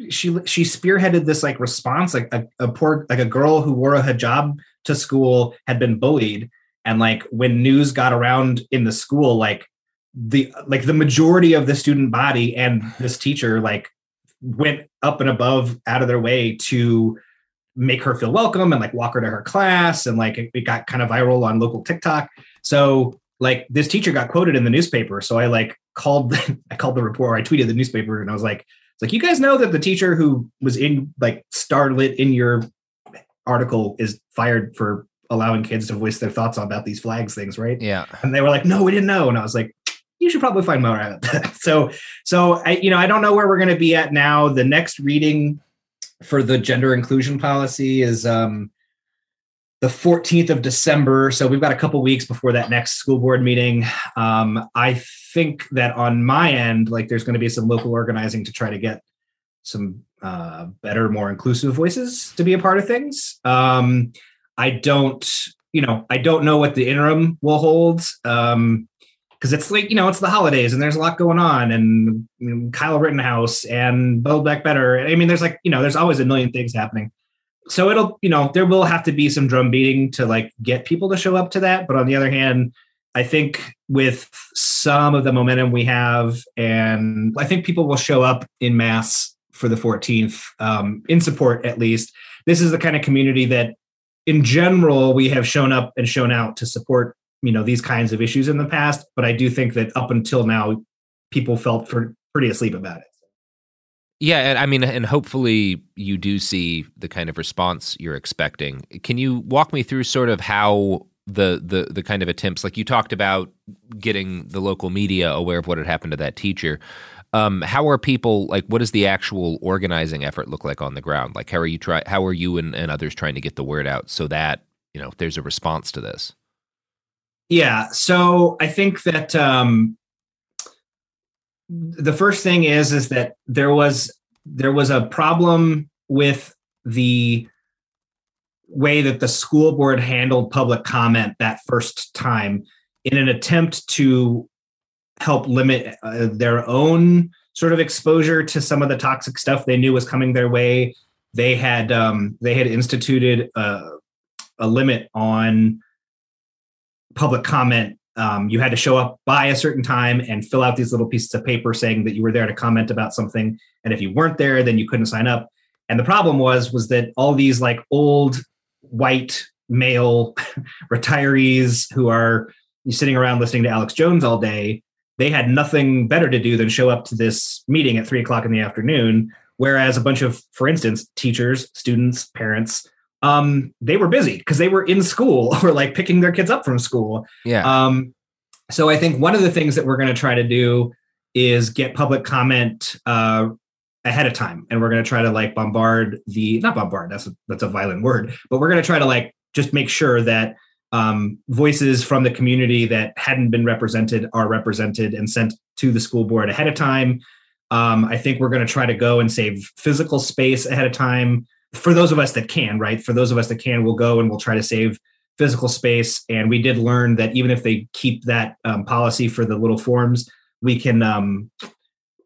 she she spearheaded this like response like a, a poor like a girl who wore a hijab to school had been bullied and like when news got around in the school like the like the majority of the student body and this teacher like went up and above out of their way to make her feel welcome and like walk her to her class and like it, it got kind of viral on local TikTok. So like this teacher got quoted in the newspaper. So I like called the, I called the reporter, I tweeted the newspaper and I was like, it's like you guys know that the teacher who was in like starlit in your article is fired for allowing kids to voice their thoughts about these flags things, right? Yeah. And they were like, no, we didn't know. And I was like, you should probably find more out. so, so I, you know, I don't know where we're going to be at now. The next reading for the gender inclusion policy is um, the 14th of December. So we've got a couple weeks before that next school board meeting. Um, I think that on my end, like there's going to be some local organizing to try to get some uh, better, more inclusive voices to be a part of things. Um, I don't, you know, I don't know what the interim will hold. Um, because it's like you know it's the holidays and there's a lot going on and you know, Kyle Rittenhouse and Build Back Better. I mean, there's like you know there's always a million things happening. So it'll you know there will have to be some drum beating to like get people to show up to that. But on the other hand, I think with some of the momentum we have, and I think people will show up in mass for the 14th um, in support at least. This is the kind of community that, in general, we have shown up and shown out to support you know these kinds of issues in the past but i do think that up until now people felt for pretty asleep about it Yeah, and I mean, and hopefully you do see the kind of response you're expecting. Can you walk me through sort of how the the the kind of attempts, like you talked about, getting the local media aware of what had happened to that teacher? Um, how are people like? What does the actual organizing effort look like on the ground? Like, how are you try? How are you and, and others trying to get the word out so that you know there's a response to this? Yeah. So I think that um, the first thing is is that there was there was a problem with the way that the school board handled public comment that first time in an attempt to help limit uh, their own sort of exposure to some of the toxic stuff they knew was coming their way. They had um, they had instituted a, a limit on public comment. Um, you had to show up by a certain time and fill out these little pieces of paper saying that you were there to comment about something. And if you weren't there then you couldn't sign up. And the problem was was that all these like old white male retirees who are sitting around listening to alex jones all day they had nothing better to do than show up to this meeting at three o'clock in the afternoon whereas a bunch of for instance teachers students parents um, they were busy because they were in school or like picking their kids up from school. Yeah. Um, so I think one of the things that we're going to try to do is get public comment uh, ahead of time, and we're going to try to like bombard the not bombard that's a, that's a violent word, but we're going to try to like just make sure that um, voices from the community that hadn't been represented are represented and sent to the school board ahead of time. Um, I think we're going to try to go and save physical space ahead of time for those of us that can, right? For those of us that can, we'll go and we'll try to save physical space. And we did learn that even if they keep that um, policy for the little forms, we can um,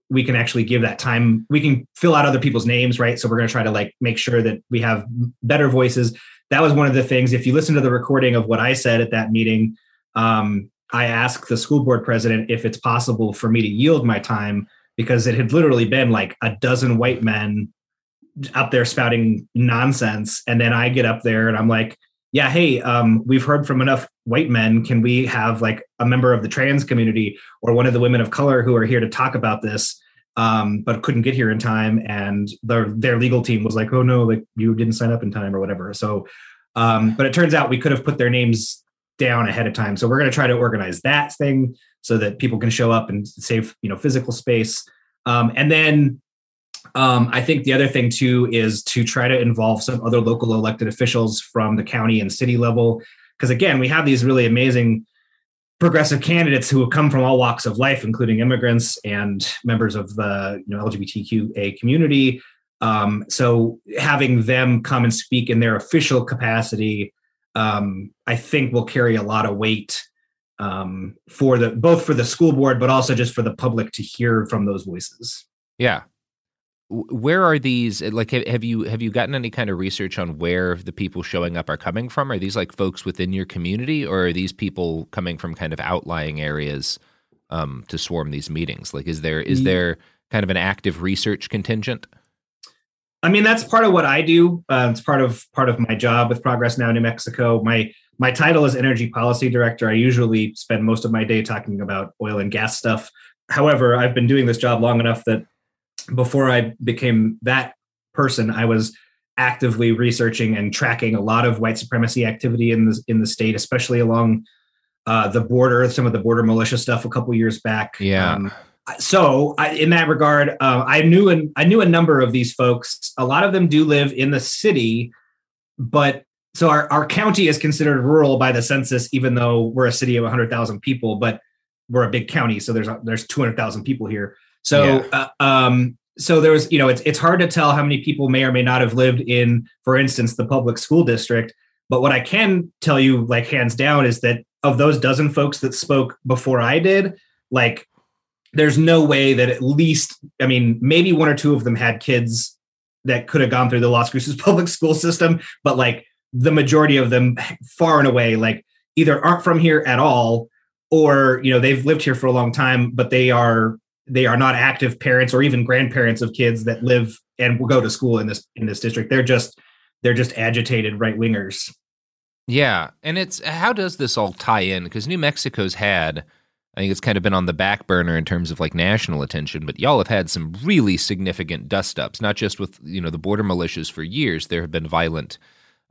we can actually give that time. We can fill out other people's names, right? So we're going to try to like make sure that we have better voices. That was one of the things. If you listen to the recording of what I said at that meeting, um, I asked the school board president if it's possible for me to yield my time because it had literally been like a dozen white men up there spouting nonsense. And then I get up there and I'm like, yeah, hey, um, we've heard from enough white men. Can we have like a member of the trans community or one of the women of color who are here to talk about this, um, but couldn't get here in time? And their their legal team was like, oh no, like you didn't sign up in time or whatever. So, um, but it turns out we could have put their names down ahead of time. So we're going to try to organize that thing so that people can show up and save you know physical space. Um, and then um, I think the other thing too is to try to involve some other local elected officials from the county and city level. Because again, we have these really amazing progressive candidates who have come from all walks of life, including immigrants and members of the you know LGBTQA community. Um, so having them come and speak in their official capacity, um, I think will carry a lot of weight um, for the both for the school board, but also just for the public to hear from those voices. Yeah, where are these like have you have you gotten any kind of research on where the people showing up are coming from? Are these like folks within your community or are these people coming from kind of outlying areas um, to swarm these meetings? Like is there is there kind of an active research contingent? I mean that's part of what i do. Uh, it's part of part of my job with progress now new mexico. My my title is energy policy director. I usually spend most of my day talking about oil and gas stuff. However i've been doing this job long enough that before I became that person, I was actively researching and tracking a lot of white supremacy activity in the in the state, especially along uh, the border, some of the border militia stuff a couple years back. Yeah. Um, so I, in that regard, uh, I knew an, I knew a number of these folks. A lot of them do live in the city, but so our, our county is considered rural by the census, even though we're a city of 100,000 people, but we're a big county. So there's, there's 200,000 people here. So, yeah. uh, um, so there was, you know, it's it's hard to tell how many people may or may not have lived in, for instance, the public school district. But what I can tell you, like hands down, is that of those dozen folks that spoke before I did, like, there's no way that at least, I mean, maybe one or two of them had kids that could have gone through the Las Cruces public school system, but like the majority of them, far and away, like either aren't from here at all, or you know they've lived here for a long time, but they are they are not active parents or even grandparents of kids that live and will go to school in this in this district. They're just they're just agitated right wingers. Yeah, and it's how does this all tie in? Because New Mexico's had, I think it's kind of been on the back burner in terms of like national attention, but y'all have had some really significant dust ups, not just with you know the border militias for years. There have been violent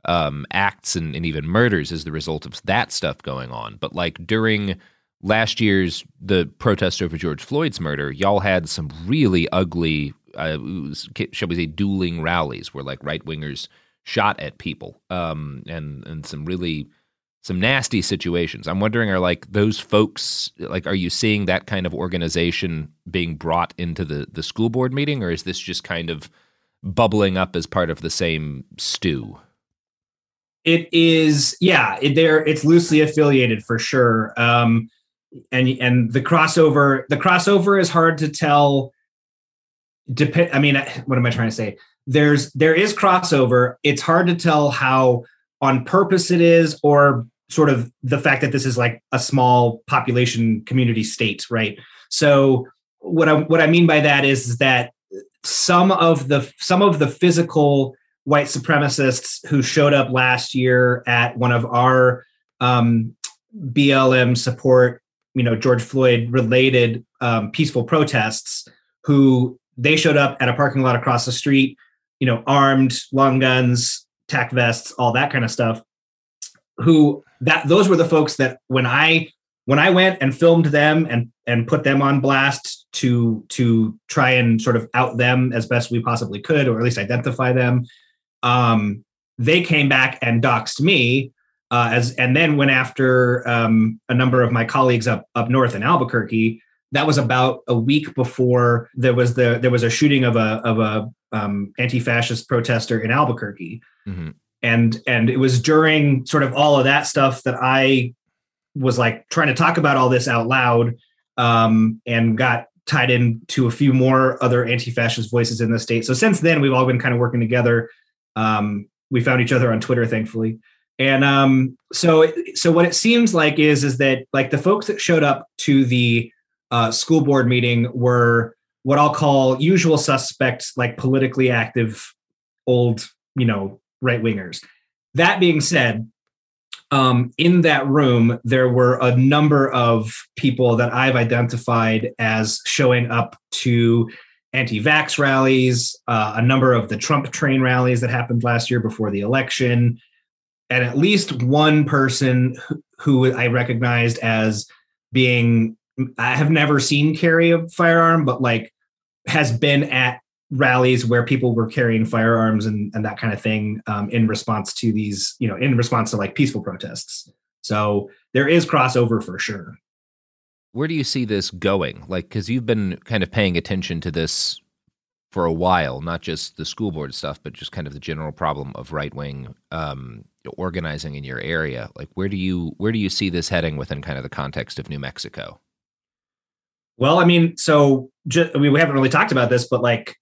um, acts and, and even murders as the result of that stuff going on, but like during last year's the protest over George Floyd's murder, y'all had some really ugly, uh, shall we say, dueling rallies where like right wingers shot at people, um, and and some really some nasty situations. I'm wondering, are like those folks like, are you seeing that kind of organization being brought into the the school board meeting, or is this just kind of bubbling up as part of the same stew? It is, yeah. It, there, it's loosely affiliated for sure. Um, and and the crossover the crossover is hard to tell. Depend i mean what am i trying to say? There's there is crossover. It's hard to tell how on purpose it is or sort of the fact that this is like a small population community state right? So what i what i mean by that is, is that some of the some of the physical white supremacists who showed up last year at one of our um, BLM support you know George Floyd related um, peaceful protests who they showed up at a parking lot across the street, you know, armed, long guns, tack vests, all that kind of stuff. Who that those were the folks that when I when I went and filmed them and and put them on blast to to try and sort of out them as best we possibly could, or at least identify them, um, they came back and doxed me uh, as and then went after um, a number of my colleagues up up north in Albuquerque. That was about a week before there was the there was a shooting of a of a um, anti-fascist protester in Albuquerque, mm-hmm. and and it was during sort of all of that stuff that I was like trying to talk about all this out loud um, and got tied in to a few more other anti-fascist voices in the state. So since then, we've all been kind of working together. Um, we found each other on Twitter, thankfully. And um, so, so what it seems like is is that like the folks that showed up to the uh, school board meeting were what I'll call usual suspects, like politically active, old, you know, right wingers. That being said, um, in that room, there were a number of people that I've identified as showing up to anti vax rallies, uh, a number of the Trump train rallies that happened last year before the election, and at least one person who I recognized as being, I have never seen carry a firearm, but like has been at rallies where people were carrying firearms and, and that kind of thing um, in response to these, you know, in response to like peaceful protests. So there is crossover for sure. Where do you see this going? Like, because you've been kind of paying attention to this for a while, not just the school board stuff, but just kind of the general problem of right wing um, organizing in your area. Like, where do you where do you see this heading within kind of the context of New Mexico? Well, I mean, so just, I mean, we haven't really talked about this, but like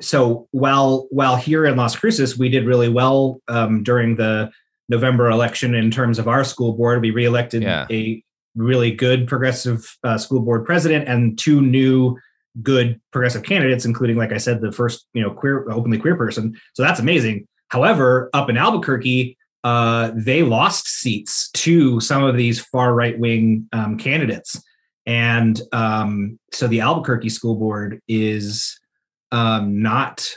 so while while here in Las Cruces we did really well um, during the November election in terms of our school board, we reelected yeah. a really good progressive uh, school board president and two new good progressive candidates, including, like I said, the first you know queer openly queer person. So that's amazing. However, up in Albuquerque, uh, they lost seats to some of these far right wing um, candidates, and um, so the Albuquerque school board is um, not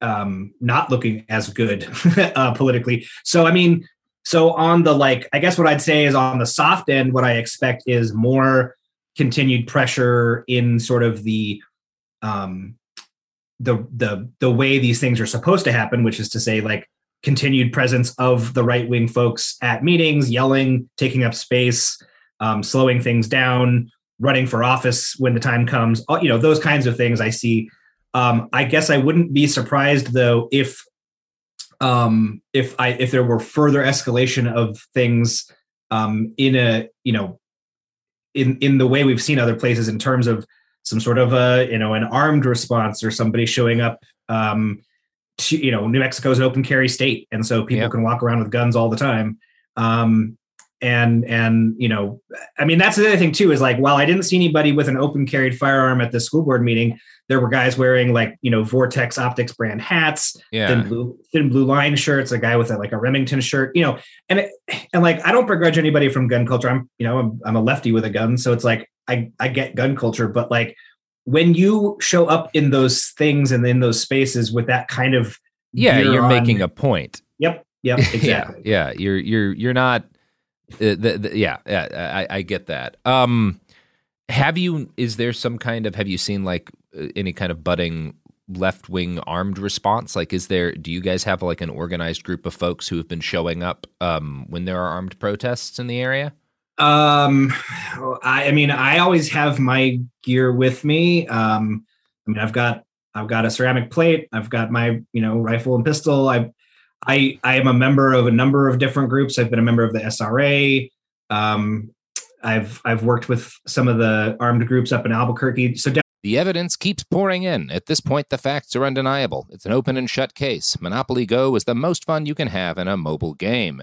um, not looking as good uh, politically. So I mean, so on the like, I guess what I'd say is on the soft end, what I expect is more continued pressure in sort of the um, the the the way these things are supposed to happen, which is to say, like continued presence of the right wing folks at meetings, yelling, taking up space, um, slowing things down, running for office when the time comes. You know, those kinds of things I see um, I guess I wouldn't be surprised though if um, if I if there were further escalation of things um, in a you know in in the way we've seen other places in terms of some sort of a you know an armed response or somebody showing up um, to, you know New Mexico is an open carry state and so people yep. can walk around with guns all the time um, and and you know i mean that's the other thing too is like while i didn't see anybody with an open carried firearm at the school board meeting there were guys wearing like you know vortex optics brand hats yeah. thin blue thin blue line shirts a guy with a, like a remington shirt you know and it, and like i don't begrudge anybody from gun culture i'm you know I'm, I'm a lefty with a gun so it's like i i get gun culture but like when you show up in those things and in those spaces with that kind of yeah you're on, making a point yep yep exactly yeah, yeah you're you're you're not uh, the, the, yeah, yeah I, I, get that. Um, have you? Is there some kind of? Have you seen like uh, any kind of budding left wing armed response? Like, is there? Do you guys have like an organized group of folks who have been showing up um, when there are armed protests in the area? Um, I, I mean, I always have my gear with me. Um, I mean, I've got I've got a ceramic plate. I've got my you know rifle and pistol. I I I am a member of a number of different groups. I've been a member of the SRA. Um, I've I've worked with some of the armed groups up in Albuquerque. So the evidence keeps pouring in. At this point, the facts are undeniable. It's an open and shut case. Monopoly Go is the most fun you can have in a mobile game.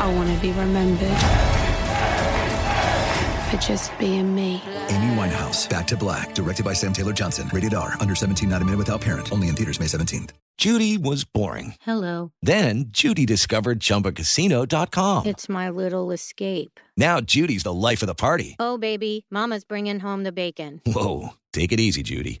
I want to be remembered for just being me. Amy Winehouse, Back to Black, directed by Sam Taylor Johnson. Rated R, under 17, not a minute without parent. Only in theaters May 17th. Judy was boring. Hello. Then Judy discovered ChumbaCasino.com. It's my little escape. Now Judy's the life of the party. Oh, baby, Mama's bringing home the bacon. Whoa, take it easy, Judy.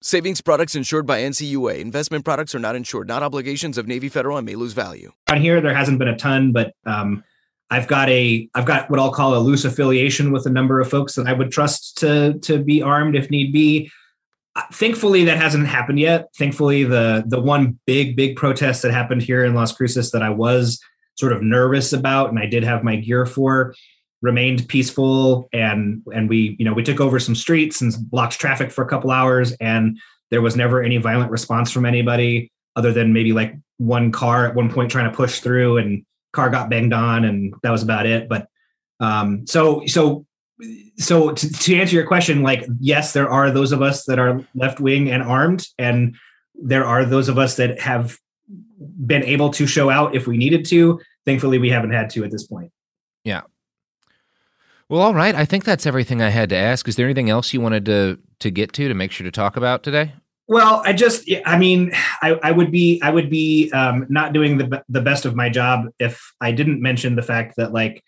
Savings products insured by NCUA. Investment products are not insured, not obligations of Navy Federal and may lose value. On here, there hasn't been a ton, but um, I've got a I've got what I'll call a loose affiliation with a number of folks that I would trust to to be armed if need be. Uh, Thankfully, that hasn't happened yet. Thankfully, the the one big big protest that happened here in Las Cruces that I was sort of nervous about, and I did have my gear for, remained peaceful and and we you know we took over some streets and blocked traffic for a couple hours and there was never any violent response from anybody other than maybe like one car at one point trying to push through and car got banged on and that was about it. But um so so so to, to answer your question like yes there are those of us that are left wing and armed and there are those of us that have been able to show out if we needed to. Thankfully we haven't had to at this point. Yeah. Well, all right. I think that's everything I had to ask. Is there anything else you wanted to to get to to make sure to talk about today? Well, I just, I mean, I, I would be, I would be um, not doing the the best of my job if I didn't mention the fact that like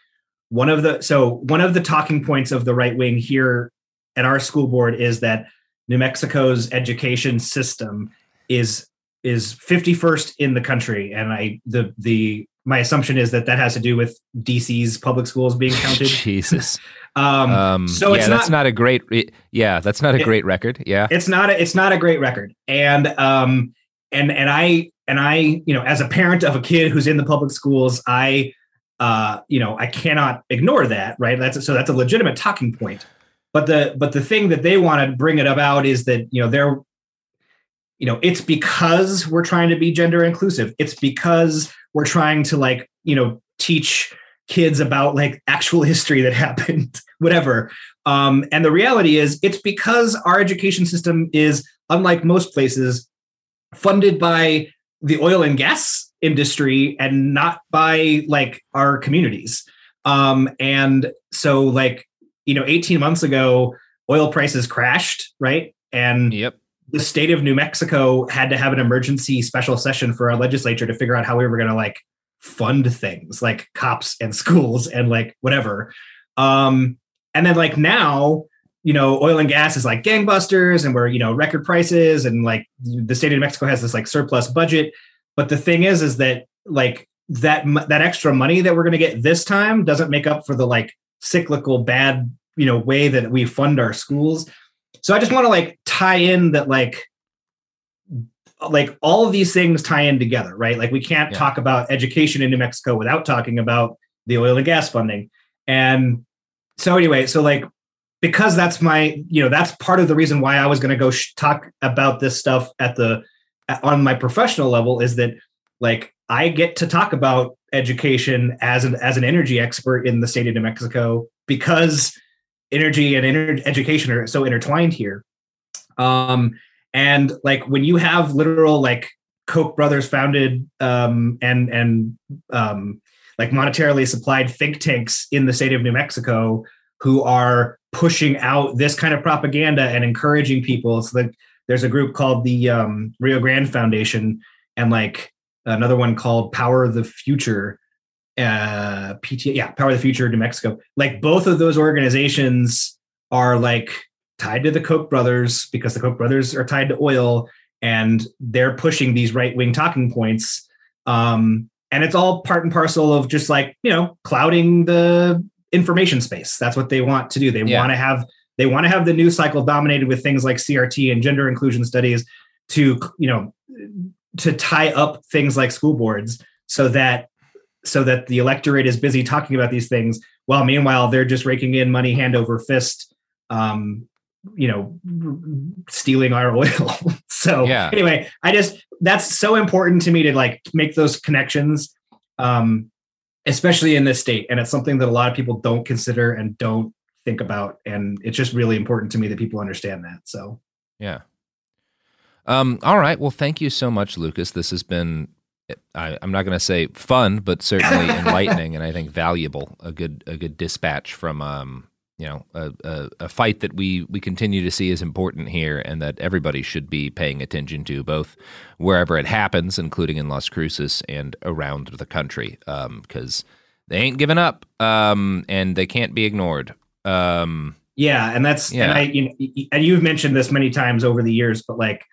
one of the, so one of the talking points of the right wing here at our school board is that New Mexico's education system is is 51st in the country, and I the the my assumption is that that has to do with DC's public schools being counted. Jesus. Um, Um, so yeah, it's that's not, not a great. Yeah, that's not a It- great record. Yeah. it's not a, it's not a great record and um and and i and i you know as a parent of a kid who's in the public schools i uh you know i cannot ignore that right that's so that's a legitimate talking point but the but the thing that they want to bring it about is that you know they're you know it's because we're trying to be gender inclusive it's because we're trying to like you know teach kids about like actual history that happened whatever. Um, and the reality is it's because our education system is unlike most places funded by the oil and gas industry and not by like our communities. Um, and so like you know 18 months ago oil prices crashed right? And yep the state of New Mexico had to have an emergency special session for our legislature to figure out how we were going to like fund things like cops and schools and like whatever. Um, and then like now, you know, oil and gas is like gangbusters and we're, you know, record prices and like the state of New Mexico has this like surplus budget. But the thing is, is that like that, that extra money that we're going to get this time doesn't make up for the like cyclical bad, you know, way that we fund our schools. So I just want to like tie in that like like all of these things tie in together, right? Like we can't talk about education in New Mexico without talking about the oil and gas funding. And so anyway, so like because that's my, you know, that's part of the reason why I was going to go sh- talk about this stuff at the on my professional level is that like I get to talk about education as an as an energy expert in the state of New Mexico because energy and ener- education are so intertwined here. Um, and like when you have literal like Koch brothers founded um, and and um, like monetarily supplied think tanks in the state of New Mexico who are pushing out this kind of propaganda and encouraging people. So that there's a group called the um, Rio Grande Foundation and like another one called Power of the Future. Uh, PT, yeah, Power of the Future New Mexico. Like both of those organizations are like tied to the Koch brothers because the Koch brothers are tied to oil and they're pushing these right wing talking points. Um, and it's all part and parcel of just like, you know, clouding the information space. That's what they want to do. They Yeah. want to have they want to have the news cycle dominated with things like CRT and gender inclusion studies to you know to tie up things like school boards so that so that the electorate is busy talking about these things while meanwhile they're just raking in money hand over fist um you know stealing our oil so Yeah. anyway i just that's so important to me to like make those connections um especially in this state and it's something that a lot of people don't consider and don't think about and it's just really important to me that people understand that so Yeah. Um, all right. Well, thank you so much, Lucas. This has been, I, I'm not going to say fun, but certainly enlightening and I think valuable. A good, a good dispatch from, um, you know, a, a, a fight that we we continue to see is important here, and that everybody should be paying attention to, both wherever it happens, including in Las Cruces and around the country, because they ain't giving up, um, and they can't be ignored. Um, Yeah, and that's Yeah. and I you know, and you've mentioned this many times over the years, but like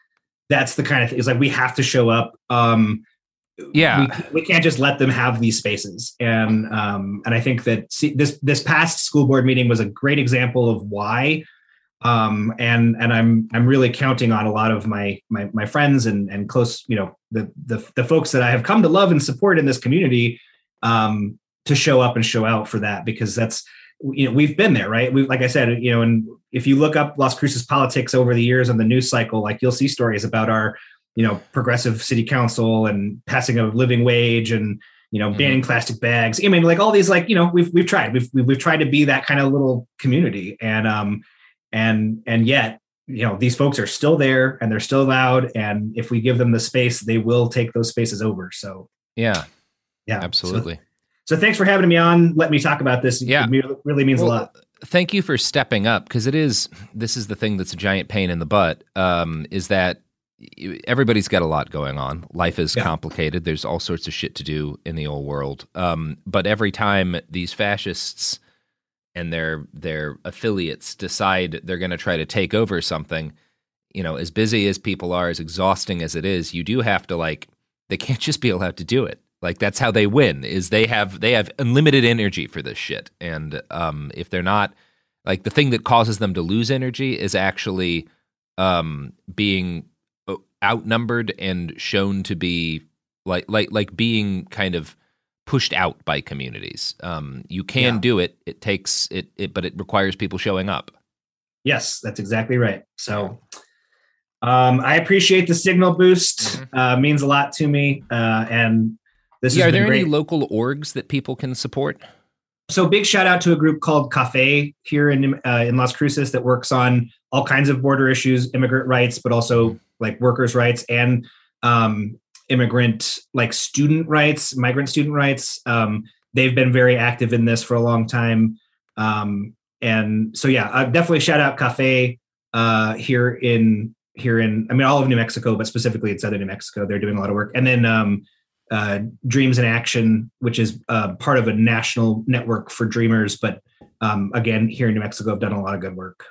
that's the kind of thing. Is like we have to show up. Um, Yeah. we, we can't just let them have these spaces. And um, and I think that see, this this past school board meeting was a great example of why. Um, and and I'm I'm really counting on a lot of my my my friends and and close you know the the the folks that I have come to love and support in this community um, to show up and show out for that because that's you know we've been there right we like i said you know and if you look up las cruces politics over the years on the news cycle like you'll see stories about our you know progressive city council and passing a living wage and you know banning plastic bags. I mean like all these like you know we've we've tried. We've we've, tried to be that kind of little community. And um and and yet you know these folks are still there and they're still loud. And if we give them the space they will take those spaces over. So yeah, yeah. Absolutely. so thanks for having me on. Let me talk about this. Yeah. It really means Well, a lot. Thank you for stepping up because it is. This is the thing that's a giant pain in the butt. Um, is that everybody's got a lot going on. Life is complicated. There's all sorts of shit to do in the old world. Um, but every time these fascists and their their affiliates decide they're going to try to take over something, you know, as busy as people are, as exhausting as it is, you do have to like. They can't just be allowed to do it. Like that's how they win. Is they have they have unlimited energy for this shit, and um, if they're not like the thing that causes them to lose energy is actually um, being outnumbered and shown to be like like like being kind of pushed out by communities. Um, you can Yeah. do it. It takes it, it, but it requires people showing up. Yes, that's exactly right. So um, I appreciate the signal boost. Uh, means a lot to me. Uh, and this yeah, are there great. any local orgs that people can support? so big shout out to a group called Cafe here in uh, in Las Cruces that works on all kinds of border issues, immigrant rights, but also like workers' rights and um, immigrant like student rights, migrant student rights. Um, they've been very active in this for a long time, um, and so yeah, uh, definitely shout out Cafe uh, here in here in I mean all of New Mexico, but specifically in southern New Mexico. They're doing a lot of work, and then. Um, uh, Dreams in Action, which is uh, part of a national network for dreamers. But um, again, here in New Mexico, have done a lot of good work.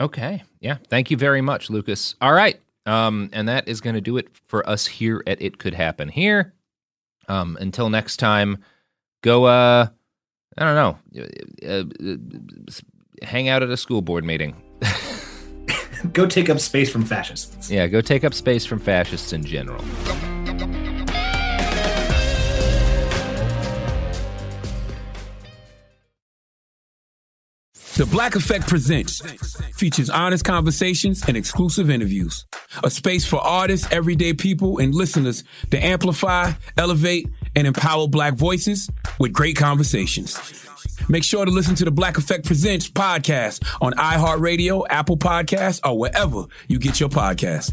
Okay. Yeah. Thank you very much, Lucas. All right. Um, and that is going to do it for us here at It Could Happen Here. Um, until next time, go, uh, I don't know, uh, uh, hang out at a school board meeting. go take up space from fascists. Yeah. Go take up space from fascists in general. The Black Effect Presents features honest conversations and exclusive interviews. A space for artists, everyday people, and listeners to amplify, elevate, and empower Black voices with great conversations. Make sure to listen to the Black Effect Presents podcast on iHeartRadio, Apple Podcasts, or wherever you get your podcasts.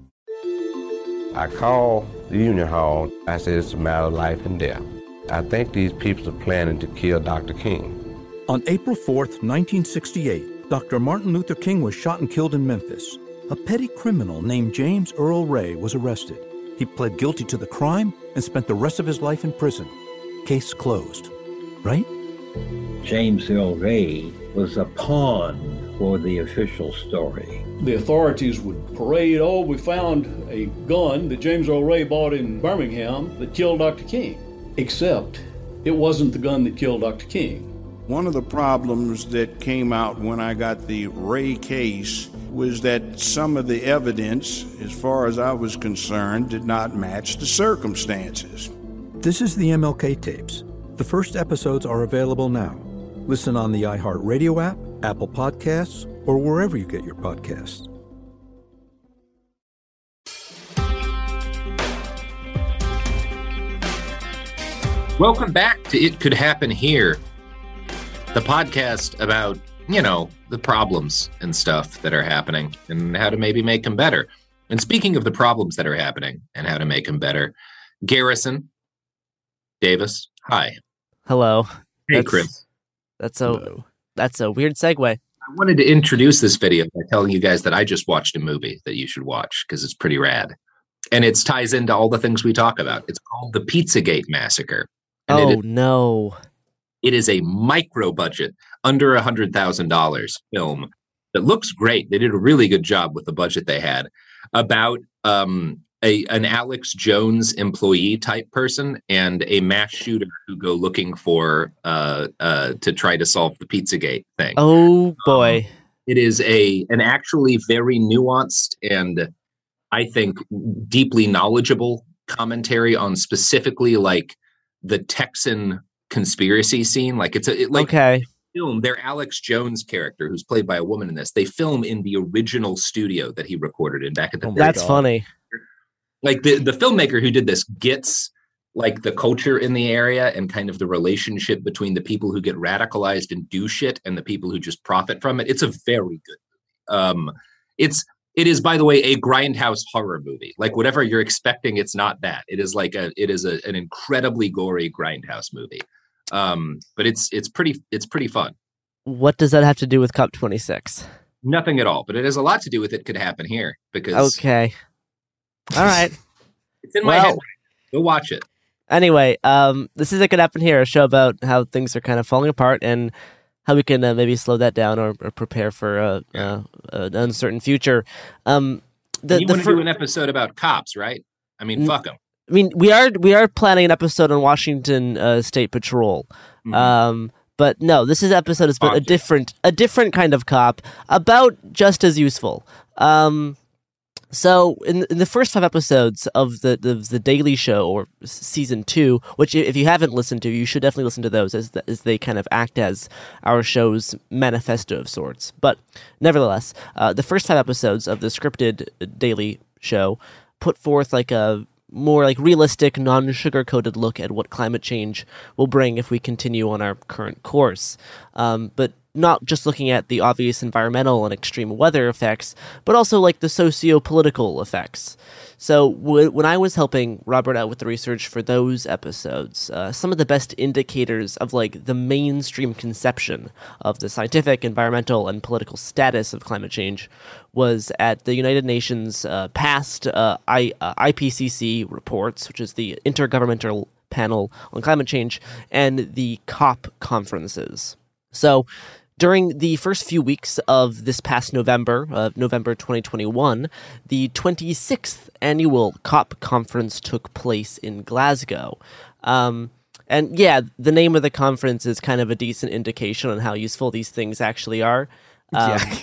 I called the Union Hall. I said it's a matter of life and death. I think these people are planning to kill Dr. King. On April 4th, 1968, Dr. Martin Luther King was shot and killed in Memphis. A petty criminal named James Earl Ray was arrested. He pled guilty to the crime and spent the rest of his life in prison. Case closed. Right? James Earl Ray was a pawn for the official story. The authorities would parade, oh, we found a gun that James Earl Ray bought in Birmingham that killed Dr. King. Except it wasn't the gun that killed Dr. King. One of the problems that came out when I got the Ray case was that some of the evidence, as far as I was concerned, did not match the circumstances. This is the MLK tapes. The first episodes are available now. Listen on the iHeartRadio app, Apple Podcasts, or wherever you get your podcasts. Welcome back to It Could Happen Here, the podcast about, you know, the problems and stuff that are happening and how to maybe make them better. And speaking of the problems that are happening and how to make them better, Garrison Davis, hi. Hello. Hey, That's- Chris. That's a that's a weird segue. I wanted to introduce this video by telling you guys that I just watched a movie that you should watch because it's pretty rad. And it ties into all the things we talk about. It's called The Pizzagate Massacre. And Oh is- no. it is a micro budget, under a hundred thousand dollars film that looks great. They did a really good job with the budget they had about um, a an Alex Jones employee type person and a mass shooter who go looking for uh, uh, to try to solve the Pizzagate thing. Oh boy. It is a an actually very nuanced and I think deeply knowledgeable commentary on specifically like the Texan conspiracy scene. Like it's a it, like okay. film. Their Alex Jones character, who's played by a woman in this, they film in the original studio that he recorded in back at the. Oh That's funny. Like the the filmmaker who did this gets like the culture in the area and kind of the relationship between the people who get radicalized and do shit and the people who just profit from it. It's a very good. Um, it's it is by the way a grindhouse horror movie. Like whatever you're expecting, it's not that. It is like a it is a, an incredibly gory grindhouse movie. Um, but it's it's pretty it's pretty fun. What does that have to do with COP 26? Nothing at all, but it has a lot to do with it could happen here because Okay. All right. it's in my Well- head. Go watch it. Anyway, um, this is it could happen here. A show about how things are kind of falling apart and how we can uh, maybe slow that down or, or prepare for a, uh, an uncertain future. Um, the, you the want to fir- do an episode about cops, right? I mean, fuck them. I mean, we are we are planning an episode on Washington uh, State Patrol. Mm-hmm. Um, but no, this is episode is about a different a different kind of cop about just as useful. Um, so in, in the first five episodes of the, the the Daily Show or season two, which if you haven't listened to, you should definitely listen to those as th- as they kind of act as our show's manifesto of sorts. But nevertheless, uh, the first five episodes of the scripted Daily Show put forth like a more like realistic, non-sugar coated look at what climate change will bring if we continue on our current course. Um, but not just looking at the obvious environmental and extreme weather effects, but also like the socio-political effects. So w- when I was helping Robert out with the research for those episodes, uh, some of the best indicators of like the mainstream conception of the scientific, environmental, and political status of climate change was at the United Nations uh, past uh, I, uh, IPCC reports, which is the Intergovernmental Panel on Climate Change, and the COP conferences. So, during the first few weeks of this past November, uh, November 2021, the 26th annual COP conference took place in Glasgow. Um, and yeah, the name of the conference is kind of a decent indication on how useful these things actually are. Um, Yeah.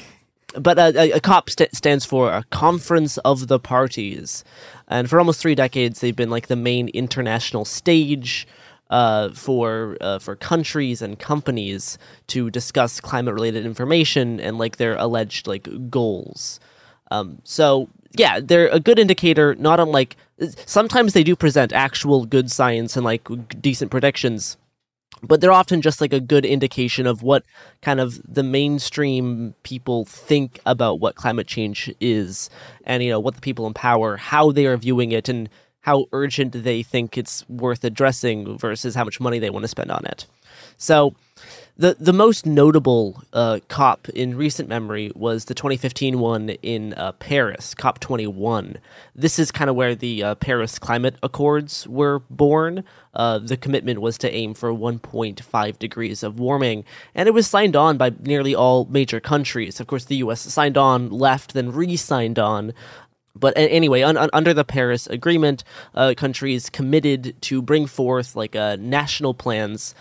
But uh, a, a COP st- stands for a Conference of the Parties. And for almost three decades, they've been like the main international stage uh, for uh, for countries and companies to discuss climate related information and like their alleged like goals. Um, so yeah, they're a good indicator. Not unlike sometimes they do present actual good science and like decent predictions, but they're often just like a good indication of what kind of the mainstream people think about what climate change is, and you know what the people in power how they are viewing it and how urgent they think it's worth addressing versus how much money they want to spend on it. So, the the most notable uh, COP in recent memory was the 2015 one in uh, Paris, COP 21. This is kind of where the uh, Paris Climate Accords were born. Uh, the commitment was to aim for 1.5 degrees of warming, and it was signed on by nearly all major countries. Of course, the U.S. signed on, left, then re-signed on but anyway, un- un- under the Paris Agreement, uh, countries committed to bring forth like uh, national plans,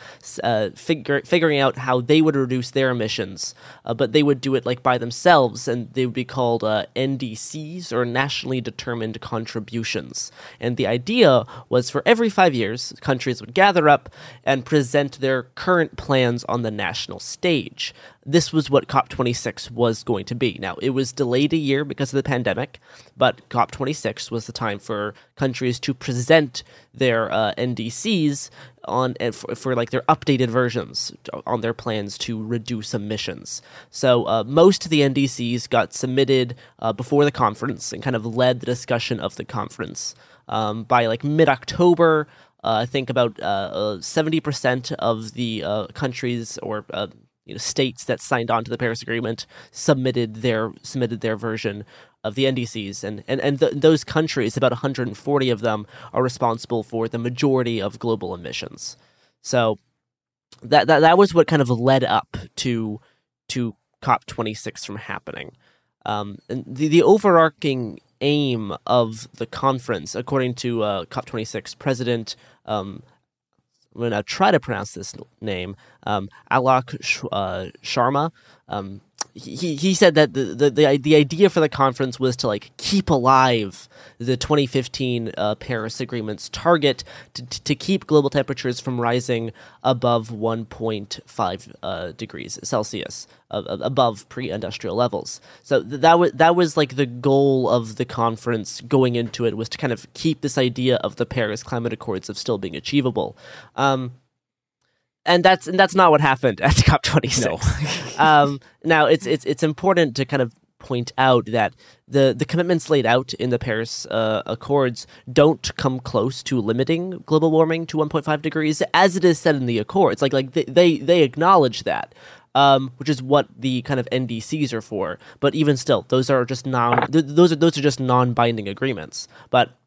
uh, figure- figuring out how they would reduce their emissions. Uh, but they would do it like by themselves, and they would be called uh, NDCs or nationally determined contributions. And the idea was for every five years, countries would gather up and present their current plans on the national stage this was what COP26 was going to be. Now, it was delayed a year because of the pandemic, but COP26 was the time for countries to present their uh, NDCs on for, for, like their updated versions on their plans to reduce emissions. So uh, most of the NDCs got submitted uh, before the conference and kind of led the discussion of the conference. Um, by like mid October, uh, I think about uh, uh, seventy percent of the countries or you know, states that signed on to the Paris Agreement submitted their submitted their version of the NDCs, and and and th- those countries, about 140 of them, are responsible for the majority of global emissions. So that that that was what kind of led up to to COP 26 from happening. Um, and the the overarching aim of the conference, according to uh, COP 26 President um, I'm going to try to pronounce this name, um, Alok Sh- uh, Sharma. Um, he he said that the, the the the idea for the conference was to like keep alive the 2015 uh, Paris Agreement's target to, to keep global temperatures from rising above 1.5 uh, degrees Celsius, uh, above pre-industrial levels. So that was that was like the goal of the conference going into it was to kind of keep this idea of the Paris Climate Accords of still being achievable. Um, and that's and that's not what happened at the COP26. No. um, now it's it's it's important to kind of point out that the the commitments laid out in the Paris uh, Accords don't come close to limiting global warming to 1.5 degrees, as it is said in the Accords. Like like they they, they acknowledge that. Um, which is what the kind of NDCs are for. But even still, those are just non th- those are those are just non-binding agreements. But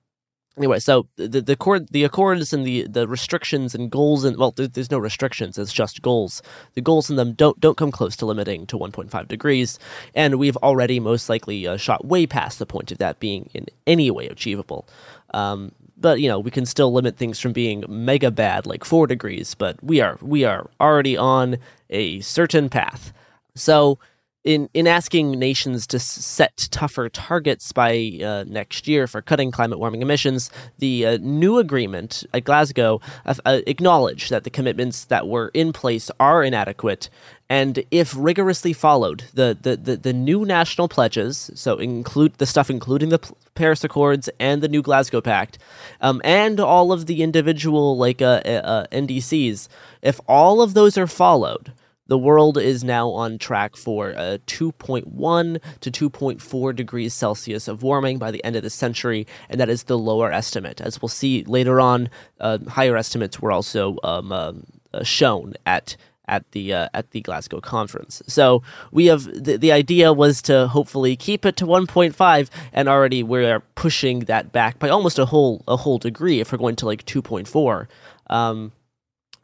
anyway, so the the accord, the accords and the the restrictions and goals and well, there's no restrictions. It's just goals. The goals in them don't don't come close to limiting to 1.5 degrees, and we've already most likely uh, shot way past the point of that being in any way achievable. Um, but you know we can still limit things from being mega bad like four degrees. But we are we are already on a certain path. So in in asking nations to set tougher targets by uh, next year for cutting climate warming emissions, the uh, new agreement at Glasgow uh, uh, acknowledged that the commitments that were in place are inadequate, and if rigorously followed, the the, the, the new national pledges, so include the stuff including the Paris Accords and the new Glasgow Pact, um, and all of the individual like uh, uh, NDCs, if all of those are followed the world is now on track for a 2.1 to 2.4 degrees Celsius of warming by the end of the century, and that is the lower estimate. As we'll see later on, uh, higher estimates were also um, uh, shown at at the uh, at the Glasgow conference. So we have the, the idea was to hopefully keep it to 1.5, and already we're pushing that back by almost a whole a whole degree if we're going to like 2.4. Um,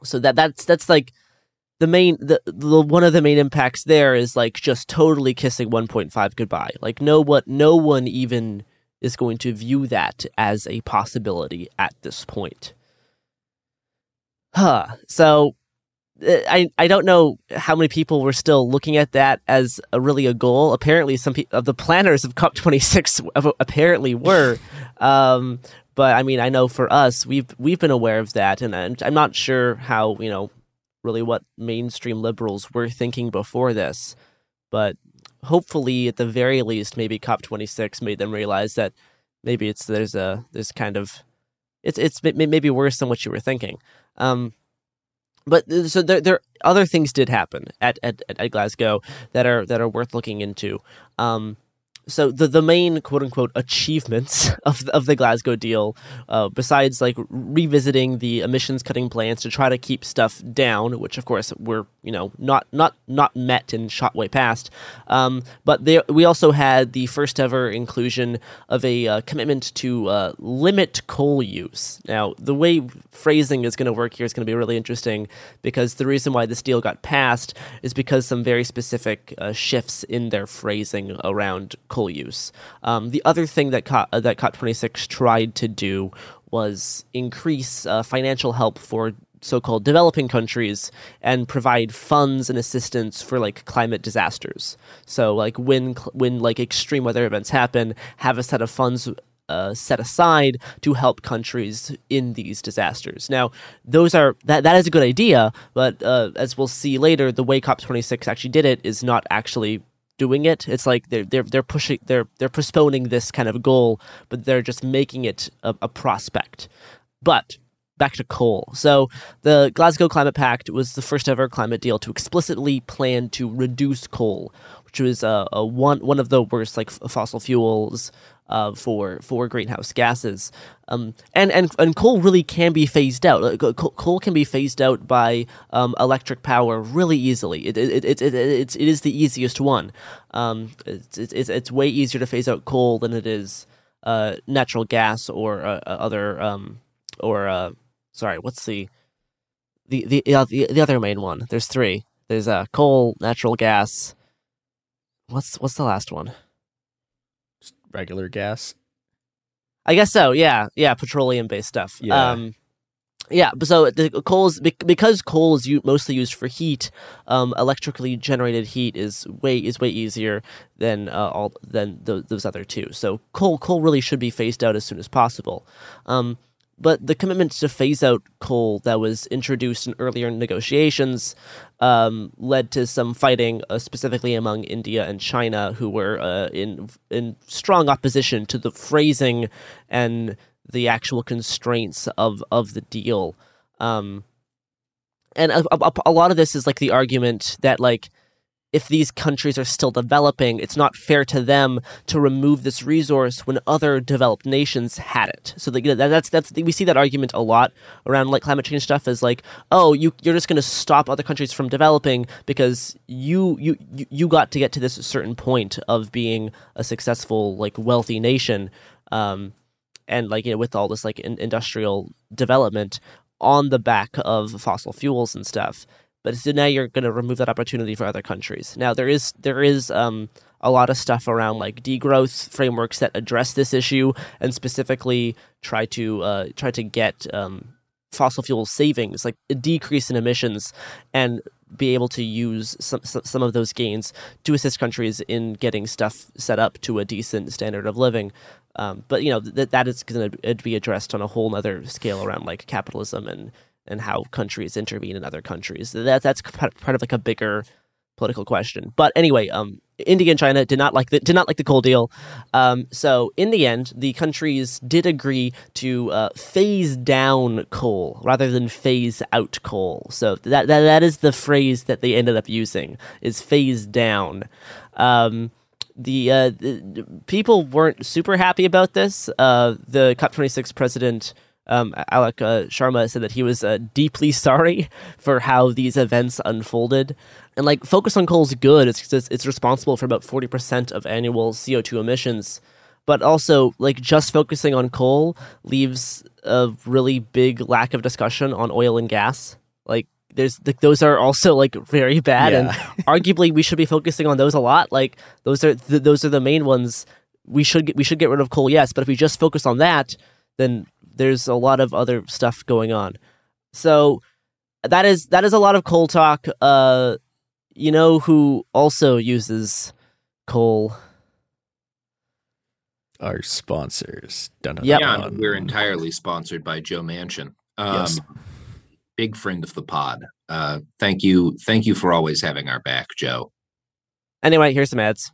so that that's that's like the main the, the one of the main impacts there is like just totally kissing 1.5 goodbye like no what no one even is going to view that as a possibility at this point huh so uh, I, I don't know how many people were still looking at that as a, really a goal. Apparently, some pe- of the planners of COP26 apparently were. Um, but I mean, I know for us, we've we've been aware of that, and I'm, I'm not sure how you know really what mainstream liberals were thinking before this. But hopefully, at the very least, maybe COP26 made them realize that maybe it's there's a there's kind of it's it's maybe worse than what you were thinking. Um, but uh, so there, there other things did happen at, at, at Glasgow that are that are worth looking into. Um, so the the main quote unquote achievements of of the Glasgow deal, uh, besides like revisiting the emissions cutting plans to try to keep stuff down, which of course were you know not not not met and shot way past, um, but there we also had the first ever inclusion of a uh, commitment to uh, limit coal use. Now the way phrasing is going to work here is going to be really interesting because the reason why this deal got passed is because some very specific uh, shifts in their phrasing around coal use. Um, the other thing that COP, uh, that COP26 tried to do was increase uh, financial help for so-called developing countries and provide funds and assistance for like climate disasters. So like when when like extreme weather events happen, have a set of funds uh, set aside to help countries in these disasters. Now, those are that that is a good idea, but uh, as we'll see later, the way COP26 actually did it is not actually doing it. It's like they're they're they're pushing they're they're postponing this kind of goal, but they're just making it a, a prospect. But back to coal. So the Glasgow Climate Pact was the first ever climate deal to explicitly plan to reduce coal, which was uh, a one one of the worst like fossil fuels uh, for for greenhouse gases. Um, and, and and coal really can be phased out. Coal can be phased out by um, electric power really easily. It, it, it, it, it's, it is the easiest one. Um, it's, it's, it's way easier to phase out coal than it is uh, natural gas or uh, uh other um, or uh, sorry, what's the the the, the the other main one? There's three. There's uh, coal, natural gas. What's what's the last one? Regular gas. I guess so. Yeah, yeah, petroleum based stuff. Yeah. Um, yeah, so the coal is because coal is mostly used for heat. Um, electrically generated heat is way is way easier than uh, all than those other two. So coal coal really should be phased out as soon as possible. Um, but the commitment to phase out coal that was introduced in earlier negotiations um, led to some fighting, uh, specifically among India and China, who were uh, in in strong opposition to the phrasing and the actual constraints of of the deal. Um, and a, a, a lot of this is like the argument that like if these countries are still developing, it's not fair to them to remove this resource when other developed nations had it. So the, that's that's we see that argument a lot around like climate change stuff is like, oh, you you're just going to stop other countries from developing because you you you got to get to this certain point of being a successful like wealthy nation. Um, and like you know with all this like in, industrial development on the back of fossil fuels and stuff but so now you're going to remove that opportunity for other countries. Now there is there is um, a lot of stuff around like degrowth frameworks that address this issue and specifically try to uh, try to get um, fossil fuel savings, like a decrease in emissions, and be able to use some some of those gains to assist countries in getting stuff set up to a decent standard of living. Um, but you know that that is going to be addressed on a whole other scale around like capitalism and and how countries intervene in other countries. That that's part of like a bigger political question. But anyway, um, India and China did not like the did not like the coal deal. Um, so in the end, the countries did agree to uh, phase down coal rather than phase out coal. So that, that that is the phrase that they ended up using is phase down. Um, the, uh, the, people weren't super happy about this. Uh, the COP26 president um, Alok uh, Sharma said that he was uh, deeply sorry for how these events unfolded. And like, focus on coal is good. It's, it's it's responsible for about forty percent of annual CO two emissions, but also like just focusing on coal leaves a really big lack of discussion on oil and gas. Like, there's like, those are also like very bad, yeah. and arguably we should be focusing on those a lot. Like, those are th- those are the main ones. We should get, we should get rid of coal, yes, but if we just focus on that, then there's a lot of other stuff going on. So that is that is a lot of coal talk. Uh, you know who also uses coal? Our sponsors. Dun, yeah, yeah we're entirely sponsored by Joe Manchin. Um, yes. Big friend of the pod. Uh, thank you, thank you for always having our back, Joe. Anyway, here's some ads.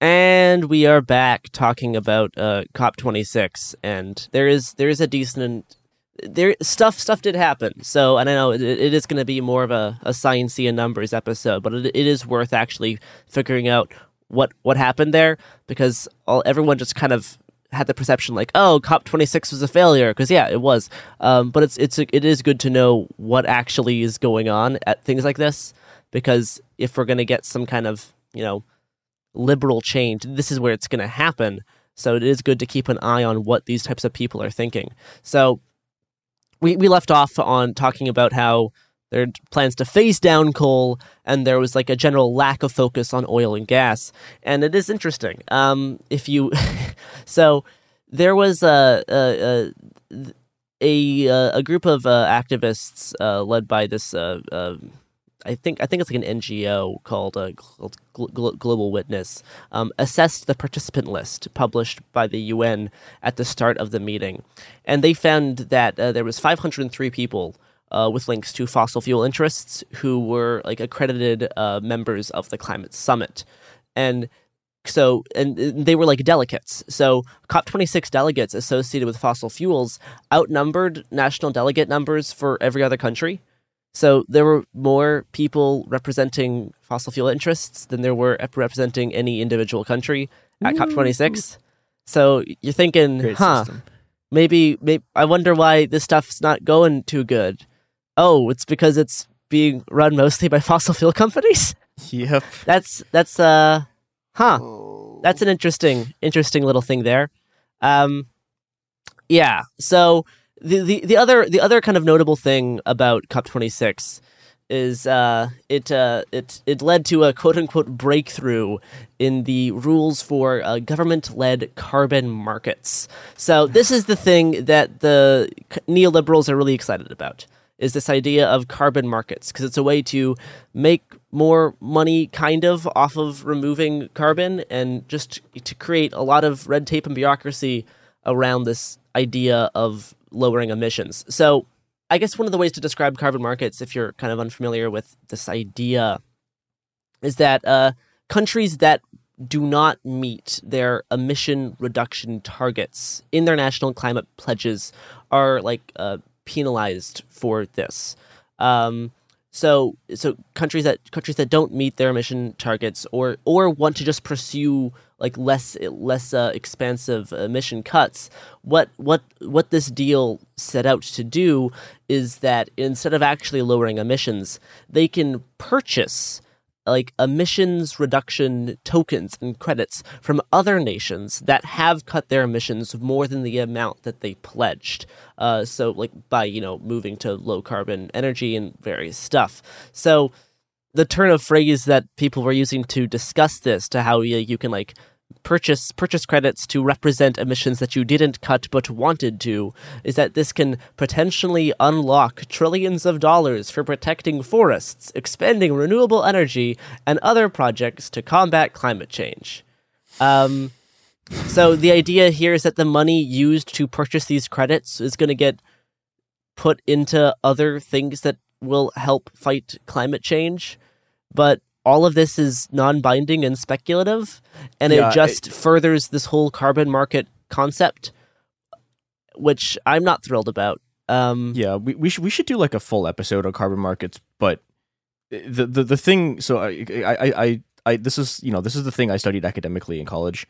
And we are back talking about uh, COP26, and there is there is a decent there stuff stuff did happen. So and I know it, it is going to be more of a a sciencey and numbers episode, but it, it is worth actually figuring out what what happened there because all everyone just kind of had the perception like, oh, COP26 was a failure because yeah, it was. Um, but it's it's it is good to know what actually is going on at things like this because if we're going to get some kind of you know liberal change, this is where it's going to happen. So it is good to keep an eye on what these types of people are thinking. So we we left off on talking about how there are plans to phase down coal, and there was like a general lack of focus on oil and gas. And it is interesting. Um, if you, so there was a a a, a, a group of uh, activists uh, led by this. Uh, uh I think I think it's like an NGO called, uh, called Global Witness um, assessed the participant list published by the UN at the start of the meeting, and they found that uh, there was 503 people uh, with links to fossil fuel interests who were like accredited uh, members of the climate summit. And so and they were like delegates. So cop26 delegates associated with fossil fuels outnumbered national delegate numbers for every other country so there were more people representing fossil fuel interests than there were representing any individual country at cop26 so you're thinking Great huh system. maybe, maybe i wonder why this stuff's not going too good oh, it's because it's being run mostly by fossil fuel companies. Yep. That's that's uh huh. That's an interesting interesting little thing there. Um yeah. So the, the, the other the other kind of notable thing about COP26 is uh, it uh, it it led to a quote unquote breakthrough in the rules for uh, government led carbon markets. So this is the thing that the neoliberals are really excited about is this idea of carbon markets because it's a way to make more money kind of off of removing carbon and just to create a lot of red tape and bureaucracy around this idea of lowering emissions. So, I guess one of the ways to describe carbon markets, if you're kind of unfamiliar with this idea, is that uh, countries that do not meet their emission reduction targets in their national climate pledges are like uh, penalized for this. Um, so so countries that countries that don't meet their emission targets or or want to just pursue like less less uh, expansive emission cuts what what what this deal set out to do is that instead of actually lowering emissions they can purchase like emissions reduction tokens and credits from other nations that have cut their emissions more than the amount that they pledged. Uh, so, like by you know moving to low carbon energy and various stuff. So, the turn of phrase that people were using to discuss this to how you, you can like purchase purchase credits to represent emissions that you didn't cut but wanted to is that this can potentially unlock trillions of dollars for protecting forests, expanding renewable energy, and other projects to combat climate change. Um, so the idea here is that the money used to purchase these credits is going to get put into other things that will help fight climate change, but all of this is non-binding and speculative and yeah, it just it, furthers this whole carbon market concept which i'm not thrilled about. Um, yeah we, we should we should do like a full episode on carbon markets but the the, the thing so I, I i i this is you know this is the thing i studied academically in college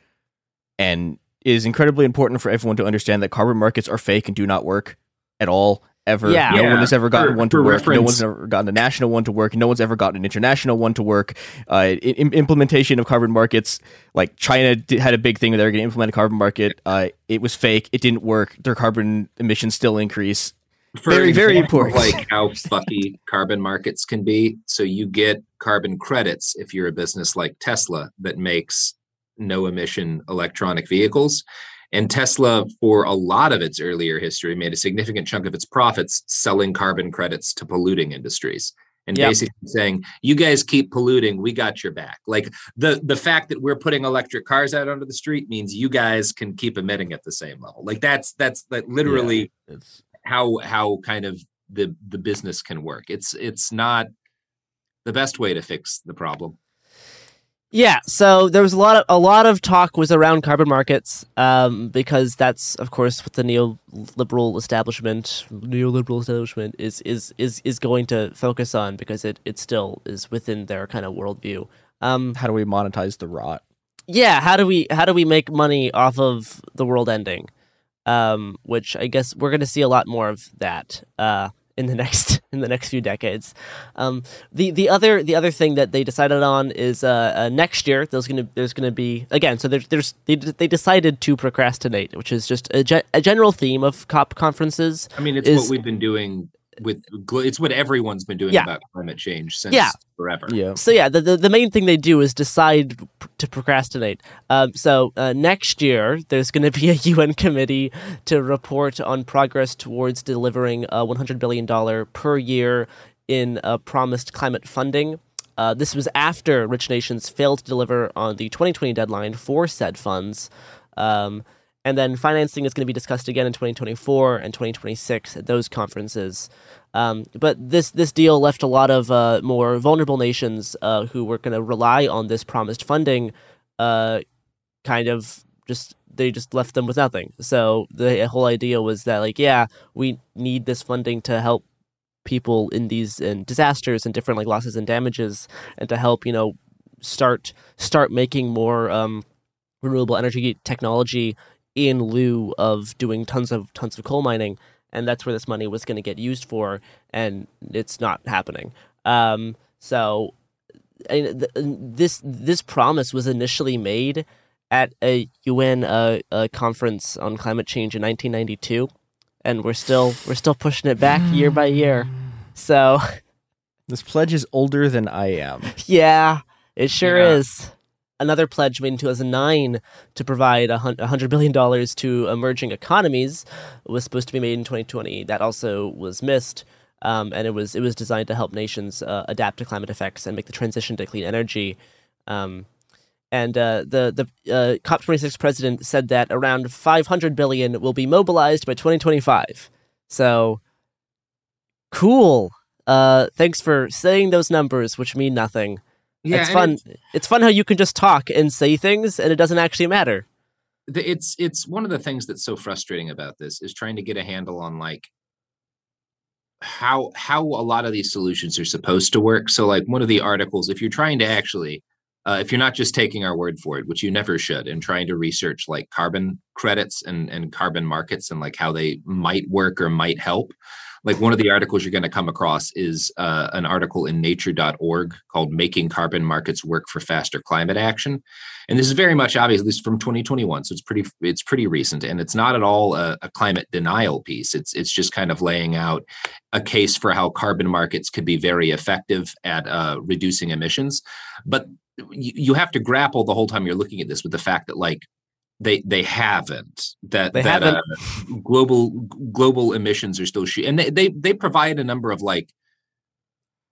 and is incredibly important for everyone to understand that carbon markets are fake and do not work at all ever. Yeah. No yeah. one has ever gotten for, one to work. Reference. No one's ever gotten a national one to work. No one's ever gotten an international one to work. Uh, in, implementation of carbon markets, like China did, had a big thing where they were going to implement a carbon market. Uh, it was fake. It didn't work. Their carbon emissions still increase. For very, very important. Like how fucky carbon markets can be. So you get carbon credits if you're a business like Tesla that makes no emission electronic vehicles and Tesla, for a lot of its earlier history, made a significant chunk of its profits selling carbon credits to polluting industries and yep. basically saying you guys keep polluting we got your back. Like the the fact that we're putting electric cars out onto the street means you guys can keep emitting at the same level. Like that's that's that literally yeah, how how kind of the the business can work. It's it's not the best way to fix the problem yeah, so there was a lot of a lot of talk was around carbon markets, um, because that's of course what the neoliberal establishment, neoliberal establishment is is is is going to focus on because it it still is within their kind of worldview. Um, How do we monetize the rot? yeah, how do we how do we make money off of the world ending? Um, which I guess we're going to see a lot more of that uh, in the next in the next few decades. Um, the the other the other thing that they decided on is uh, uh, next year there's gonna there's gonna be again so there's there's they, they decided to procrastinate, which is just a, ge- a general theme of COP conferences. I mean, it's is, what we've been doing with it's what everyone's been doing Yeah. about climate change since Yeah. forever. Yeah. So yeah, the, the the main thing they do is decide to procrastinate. Um, so uh, next year there's going to be a UN committee to report on progress towards delivering a 100 billion dollar per year in uh, promised climate funding. Uh, this was after rich nations failed to deliver on the 2020 deadline for said funds. Um, and then financing is going to be discussed again in 2024 and 2026 at those conferences. Um, but this this deal left a lot of uh, more vulnerable nations uh, who were going to rely on this promised funding, uh, kind of just they just left them with nothing. So the whole idea was that like yeah we need this funding to help people in these in disasters and different like losses and damages and to help you know start start making more um, renewable energy technology in lieu of doing tons of tons of coal mining and that's where this money was going to get used for and it's not happening um, so th- this this promise was initially made at a UN uh, uh, conference on climate change in 1992 and we're still we're still pushing it back year by year so This pledge is older than I am. yeah it sure Yeah. is another pledge made in 2009 to provide a $100 billion to emerging economies was supposed to be made in 2020 that also was missed um, and it was it was designed to help nations uh, adapt to climate effects and make the transition to clean energy. Um, and uh, the the uh, COP26 president said that around 500 billion will be mobilized by 2025 so cool. Uh, thanks for saying those numbers which mean nothing Yeah, it's fun. it's- It's, fun how you can just talk and say things, and it doesn't actually matter. the- it's it's one of the things that's so frustrating about this is trying to get a handle on like how how a lot of these solutions are supposed to work so like one of the articles if you're trying to actually uh, if you're not just taking our word for it which you never should and trying to research like carbon credits and and carbon markets and like how they might work or might help like one of the articles you're going to come across is uh, an article in nature.org called making carbon markets work for faster climate action. And this is very much obvious from 2021 so it's pretty it's pretty recent and it's not at all a, a climate denial piece. It's it's just kind of laying out a case for how carbon markets could be very effective at uh, reducing emissions. But you have to grapple the whole time you're looking at this with the fact that like they they haven't that They that haven't. Uh, global global emissions are still shooting and they, they they provide a number of like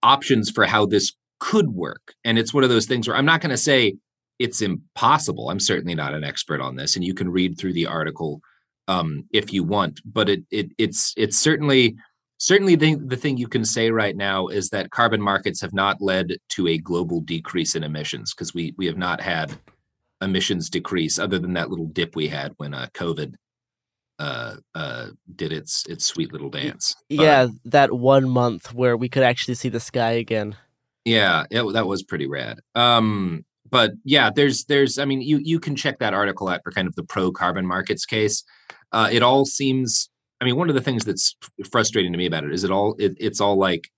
options for how this could work and it's one of those things where i'm not going to say it's impossible i'm certainly not an expert on this and you can read through the article um, if you want but it, it it's it's certainly certainly the, the thing you can say right now is that carbon markets have not led to a global decrease in emissions because we we have not had emissions decrease other than that little dip we had when uh, covid uh uh did its its sweet little dance. But- yeah, that one month where we could actually see the sky again. yeah it, that was pretty rad. Um but yeah there's there's i mean you you can check that article out for kind of the pro carbon markets case. Uh it all seems i mean one of the things that's frustrating to me about it is it all it, it's all like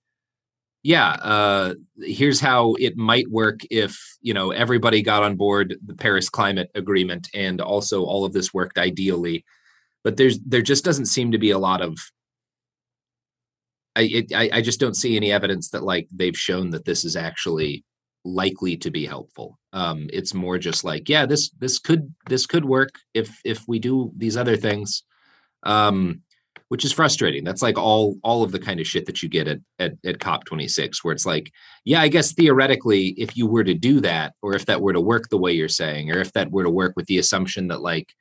yeah uh here's how it might work if you know everybody got on board the paris climate agreement and also all of this worked ideally but there's there just doesn't seem to be a lot of I, it, I I just don't see any evidence that like they've shown that this is actually likely to be helpful. Um, it's more just like, yeah, this this could this could work if if we do these other things, um, which is frustrating. That's like all all of the kind of shit that you get at at, at COP twenty six, where it's like, yeah, I guess theoretically, if you were to do that, or if that were to work the way you're saying, or if that were to work with the assumption that like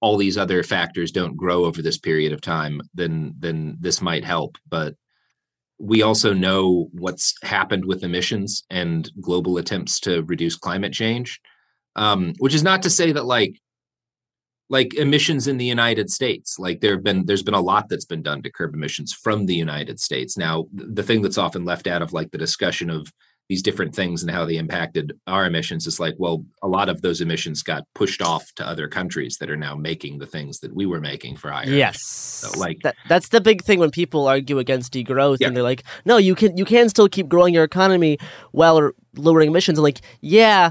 all these other factors don't grow over this period of time, then then this might help. But we also know what's happened with emissions and global attempts to reduce climate change. Um, which is not to say that like like emissions in the United States, like there have been there's been a lot that's been done to curb emissions from the United States. Now, the thing that's often left out of like the discussion of these different things and how they impacted our emissions is like well a lot of those emissions got pushed off to other countries that are now making the things that we were making for higher yes so like that, that's the big thing when people argue against degrowth yeah. and they're like no you can you can still keep growing your economy while lowering emissions and like yeah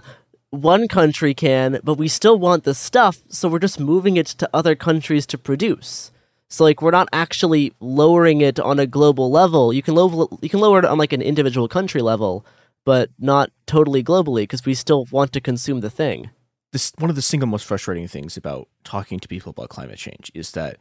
one country can but we still want the stuff so we're just moving it to other countries to produce so like we're not actually lowering it on a global level. You can lower you can lower it on like an individual country level, but not totally globally because we still want to consume the thing. This one of the single most frustrating things about talking to people about climate change is that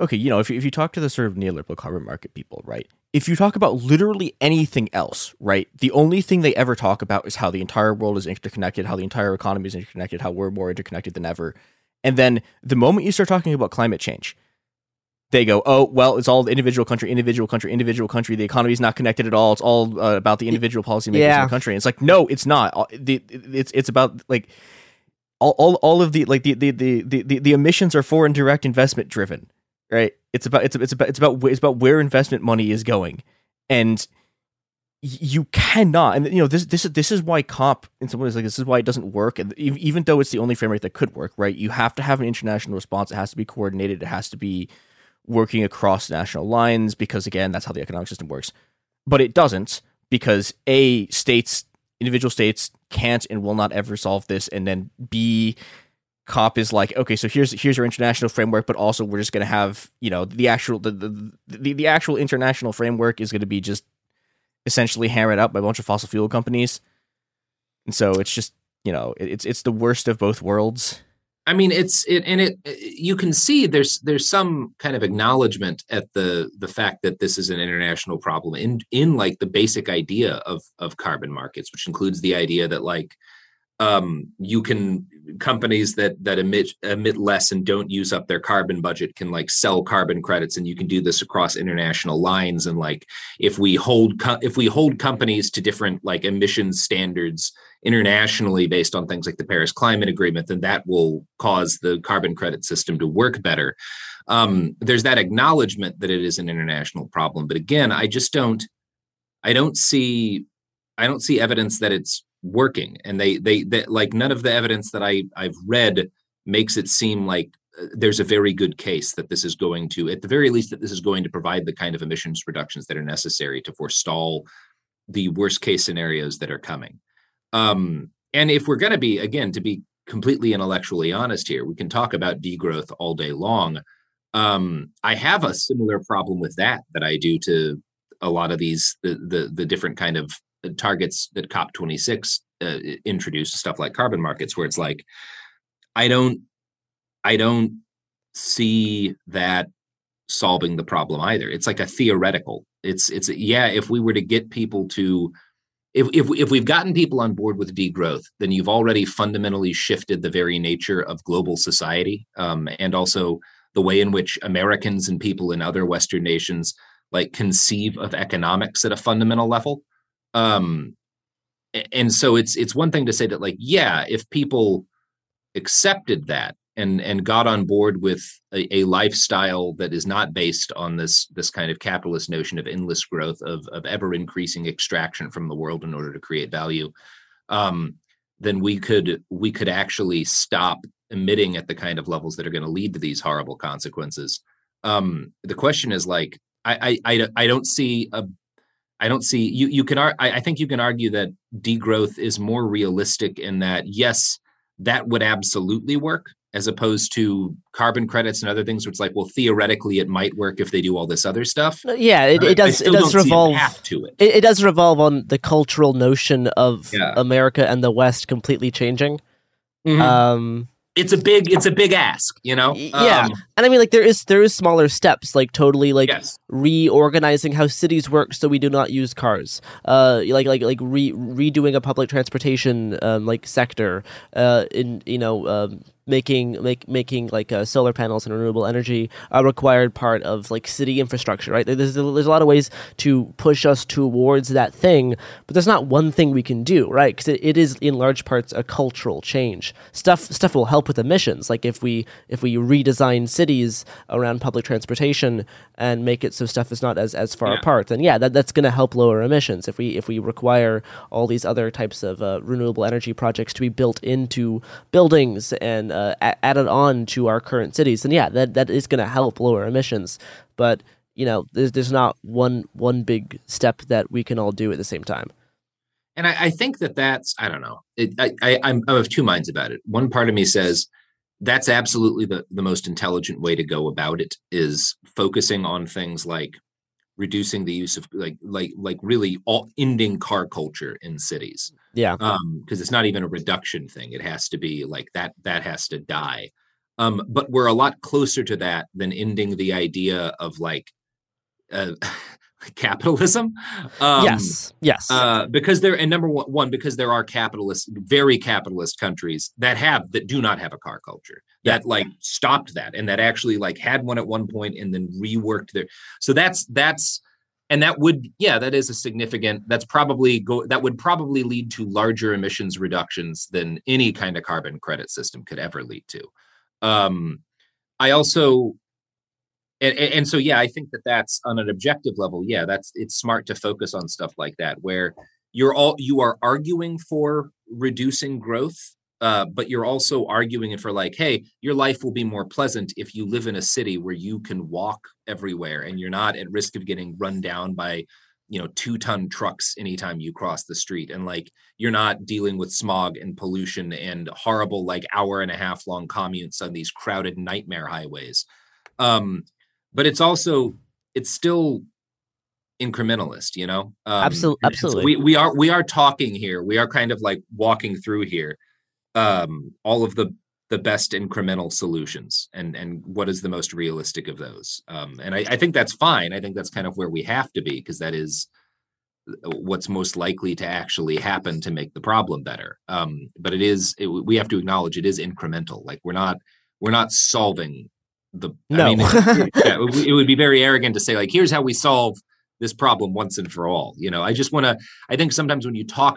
okay, you know, if you, if you talk to the sort of neoliberal carbon market people, right? If you talk about literally anything else, right? The only thing they ever talk about is how the entire world is interconnected, how the entire economy is interconnected, how we're more interconnected than ever. And then the moment you start talking about climate change, they go, oh, well, it's all individual country, individual country, individual country. The economy is not connected at all. It's all uh, about the individual policymakers yeah. in the country. And it's like, no, it's not. It's it's about like all, all, all of the like the, the the, the the emissions are foreign direct investment driven, right? It's about it's it's about it's about it's about where investment money is going, and you cannot. And you know this this is this is why COP in some ways like this is why it doesn't work. And even though it's the only framework that could work, right? You have to have an international response. It has to be coordinated. It has to be working across national lines because again that's how the economic system works but it doesn't because a states individual states can't and will not ever solve this and then b cop is like okay so here's here's your international framework but also we're just going to have you know the actual the, the the, the actual international framework is going to be just essentially hammered out by a bunch of fossil fuel companies and so it's just you know it's it's the worst of both worlds I mean, it's it, and it. You can see there's there's some kind of acknowledgement at the the fact that this is an international problem in in like the basic idea of of carbon markets, which includes the idea that like um, you can companies that that emit emit less and don't use up their carbon budget can like sell carbon credits, and you can do this across international lines. And like if we hold co- if we hold companies to different like emissions standards internationally based on things like the Paris Climate Agreement, then that will cause the carbon credit system to work better. Um, there's that acknowledgement that it is an international problem, but again, I just don't, I don't see, I don't see evidence that it's working. And they, they, they like none of the evidence that I I've read makes it seem like uh, there's a very good case that this is going to, at the very least, that this is going to provide the kind of emissions reductions that are necessary to forestall the worst case scenarios that are coming. Um, and if we're going to be, again, to be completely intellectually honest here, we can talk about degrowth all day long. Um, I have a similar problem with that that I do to a lot of these the the, the different kind of targets that COP26 uh, introduced, stuff like carbon markets, where it's like, I don't, I don't see that solving the problem either. It's like a theoretical. It's it's yeah. If we were to get people to if, if, if we've gotten people on board with degrowth, then you've already fundamentally shifted the very nature of global society, um, and also the way in which Americans and people in other Western nations like conceive of economics at a fundamental level. Um, and so it's it's one thing to say that like yeah, if people accepted that and and got on board with a, a, lifestyle that is not based on this this kind of capitalist notion of endless growth of of ever increasing extraction from the world in order to create value um, then we could we could actually stop emitting at the kind of levels that are going to lead to these horrible consequences. Um, the question is like I, I i i don't see a I don't see you. You can. I think you can argue that degrowth is more realistic in that yes, that would absolutely work as opposed to carbon credits and other things which like well theoretically it might work if they do all this other stuff yeah it, it does it does revolve to it. it. it does revolve on the cultural notion of yeah. america and the west completely changing mm-hmm. um it's a big it's a big ask you know? Yeah. Um, and i mean like there is there is smaller steps like totally like yes. reorganizing how cities work so we do not use cars. Uh like like like re- redoing a public transportation um like sector uh in you know um making make, making like uh, solar panels and renewable energy a required part of like city infrastructure right? There's, there's a lot of ways to push us towards that thing but there's not one thing we can do right? Because it, it is in large parts a cultural change. Stuff stuff will help with emissions like if we if we redesign cities around public transportation and make it so stuff is not as as far Yeah. apart then yeah that, that's going to help lower emissions. If we if we require all these other types of uh, renewable energy projects to be built into buildings and uh, added on to our current cities then yeah that that is going to help lower emissions but you know there's there's not one one big step that we can all do at the same time And I, I think that that's I don't know. It, I, I I'm I'm of two minds about it. One part of me says that's absolutely the the most intelligent way to go about it is focusing on things like reducing the use of like like like really all ending car culture in cities yeah. Um because it's not even a reduction thing. It has to be like that that has to die. Um but we're a lot closer to that than ending the idea of like uh capitalism. Um yes. Yes. uh, because there and number one, one because there are capitalist very capitalist countries that have that do not have a car culture that like stopped that and that actually like had one at one point and then reworked their so that's that's and that would yeah that is a significant that's probably go that would probably lead to larger emissions reductions than any kind of carbon credit system could ever lead to. Um i also and, and, so yeah i think that that's on an objective level yeah that's it's smart to focus on stuff like that where you're all you are arguing for reducing growth uh, but you're also arguing it for like hey your life will be more pleasant if you live in a city where you can walk everywhere and you're not at risk of getting run down by you know two ton trucks anytime you cross the street. And like you're not dealing with smog and pollution and horrible like hour and a half long commutes on these crowded nightmare highways. Um but it's also it's still incrementalist you know? Um, Absol- and so absolutely. we, we are we are talking here. We are kind of like walking through here um all of the the best incremental solutions and and what is the most realistic of those. Um and i, I think that's fine. I think that's kind of where we have to be because that is uh, what's most likely to actually happen to make the problem better. Um but it is it, we have to acknowledge it is incremental. Like we're not we're not solving the No. I mean, it, yeah, it would be very arrogant to say like here's how we solve this problem once and for all. You know i just want to i think sometimes when you talk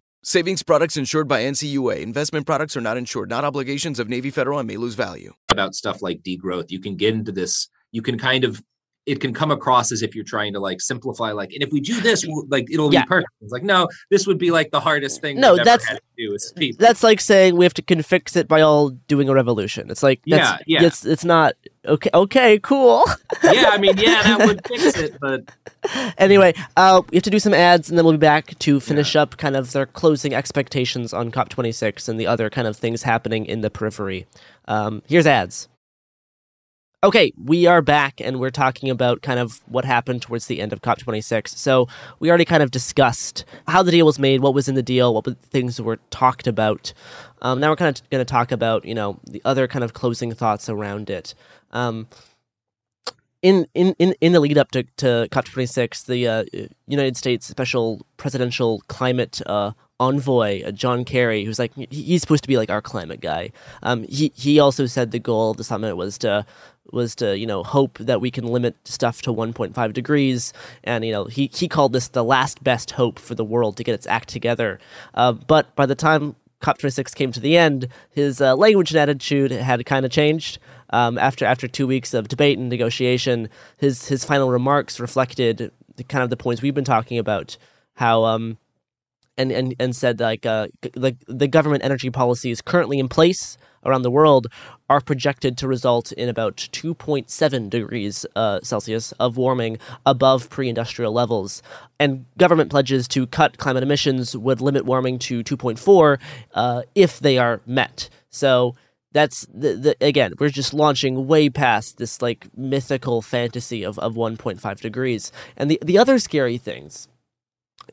Savings products insured by NCUA. Investment products are not insured, not obligations of Navy Federal and may lose value. About stuff like degrowth, you can get into this. You can kind of it can come across as if you're trying to like simplify like and if we do this we'll, like it'll Yeah. be perfect it's like no this would be like the hardest thing No, ever that's- had to do as people That's like saying we have to can fix it by all doing a revolution. It's like that's, Yeah, yeah. It's it's not okay. Okay, cool. yeah i mean yeah that would fix it but anyway, uh, we have to do some ads, and then we'll be back to finish up kind of their closing expectations on COP26 and the other kind of things happening in the periphery. Um, here's ads. Okay, we are back, and we're talking about kind of what happened towards the end of COP26. So we already kind of discussed how the deal was made, what was in the deal, what things were talked about. Um, now we're kind of going to talk about, you know, the other kind of closing thoughts around it. Um, in, in, in, in the lead up to, to COP26, the uh, United States Special Presidential Climate uh, Envoy, uh, John Kerry, who's like, he's supposed to be like our climate guy. Um, he, he also said the goal of the summit was to, was to, you know, hope that we can limit stuff to 1.5 degrees. And, you know, he, he called this the last best hope for the world to get its act together. Uh, but by the time COP26 came to the end, his uh, language and attitude had kind of changed. Um, after after two weeks of debate and negotiation, his his final remarks reflected the, kind of the points we've been talking about. How um, and and and said like uh, the the government energy policies currently in place around the world are projected to result in about 2.7 degrees uh, Celsius of warming above pre-industrial levels, and government pledges to cut climate emissions would limit warming to 2.4 uh, if they are met. So that's the, the again we're just launching way past this like mythical fantasy of, of 1.5 degrees. And the, the other scary things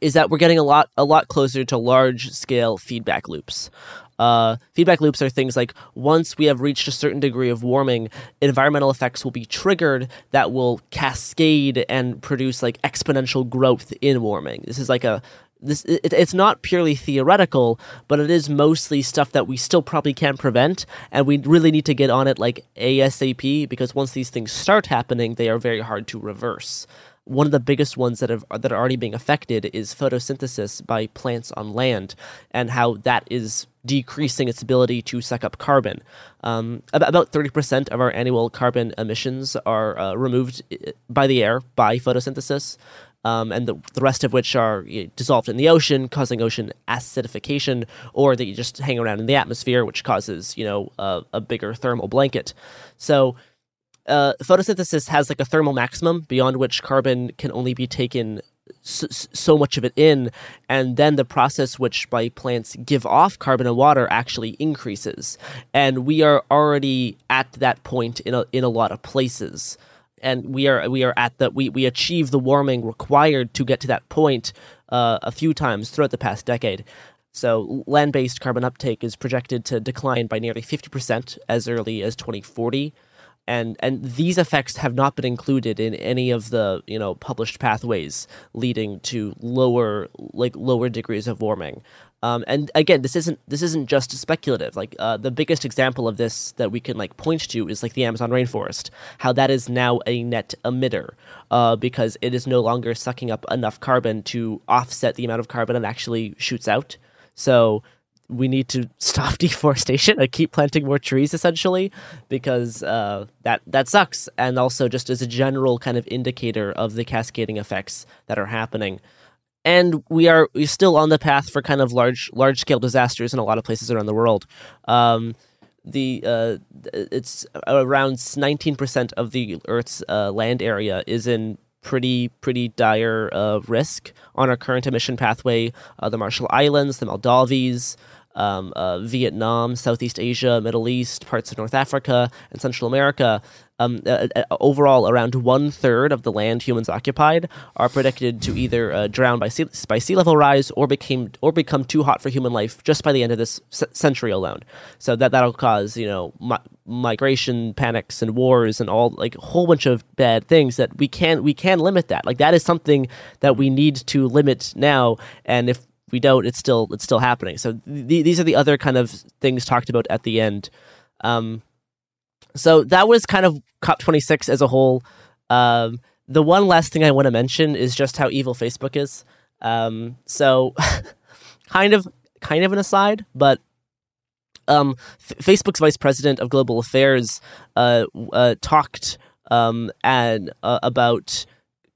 is that we're getting a lot a lot closer to large scale feedback loops uh, feedback loops are things like once we have reached a certain degree of warming, environmental effects will be triggered that will cascade and produce like exponential growth in warming. This is like a this it, it's not purely theoretical, but it is mostly stuff that we still probably can prevent, and we really need to get on it like ASAP because once these things start happening, they are very hard to reverse. One of the biggest ones that have that are already being affected is photosynthesis by plants on land, and how that is decreasing its ability to suck up carbon. Um, about about thirty percent of our annual carbon emissions are uh, removed by the air by photosynthesis um, and the, the rest of which are you know, dissolved in the ocean, causing ocean acidification, or that you just hang around in the atmosphere, which causes you know a, a bigger thermal blanket. So. Uh, photosynthesis has like a thermal maximum beyond which carbon can only be taken so, much of it in, and then the process which by plants give off carbon and water actually increases, and we are already at that point in a in a lot of places and we are we are at the we we achieve the warming required to get to that point uh, a few times throughout the past decade. So land-based carbon uptake is projected to decline by nearly 50% as early as 2040. And and these effects have not been included in any of the, you know, published pathways leading to lower like lower degrees of warming. Um, and again, this isn't this isn't just speculative. Like uh, the biggest example of this that we can like point to is like the Amazon rainforest. How that is now a net emitter uh, because it is no longer sucking up enough carbon to offset the amount of carbon it actually shoots out. So we need to stop deforestation and keep planting more trees, essentially, because uh, that that sucks. And also, just as a general kind of indicator of the cascading effects that are happening and we are we're still on the path for kind of large large scale disasters in a lot of places around the world. Um, the uh, it's around 19% of the Earth's uh, land area is in pretty pretty dire uh, risk on our current emission pathway. Uh, the Marshall Islands, the Maldives. Um, uh, Vietnam, Southeast Asia, Middle East, parts of North Africa, and Central America. Um, uh, uh, overall, around one third of the land humans occupied are predicted to either uh, drown by sea, by sea level rise or became or become too hot for human life just by the end of this c- century alone. So that that'll cause you know mi- migration panics and wars and all like a whole bunch of bad things that we can we can limit that. Like that is something that we need to limit now. And if we don't, it's still it's still happening. So th- these are the other kind of things talked about at the end. Um, so that was kind of COP26 as a whole. Um, the one last thing I want to mention is just how evil Facebook is. Um, so, kind of kind of an aside, but um, F- Facebook's vice president of global affairs uh, uh, talked um, and uh, about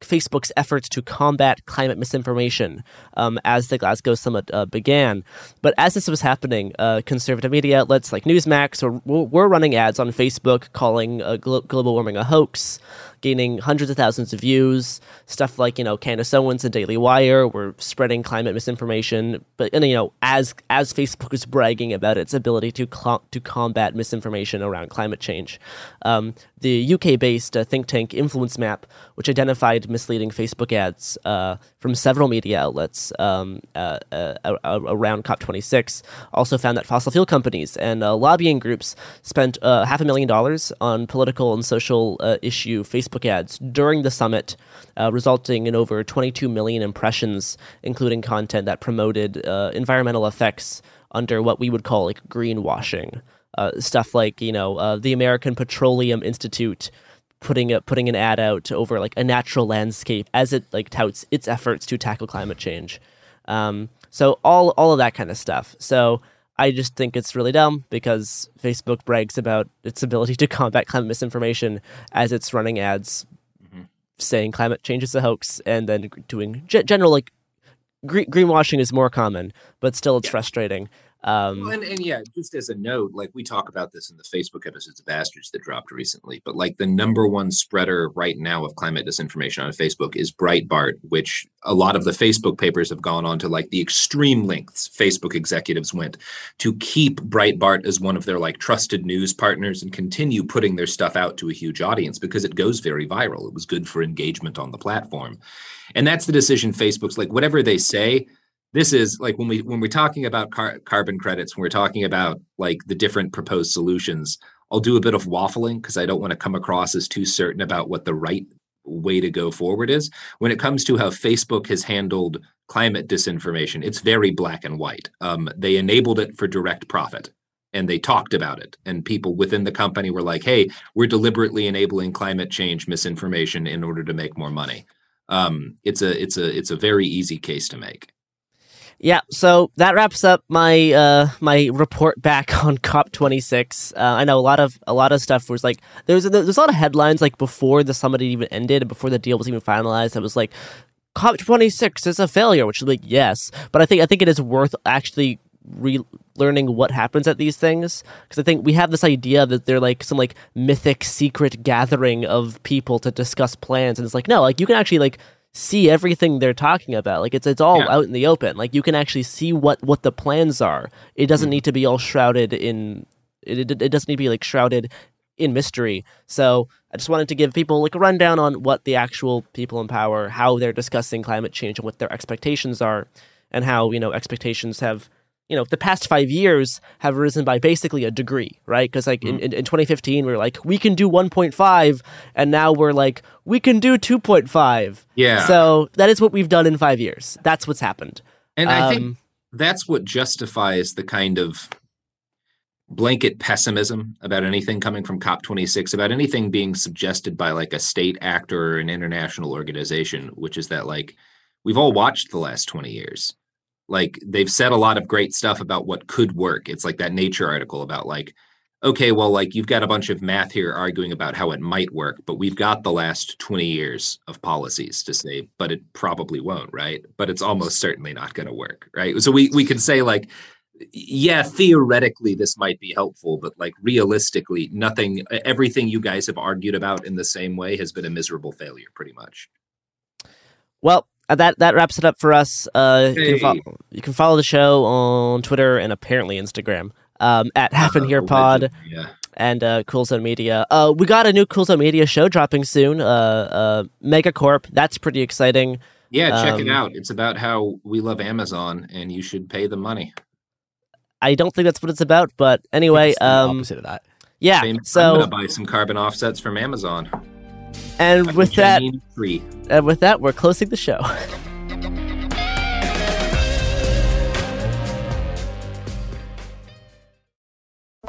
Facebook's efforts to combat climate misinformation um, as the Glasgow summit uh, began. But as this was happening, uh, conservative media outlets like Newsmax were, were running ads on Facebook calling uh, glo- global warming a hoax gaining hundreds of thousands of views. Stuff like you know Candace Owens and Daily Wire were spreading climate misinformation, but and, you know as as Facebook is bragging about its ability to cl- to combat misinformation around climate change. Um, the UK-based uh, think tank Influence Map, which identified misleading Facebook ads uh, from several media outlets um, uh, uh around COP26, also found that fossil fuel companies and uh, lobbying groups spent uh, half a million dollars on political and social issue Facebook Facebook ads during the summit, uh, resulting in over 22 million impressions, including content that promoted uh, environmental effects under what we would call like greenwashing. Uh, stuff like you know uh, the American Petroleum Institute putting a, putting an ad out over like a natural landscape as it like touts its efforts to tackle climate change. Um, so all all of that kind of stuff. So I just think it's really dumb because Facebook brags about its ability to combat climate misinformation as it's running ads mm-hmm. saying climate change is a hoax and then doing g- general like green- greenwashing is more common, but still it's yeah. frustrating. Um, and, and yeah, just as a note, like we talk about this in the Facebook episodes of Bastards that dropped recently, but like the number one spreader right now of climate disinformation on Facebook is Breitbart, which a lot of the Facebook papers have gone on to like the extreme lengths Facebook executives went to keep Breitbart as one of their like trusted news partners and continue putting their stuff out to a huge audience because it goes very viral. It was good for engagement on the platform. And that's the decision Facebook's like, whatever they say, this is like when we when we're talking about car- carbon credits when we're talking about like the different proposed solutions i'll do a bit of waffling because i don't want to come across as too certain about what the right way to go forward is. When it comes to how facebook has handled climate disinformation it's very black and white. Um, they enabled it for direct profit and they talked about it and people within the company were like hey we're deliberately enabling climate change misinformation in order to make more money. Um, it's a it's a it's a very easy case to make yeah, so that wraps up my uh, my report back on COP26. Uh, I know a lot of a lot of stuff was like there's there's a lot of headlines like before the summit even ended, and before the deal was even finalized. That was like COP26 is a failure, which is like yes, but I think I think it is worth actually relearning what happens at these things because I think we have this idea that they're like some like mythic secret gathering of people to discuss plans, and it's like no, like you can actually like see everything they're talking about. Like it's it's all yeah. out in the open. Like you can actually see what what the plans are. It doesn't mm-hmm. need to be all shrouded in. It, it, it doesn't need to be like shrouded in mystery. So I just wanted to give people like a rundown on what the actual people in power, how they're discussing climate change, and what their expectations are, and how you know expectations have you know, the past five years have risen by basically a degree, right? Because like mm-hmm. in, in, 2015, we were like, we can do 1.5, and now we're like, we can do 2.5. Yeah. So that is what we've done in five years. That's what's happened. And um, I think um, that's what justifies the kind of blanket pessimism about anything coming from COP26, about anything being suggested by like a state actor or an international organization, which is that like we've all watched the last 20 years like they've said a lot of great stuff about what could work. It's like that nature article about like okay well like you've got a bunch of math here arguing about how it might work but we've got the last 20 years of policies to say but it probably won't right? But it's almost certainly not going to work right? So we we can say like yeah theoretically this might be helpful but like realistically nothing everything you guys have argued about in the same way has been a miserable failure pretty much. Well uh, that that wraps it up for us. Uh, hey. you, can follow, you, can follow, the show on Twitter and apparently Instagram um, at Happen Here Pod. Yeah. And uh, Cool Zone Media. Uh, we got a new Cool Zone Media show dropping soon. Uh, uh, Megacorp. That's pretty exciting. Yeah, check um, it out. It's about how we love Amazon and you should pay the money. I don't think that's what it's about, but anyway, um, opposite of that. Yeah, Same, so I'm gonna buy some carbon offsets from Amazon. And with that, and with that, we're closing the show.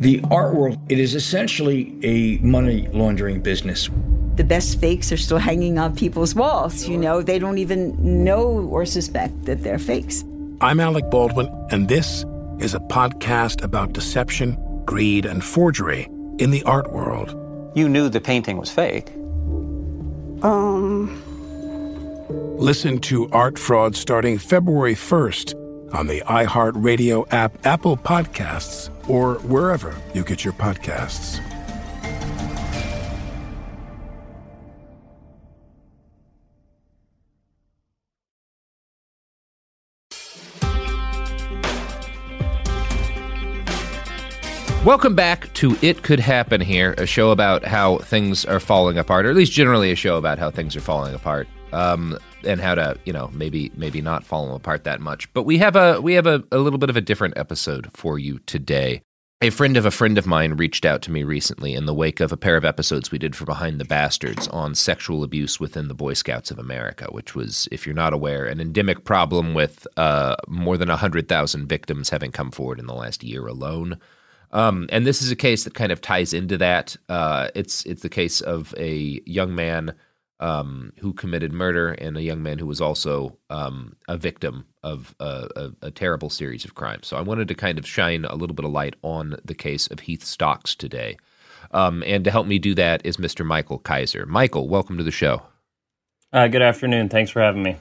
The art world, it is essentially a money laundering business. The best fakes are still hanging on people's walls. You know, they don't even know or suspect that they're fakes. I'm Alec Baldwin, and this is a podcast about deception, greed, and forgery in the art world. You knew the painting was fake. Um. Listen to Art Fraud starting February 1st on the iHeartRadio app, Apple Podcasts, or wherever you get your podcasts. Welcome back to It Could Happen Here, a show about how things are falling apart, or at least generally a show about how things are falling apart. Um, and how to, you know, maybe maybe not fall them apart that much. But we have a we have a, a little bit of a different episode for you today. A friend of a friend of mine reached out to me recently in the wake of a pair of episodes we did for Behind the Bastards on sexual abuse within the Boy Scouts of America, which was, if you're not aware, an endemic problem with uh, more than 100,000 victims having come forward in the last year alone. Um, and this is a case that kind of ties into that. Uh, it's it's the case of a young man um, who committed murder and a young man who was also um, a victim of a, a, a, terrible series of crimes. So I wanted to kind of shine a little bit of light on the case of Heath Stocks today. Um, and to help me do that is Mr. Michael Kaiser. Michael, welcome to the show. Uh, good afternoon. Thanks for having me.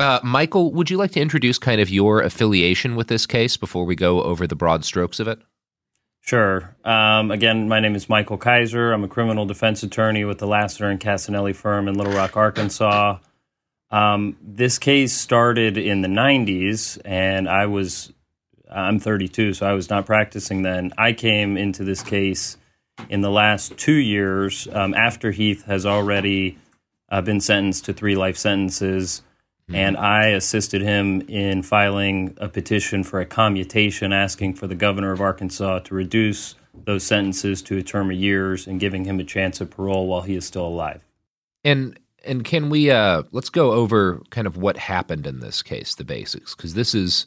Uh, Michael, would you like to introduce kind of your affiliation with this case before we go over the broad strokes of it? Sure. Um, again, my name is Michael Kaiser. I'm a criminal defense attorney with the Lassiter and Cassinelli firm in Little Rock, Arkansas. Um, this case started in the 90s, and I was, I'm 32, so I was not practicing then. I came into this case in the last two years um, after Heath has already uh, been sentenced to three life sentences and I assisted him in filing a petition for a commutation asking for the governor of Arkansas to reduce those sentences to a term of years and giving him a chance of parole while he is still alive. And and can we uh let's go over kind of what happened in this case, the basics, because this is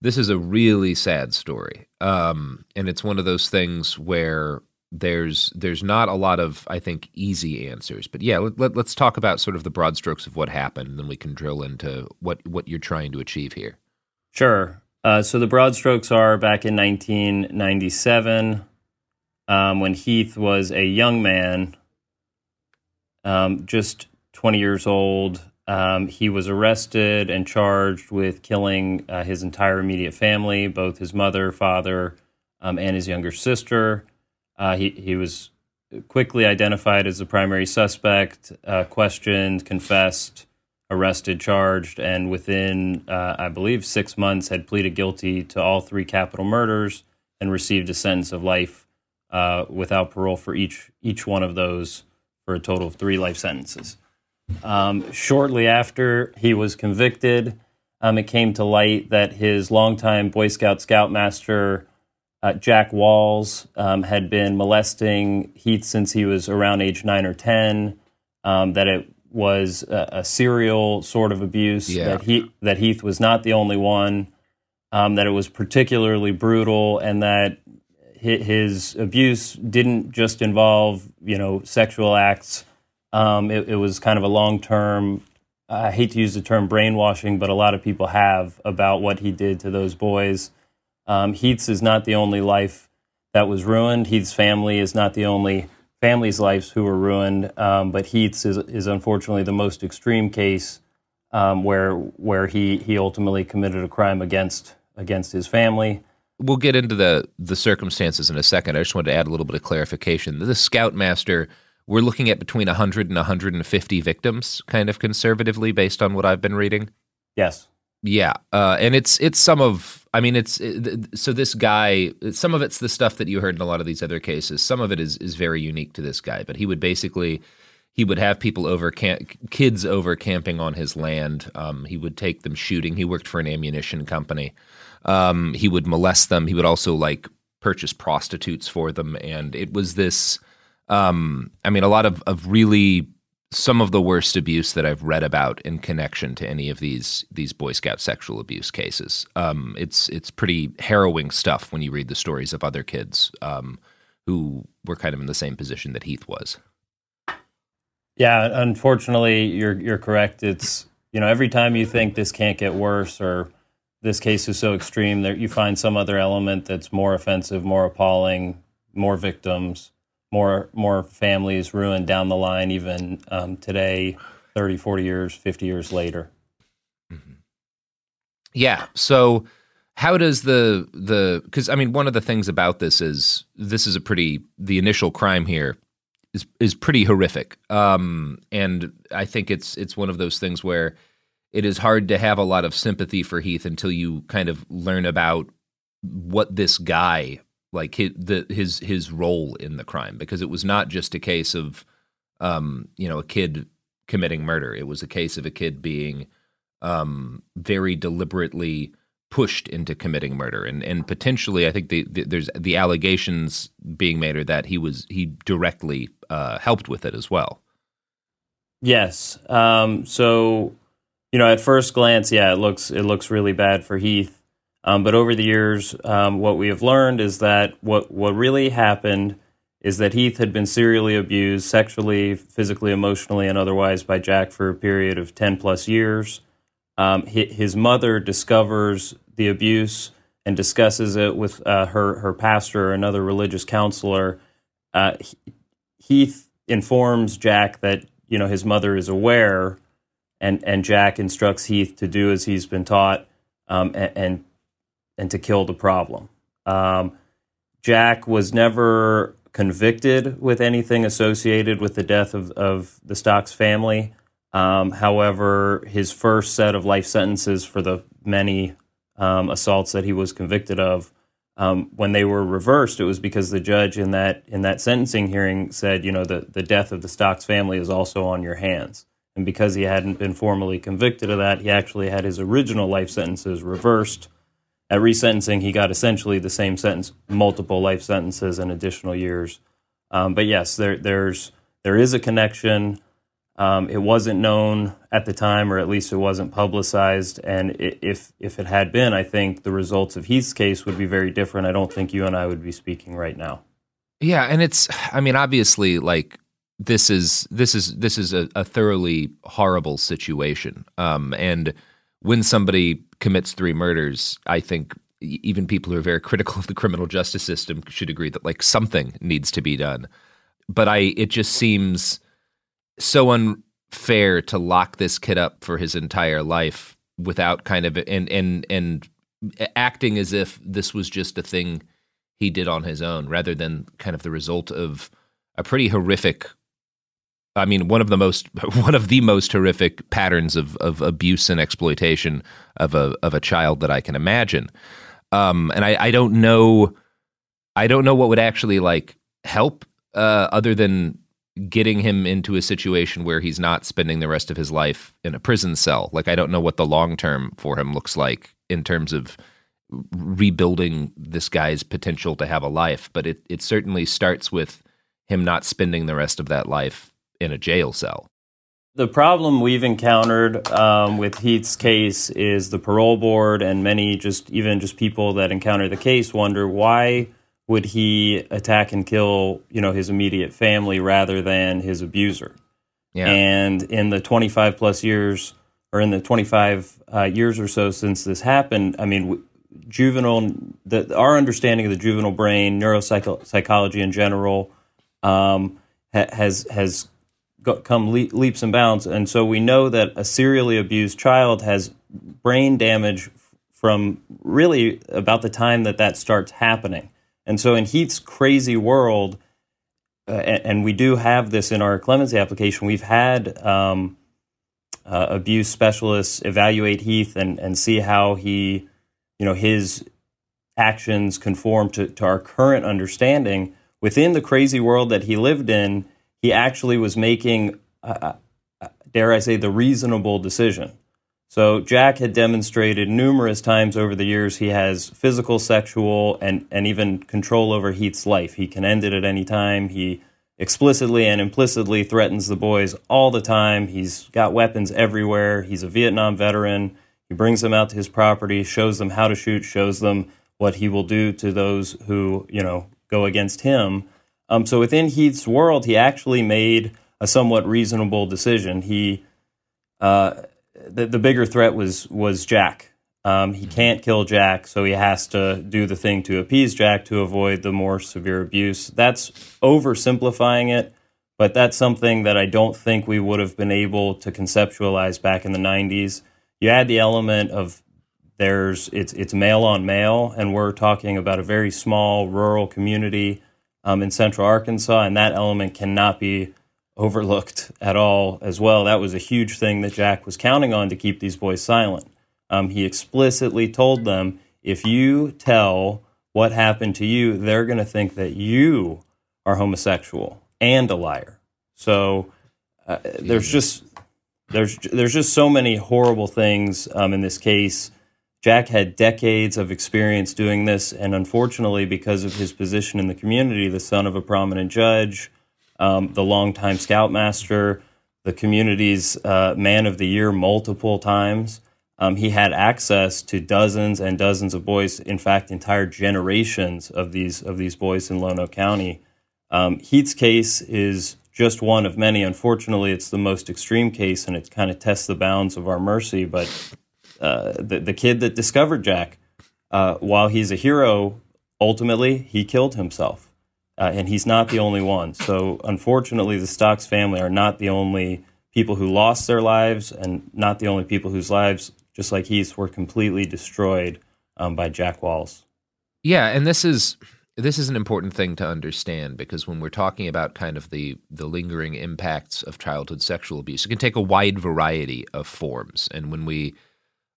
this is a really sad story. Um and it's one of those things where there's there's not a lot of I think easy answers. But yeah, let, let, us talk about sort of the broad strokes of what happened, and then we can drill into what what you're trying to achieve here. Sure. Uh, so the broad strokes are back in 1997, um, when Heath was a young man, um, just 20 years old. Um, he was arrested and charged with killing uh, his entire immediate family, both his mother, father, um, and his younger sister. Uh, he he was quickly identified as the primary suspect, uh, questioned, confessed, arrested, charged, and within uh, I believe six months had pleaded guilty to all three capital murders and received a sentence of life uh, without parole for each each one of those for a total of three life sentences. Um, shortly after he was convicted, um, it came to light that his longtime Boy Scout scoutmaster uh, Jack Walls um, had been molesting Heath since he was around age nine or ten. Um, that it was a, a, serial sort of abuse. Yeah. That he that Heath was not the only one. Um, that it was particularly brutal, and that his abuse didn't just involve you know sexual acts. Um, it, it was kind of a long term. I hate to use the term brainwashing, but a lot of people have about what he did to those boys. Um, Heath's is not the only life that was ruined. Heath's family is not the only family's lives who were ruined, um, but Heath's is, is unfortunately the most extreme case um, where where he he ultimately committed a crime against against his family. We'll get into the the circumstances in a second. I just wanted to add a little bit of clarification. The Scoutmaster, we're looking at between 100 and 150 victims, kind of conservatively, based on what I've been reading. Yes. Yeah, uh, and it's it's some of I mean it's it, so this guy some of it's the stuff that you heard in a lot of these other cases. Some of it is is very unique to this guy, but he would basically he would have people over camp, kids over camping on his land. Um, he would take them shooting. He worked for an ammunition company. Um, he would molest them. He would also like purchase prostitutes for them, and it was this. Um, I mean, a lot of of really some of the worst abuse that I've read about in connection to any of these these Boy Scout sexual abuse cases. Um, it's it's pretty harrowing stuff when you read the stories of other kids um, who were kind of in the same position that Heath was. Yeah, unfortunately, you're you're correct. It's you know every time you think this can't get worse or this case is so extreme that you find some other element that's more offensive, more appalling, more victims, more more families ruined down the line, even um, today, 30, 40 years, 50 years later. Yeah. So how does the the because I mean one of the things about this is this is a pretty the initial crime here is is pretty horrific. Um, and I think it's it's one of those things where it is hard to have a lot of sympathy for Heath until you kind of learn about what this guy like his the, his his role in the crime because it was not just a case of um, you know a kid committing murder. It was a case of a kid being um, very deliberately pushed into committing murder and and potentially I think the, the, there's the allegations being made are that he was he directly uh, helped with it as well. Yes. Um, so you know, at first glance, yeah, it looks it looks really bad for Heath. Um, but over the years, um, what we have learned is that what what really happened is that Heath had been serially abused, sexually, physically, emotionally, and otherwise by Jack for a period of ten plus years. Um, his mother discovers the abuse and discusses it with uh, her her pastor or another religious counselor. Uh, Heath informs Jack that you know his mother is aware, and and Jack instructs Heath to do as he's been taught, um, and, and, and to kill the problem. Um, Jack was never convicted with anything associated with the death of, of the Stocks family. Um, however, his first set of life sentences for the many um, assaults that he was convicted of, um, when they were reversed, it was because the judge in that in that sentencing hearing said, you know, the, the death of the Stocks family is also on your hands. And because he hadn't been formally convicted of that, he actually had his original life sentences reversed. At resentencing, he got essentially the same sentence, multiple life sentences and additional years. Um, but yes, there, there's there is a connection. Um, it wasn't known at the time, or at least it wasn't publicized. And if if it had been, I think the results of Heath's case would be very different. I don't think you and I would be speaking right now. Yeah, and it's I mean, obviously, like this is this is this is a, a thoroughly horrible situation. Um, and when somebody commits three murders, I think even people who are very critical of the criminal justice system should agree that like something needs to be done. But I, it just seems so unfair to lock this kid up for his entire life without kind of and and and acting as if this was just a thing he did on his own rather than kind of the result of a pretty horrific I mean, one of the most one of the most horrific patterns of of abuse and exploitation of a of a child that I can imagine. Um, and I, I don't know, I don't know what would actually like help uh, other than getting him into a situation where he's not spending the rest of his life in a prison cell. Like I don't know what the long term for him looks like in terms of rebuilding this guy's potential to have a life. But it it certainly starts with him not spending the rest of that life in a jail cell. The problem we've encountered um, with Heath's case is the parole board and many just even just people that encounter the case wonder why would he attack and kill you know his immediate family rather than his abuser. Yeah. And in the 25 plus years or in the 25 uh, years or so since this happened, I mean, juvenile, the, our understanding of the juvenile brain, neuropsychology in general, um, ha- has has come le- leaps and bounds. And so we know that a serially abused child has brain damage from really about the time that that starts happening. And so in Heath's crazy world, uh, and, and, we do have this in our clemency application, we've had um, uh, abuse specialists evaluate Heath and, and see how he, you know, his actions conform to, to our current understanding. Within the crazy world that he lived in, he actually was making, uh, uh, dare I say, the reasonable decision. So Jack had demonstrated numerous times over the years he has physical, sexual, and, and even control over Heath's life. He can end it at any time. He explicitly and implicitly threatens the boys all the time. He's got weapons everywhere. He's a Vietnam veteran. He brings them out to his property, shows them how to shoot, shows them what he will do to those who, you know, go against him. Um, so within Heath's world, he actually made a somewhat reasonable decision. He uh, the, the bigger threat was was Jack. Um, he can't kill Jack, so he has to do the thing to appease Jack to avoid the more severe abuse. That's oversimplifying it, but that's something that I don't think we would have been able to conceptualize back in the 90s. You add the element of there's it's it's male on male, and we're talking about a very small rural community um, in central Arkansas, and that element cannot be overlooked at all as well. That was a huge thing that Jack was counting on to keep these boys silent. Um, he explicitly told them, if you tell what happened to you, they're going to think that you are homosexual and a liar. So uh, there's just there's there's just so many horrible things um, in this case. Jack had decades of experience doing this, and unfortunately, because of his position in the community, the son of a prominent judge, um, the longtime scoutmaster, the community's uh, man of the year multiple times. Um, he had access to dozens and dozens of boys. In fact, entire generations of these of these boys in Lonoke County. Um, Heath's case is just one of many. Unfortunately, it's the most extreme case, and it kind of tests the bounds of our mercy. But uh, the the kid that discovered Jack, uh, while he's a hero, ultimately he killed himself uh, and he's not the only one. So, unfortunately, the Stocks family are not the only people who lost their lives, and not the only people whose lives, just like Heath, were completely destroyed um, by Jack Walls. Yeah, and this is this is an important thing to understand because when we're talking about kind of the the lingering impacts of childhood sexual abuse, it can take a wide variety of forms, and when we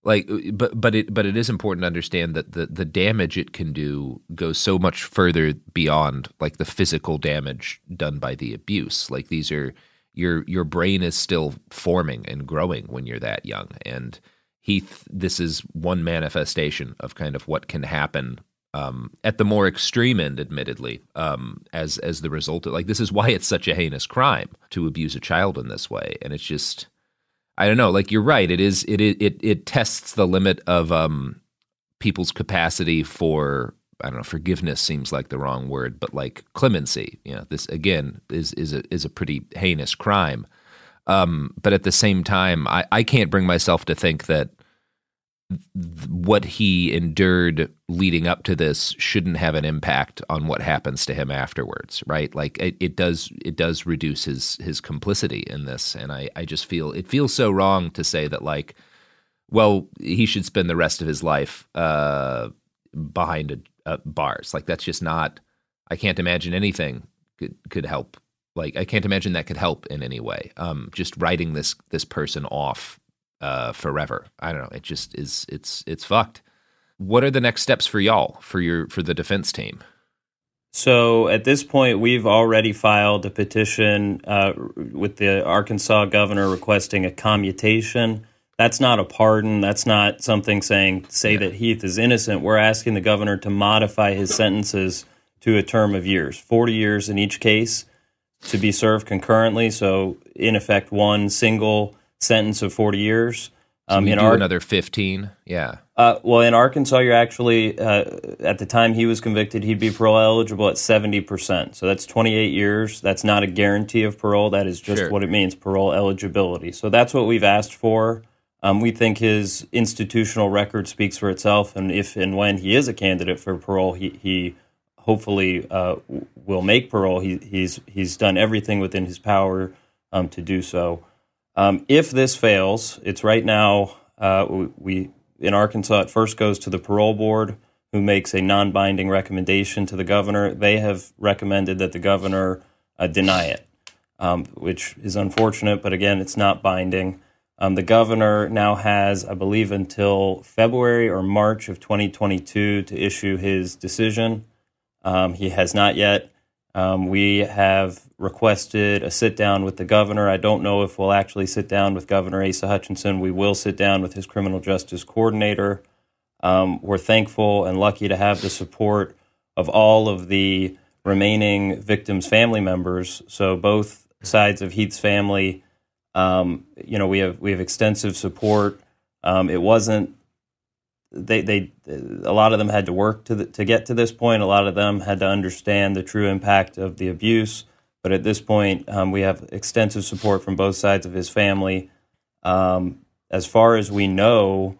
like uh, but but it but it is important to understand that the the damage it can do goes so much further beyond like the physical damage done by the abuse. Like these are your your brain is still forming and growing when you're that young. And Heath this is one manifestation of kind of what can happen um, at the more extreme end, admittedly, um, as as the result of like this is why it's such a heinous crime to abuse a child in this way, and it's just I don't know. Like you're right. It is. It it it tests the limit of um people's capacity for I don't know. Forgiveness seems like the wrong word, but like clemency. You know, this again is is a is a pretty heinous crime. Um, but at the same time, I I can't bring myself to think that what he endured leading up to this shouldn't have an impact on what happens to him afterwards right? Like it, it does it does reduce his his complicity in this. And i i just feel it feels so wrong to say that like well he should spend the rest of his life uh behind a, a bars. Like that's just not i can't imagine anything could could help. Like i can't imagine that could help in any way. Um just writing this this person off uh, forever. I don't know. It just is. It's it's fucked. What are the next steps for y'all for your for the defense team? So at this point, we've already filed a petition uh, with the Arkansas governor requesting a commutation. That's not a pardon. That's not something saying say yeah. that Heath is innocent. We're asking the governor to modify his sentences to a term of years, forty years in each case, to be served concurrently. So in effect, one single sentence of 40 years. So um, in do Ar- another 15, yeah. Uh, well, in Arkansas, you're actually uh, at the time he was convicted, he'd be parole eligible at 70 percent. So that's 28 years. That's not a guarantee of parole. That is just sure. what it means, parole eligibility. So that's what we've asked for. Um, we think his institutional record speaks for itself, and if and when he is a candidate for parole, he, he hopefully uh, will make parole. He, he's he's done everything within his power um, to do so. Um, if this fails, it's right now uh, we in Arkansas. It first goes to the parole board, who makes a non-binding recommendation to the governor. They have recommended that the governor uh, deny it, um, which is unfortunate. But again, it's not binding. Um, the governor now has, I believe, until February or March of 2022 to issue his decision. Um, he has not yet. Um, we have requested a sit down with the governor. I don't know if we'll actually sit down with Governor Asa Hutchinson. We will sit down with his criminal justice coordinator. Um, we're thankful and lucky to have the support of all of the remaining victims' family members. So both sides of Heath's family, um, you know, we have we have extensive support. Um, it wasn't they they a lot of them had to work to the, to get to this point. A lot of them had to understand the true impact of the abuse. But at this point, um, we have extensive support from both sides of his family. Um, as far as we know,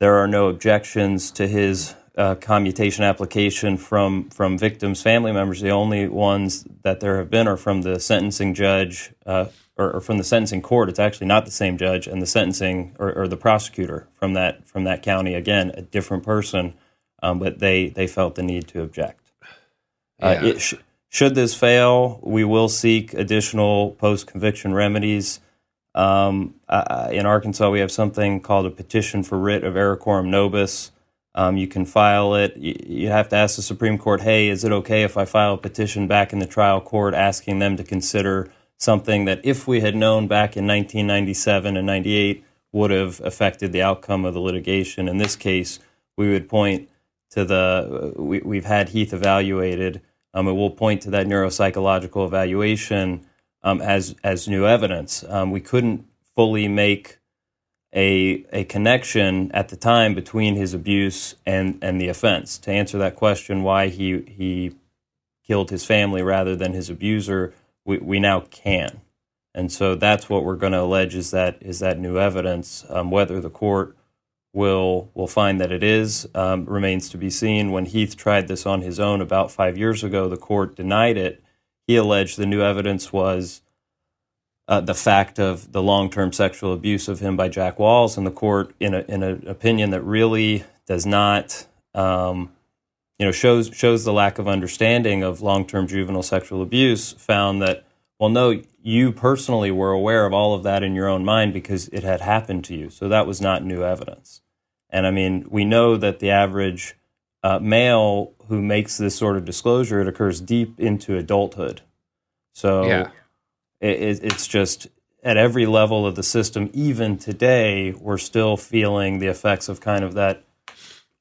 there are no objections to his uh, commutation application from from victims' family members. The only ones that there have been are from the sentencing judge uh, or, or, from the sentencing court. It's actually not the same judge, and the sentencing or, or the prosecutor from that from that county. Again, a different person, um, but they they felt the need to object. Uh, sh- should this fail, we will seek additional post conviction remedies. Um, in Arkansas, we have something called a petition for writ of error coram nobis. Um, you can file it. You, you, have to ask the Supreme Court, hey, is it okay if I file a petition back in the trial court asking them to consider something that, if we had known back in 1997 and 98, would have affected the outcome of the litigation? In this case, we would point to the, we, we've had Heath evaluated, um, and we'll point to that neuropsychological evaluation um, as, as new evidence. Um, we couldn't fully make a a connection at the time between his abuse and and the offense. To answer that question, why he he killed his family rather than his abuser, we we now can, and so that's what we're going to allege is that is that new evidence. Um, whether the court will will find that it is um, remains to be seen. When Heath tried this on his own about five years ago, the court denied it. He alleged the new evidence was uh, the fact of the long term sexual abuse of him by Jack Walls, and the court, in, a, in an opinion that really does not, um, you know, shows shows the lack of understanding of long term juvenile sexual abuse, found that well, no, you personally were aware of all of that in your own mind because it had happened to you, so that was not new evidence. And I mean, we know that the average uh, male who makes this sort of disclosure, it occurs deep into adulthood. So. Yeah it, it's just at every level of the system, even today, we're still feeling the effects of kind of that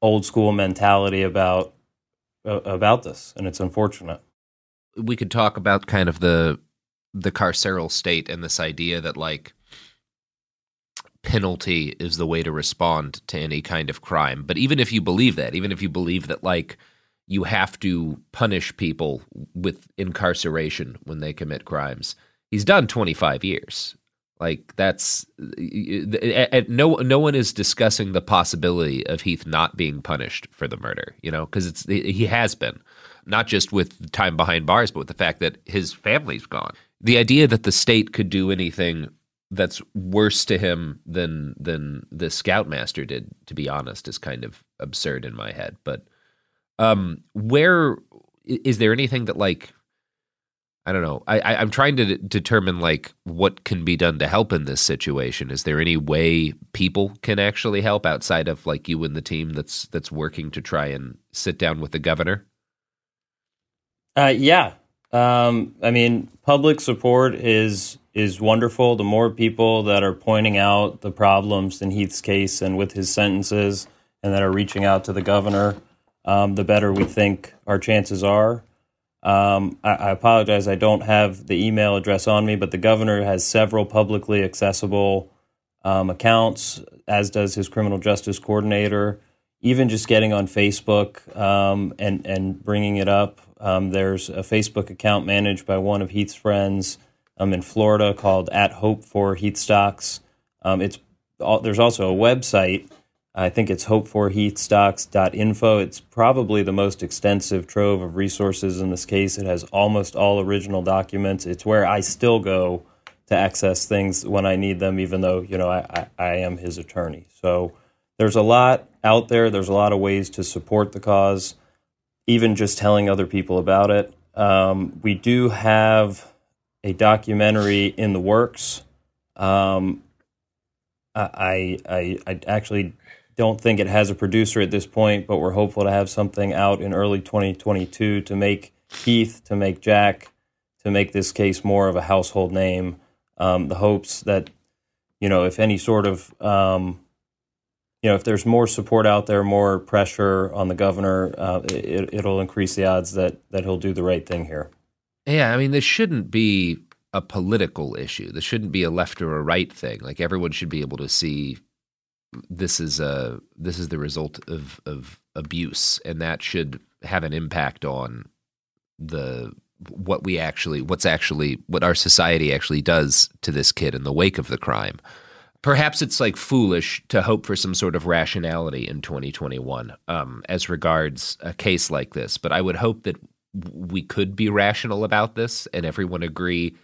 old school mentality about about this, and it's unfortunate. We could talk about kind of the the carceral state and this idea that like penalty is the way to respond to any kind of crime. But even if you believe that, even if you believe that like you have to punish people with incarceration when they commit crimes, he's done 25 years. Like that's no no one is discussing the possibility of Heath not being punished for the murder, you know, because it's he has been not just with time behind bars, but with the fact that his family's gone. The idea that the state could do anything that's worse to him than than the scoutmaster did, to be honest, is kind of absurd in my head. But um, where is there anything that like I don't know. I, I am trying to d- determine like what can be done to help in this situation. Is there any way people can actually help outside of like you and the team that's that's working to try and sit down with the governor? Uh, yeah. Um, I mean, public support is is wonderful. The more people that are pointing out the problems in Heath's case and with his sentences, and that are reaching out to the governor, um, the better we think our chances are. Um, I, I, apologize, I don't have the email address on me, but the governor has several publicly accessible um, accounts, as does his criminal justice coordinator. Even just getting on Facebook um, and and bringing it up. Um, there's a Facebook account managed by one of Heath's friends um, in Florida called at Hope for Heath Stocks. Um, it's there's also a website I think it's hopeforheathstocks.info. It's probably the most extensive trove of resources in this case. It has almost all original documents. It's where I still go to access things when I need them, even though, you know, I, I, I am his attorney. So there's a lot out there. There's a lot of ways to support the cause, even just telling other people about it. Um, we do have a documentary in the works. Um, I, I I actually don't think it has a producer at this point, but we're hopeful to have something out in early 2022 to make Heath, to make Jack, to make this case more of a household name. Um, the hopes that you know, if any sort of um, you know, if there's more support out there, more pressure on the governor, uh, it, it'll increase the odds that that he'll do the right thing here. Yeah, I mean, this shouldn't be a political issue. This shouldn't be a left or a right thing. Like everyone should be able to see this is a this is the result of of abuse, and that should have an impact on the what we actually what's actually what our society actually does to this kid in the wake of the crime. Perhaps it's like foolish to hope for some sort of rationality in 2021 um, as regards a case like this, but I would hope that we could be rational about this and everyone agree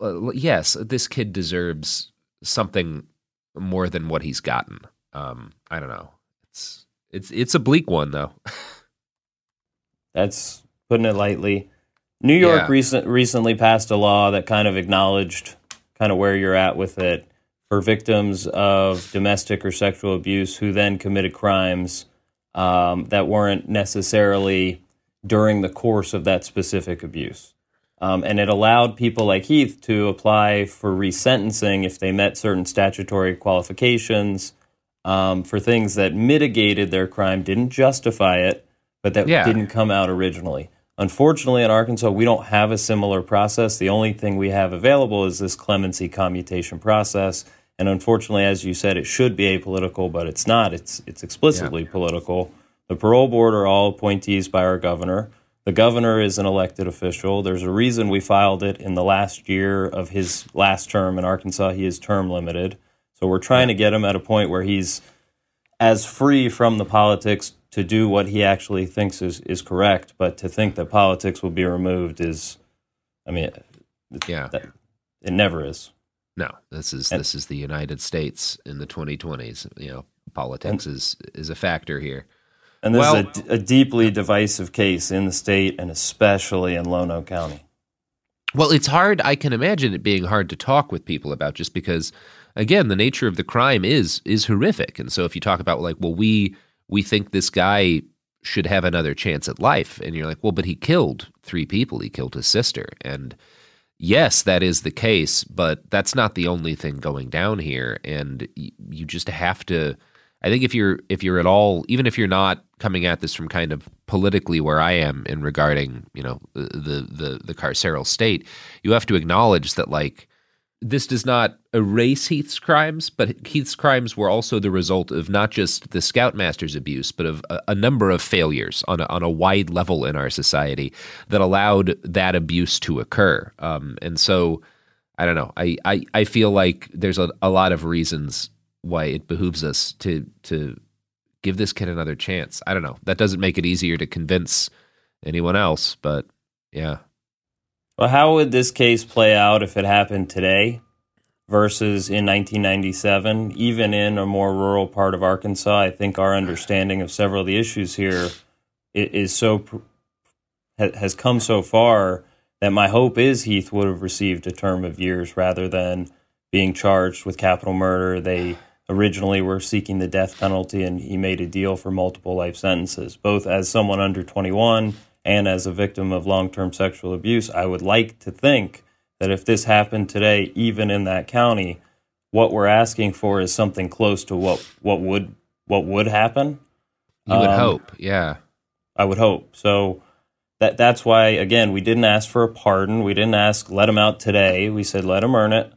uh, yes, this kid deserves something more than what he's gotten. Um, I don't know. It's it's it's a bleak one though. That's putting it lightly. New York Yeah. recent, recently passed a law that kind of acknowledged kind of where you're at with it for victims of domestic or sexual abuse who then committed crimes um, that weren't necessarily during the course of that specific abuse. Um, and it allowed people like Heath to apply for resentencing if they met certain statutory qualifications um, for things that mitigated their crime, didn't justify it, but that Yeah. didn't come out originally. Unfortunately, in Arkansas, we don't have a similar process. The only thing we have available is this clemency commutation process. And unfortunately, as you said, it should be apolitical, but it's not. It's it's explicitly political. The parole board are all appointees by our governor. The governor is an elected official. There's a reason we filed it in the last year of his last term in Arkansas. He is term limited. So we're trying to get him at a point where he's as free from the politics to do what he actually thinks is, is correct. But to think that politics will be removed is, I mean, yeah, it never is. No, this is this is the United States in the 2020s. You know, politics is is a factor here. And this well, is a, a deeply divisive case in the state and especially in Lonoke County. Well, it's hard. I can imagine it being hard to talk with people about just because, again, the nature of the crime is is horrific. And so if you talk about like, well, we we think this guy should have another chance at life, and you're like, well, but he killed three people. He killed his sister, and yes, that is the case. But that's not the only thing going down here, and y- you just have to. I think if you're if you're at all, even if you're not coming at this from kind of politically where I am in regarding you know the the the carceral state, you have to acknowledge that like this does not erase Heath's crimes, but Heath's crimes were also the result of not just the Scoutmaster's abuse, but of a, a number of failures on a, on a wide level in our society that allowed that abuse to occur. Um, and so, I don't know. I, I, I feel like there's a, a lot of reasons why it behooves us to to give this kid another chance. I don't know. That doesn't make it easier to convince anyone else, but yeah. Well, how would this case play out if it happened today versus in 1997? Even in a more rural part of Arkansas, I think our understanding of several of the issues here is so has come so far that my hope is Heath would have received a term of years rather than being charged with capital murder. They originally we were seeking the death penalty, and he made a deal for multiple life sentences, both as someone under 21 and as a victim of long term sexual abuse. I would like to think that if this happened today, even in that county, what we're asking for is something close to what, what would what would happen. You would Um, hope, yeah. I would hope. So that that's why again we didn't ask for a pardon. We didn't ask let him out today. We said let him earn it.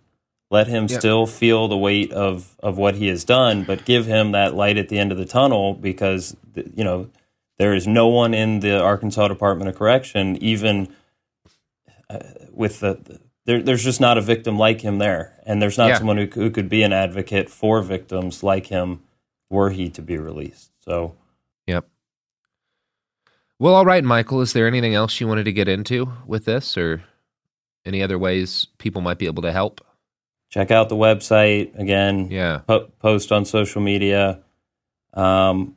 Let him Yeah. still feel the weight of of what he has done, but give him that light at the end of the tunnel because you know there is no one in the Arkansas Department of Correction even uh, with the there, there's just not a victim like him there, and there's not Yeah. someone who, who could be an advocate for victims like him were he to be released. So Yep. Well, all right, Michael. Is there anything else you wanted to get into with this, or any other ways people might be able to help? Check out the website again. Yeah. Po- post on social media. Um,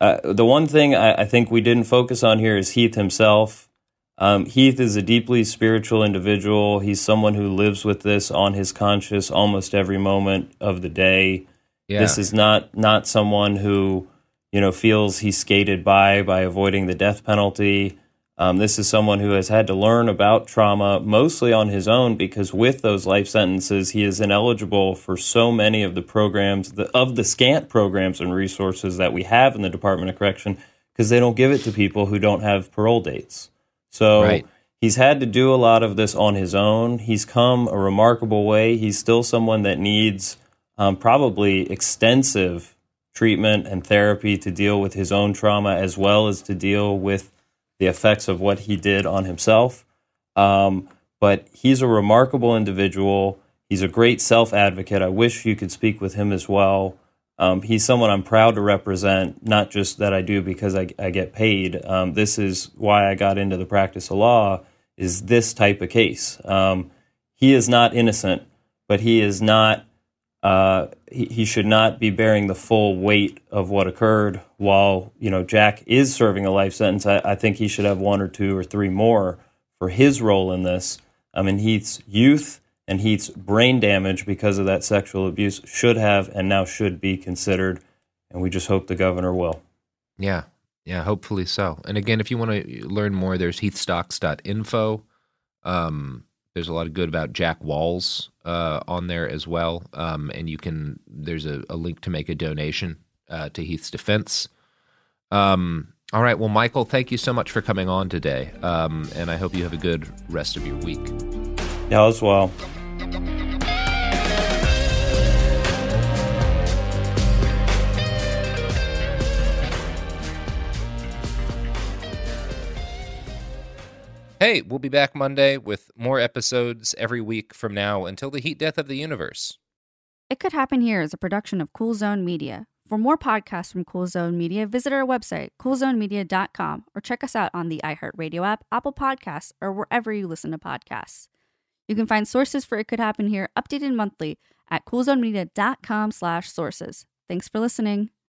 uh, the one thing I, I think we didn't focus on here is Heath himself. Um, Heath is a deeply spiritual individual. He's someone who lives with this on his conscious almost every moment of the day. Yeah. This is not not someone who you know feels he's skated by by avoiding the death penalty. Um, this is someone who has had to learn about trauma mostly on his own because with those life sentences, he is ineligible for so many of the programs, the, of the scant programs and resources that we have in the Department of Correction, because they don't give it to people who don't have parole dates. So Right. he's had to do a lot of this on his own. He's come a remarkable way. He's still someone that needs um, probably extensive treatment and therapy to deal with his own trauma as well as to deal with the effects of what he did on himself. Um, but he's a remarkable individual. He's a great self advocate. I wish you could speak with him as well. Um, he's someone I'm proud to represent, not just that I do because I, I get paid. Um, this is why I got into the practice of law. Is this type of case? Um, he is not innocent, but he is not. Uh, he, he should not be bearing the full weight of what occurred. While you know Jack is serving a life sentence, I, I think he should have one or two or three more for his role in this. I mean, Heath's youth and Heath's brain damage because of that sexual abuse should have and now should be considered, and we just hope the governor will. Yeah. Yeah, hopefully so. And again, if you want to learn more, there's heathstocks.info. Um, there's a lot of good about Jack Walls uh, on there as well. Um, and you can, there's a, a link to make a donation uh, to Heath's defense. Um, all right. Well, Michael, thank you so much for coming on today. Um, and I hope you have a good rest of your week. Yeah, as well. Hey, we'll be back Monday with more episodes every week from now until the heat death of the universe. It Could Happen Here is a production of Cool Zone Media. For more podcasts from Cool Zone Media, visit our website, coolzonemedia.com, or check us out on the iHeartRadio app, Apple Podcasts, or wherever you listen to podcasts. You can find sources for It Could Happen Here updated monthly at coolzonemedia.com slash sources. Thanks for listening.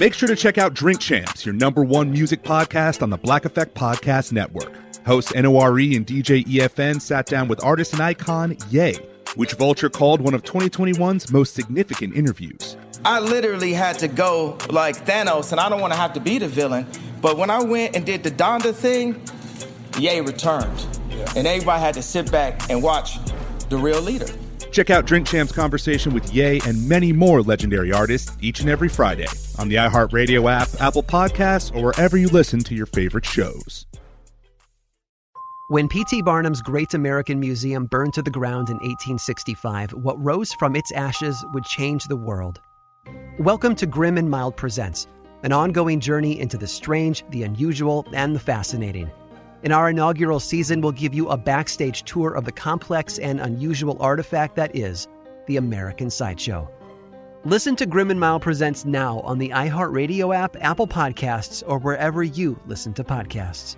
Make sure to check out Drink Champs, your number one music podcast on the Black Effect Podcast Network. Host NORE and DJ EFN sat down with artist and icon Ye, which Vulture called one of 2021's most significant interviews. I literally had to go like Thanos, and I don't want to have to be the villain. But when I went and did the Donda thing, Ye returned. And everybody had to sit back and watch the real leader. Check out Drink Champs' conversation with Ye and many more legendary artists each and every Friday on the iHeartRadio app, Apple Podcasts, or wherever you listen to your favorite shows. When P.T. Barnum's Great American Museum burned to the ground in 1865, what rose from its ashes would change the world. Welcome to Grim and Mild Presents, an ongoing journey into the strange, the unusual, and the fascinating. In our inaugural season, we'll give you a backstage tour of the complex and unusual artifact that is the American Sideshow. Listen to Grim and Mild Presents now on the iHeartRadio app, Apple Podcasts, or wherever you listen to podcasts.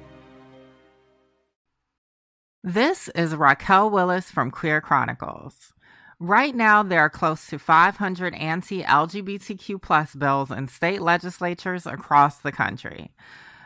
This is Raquel Willis from Queer Chronicles. Right now, there are close to 500 anti LGBTQ plus bills in state legislatures across the country.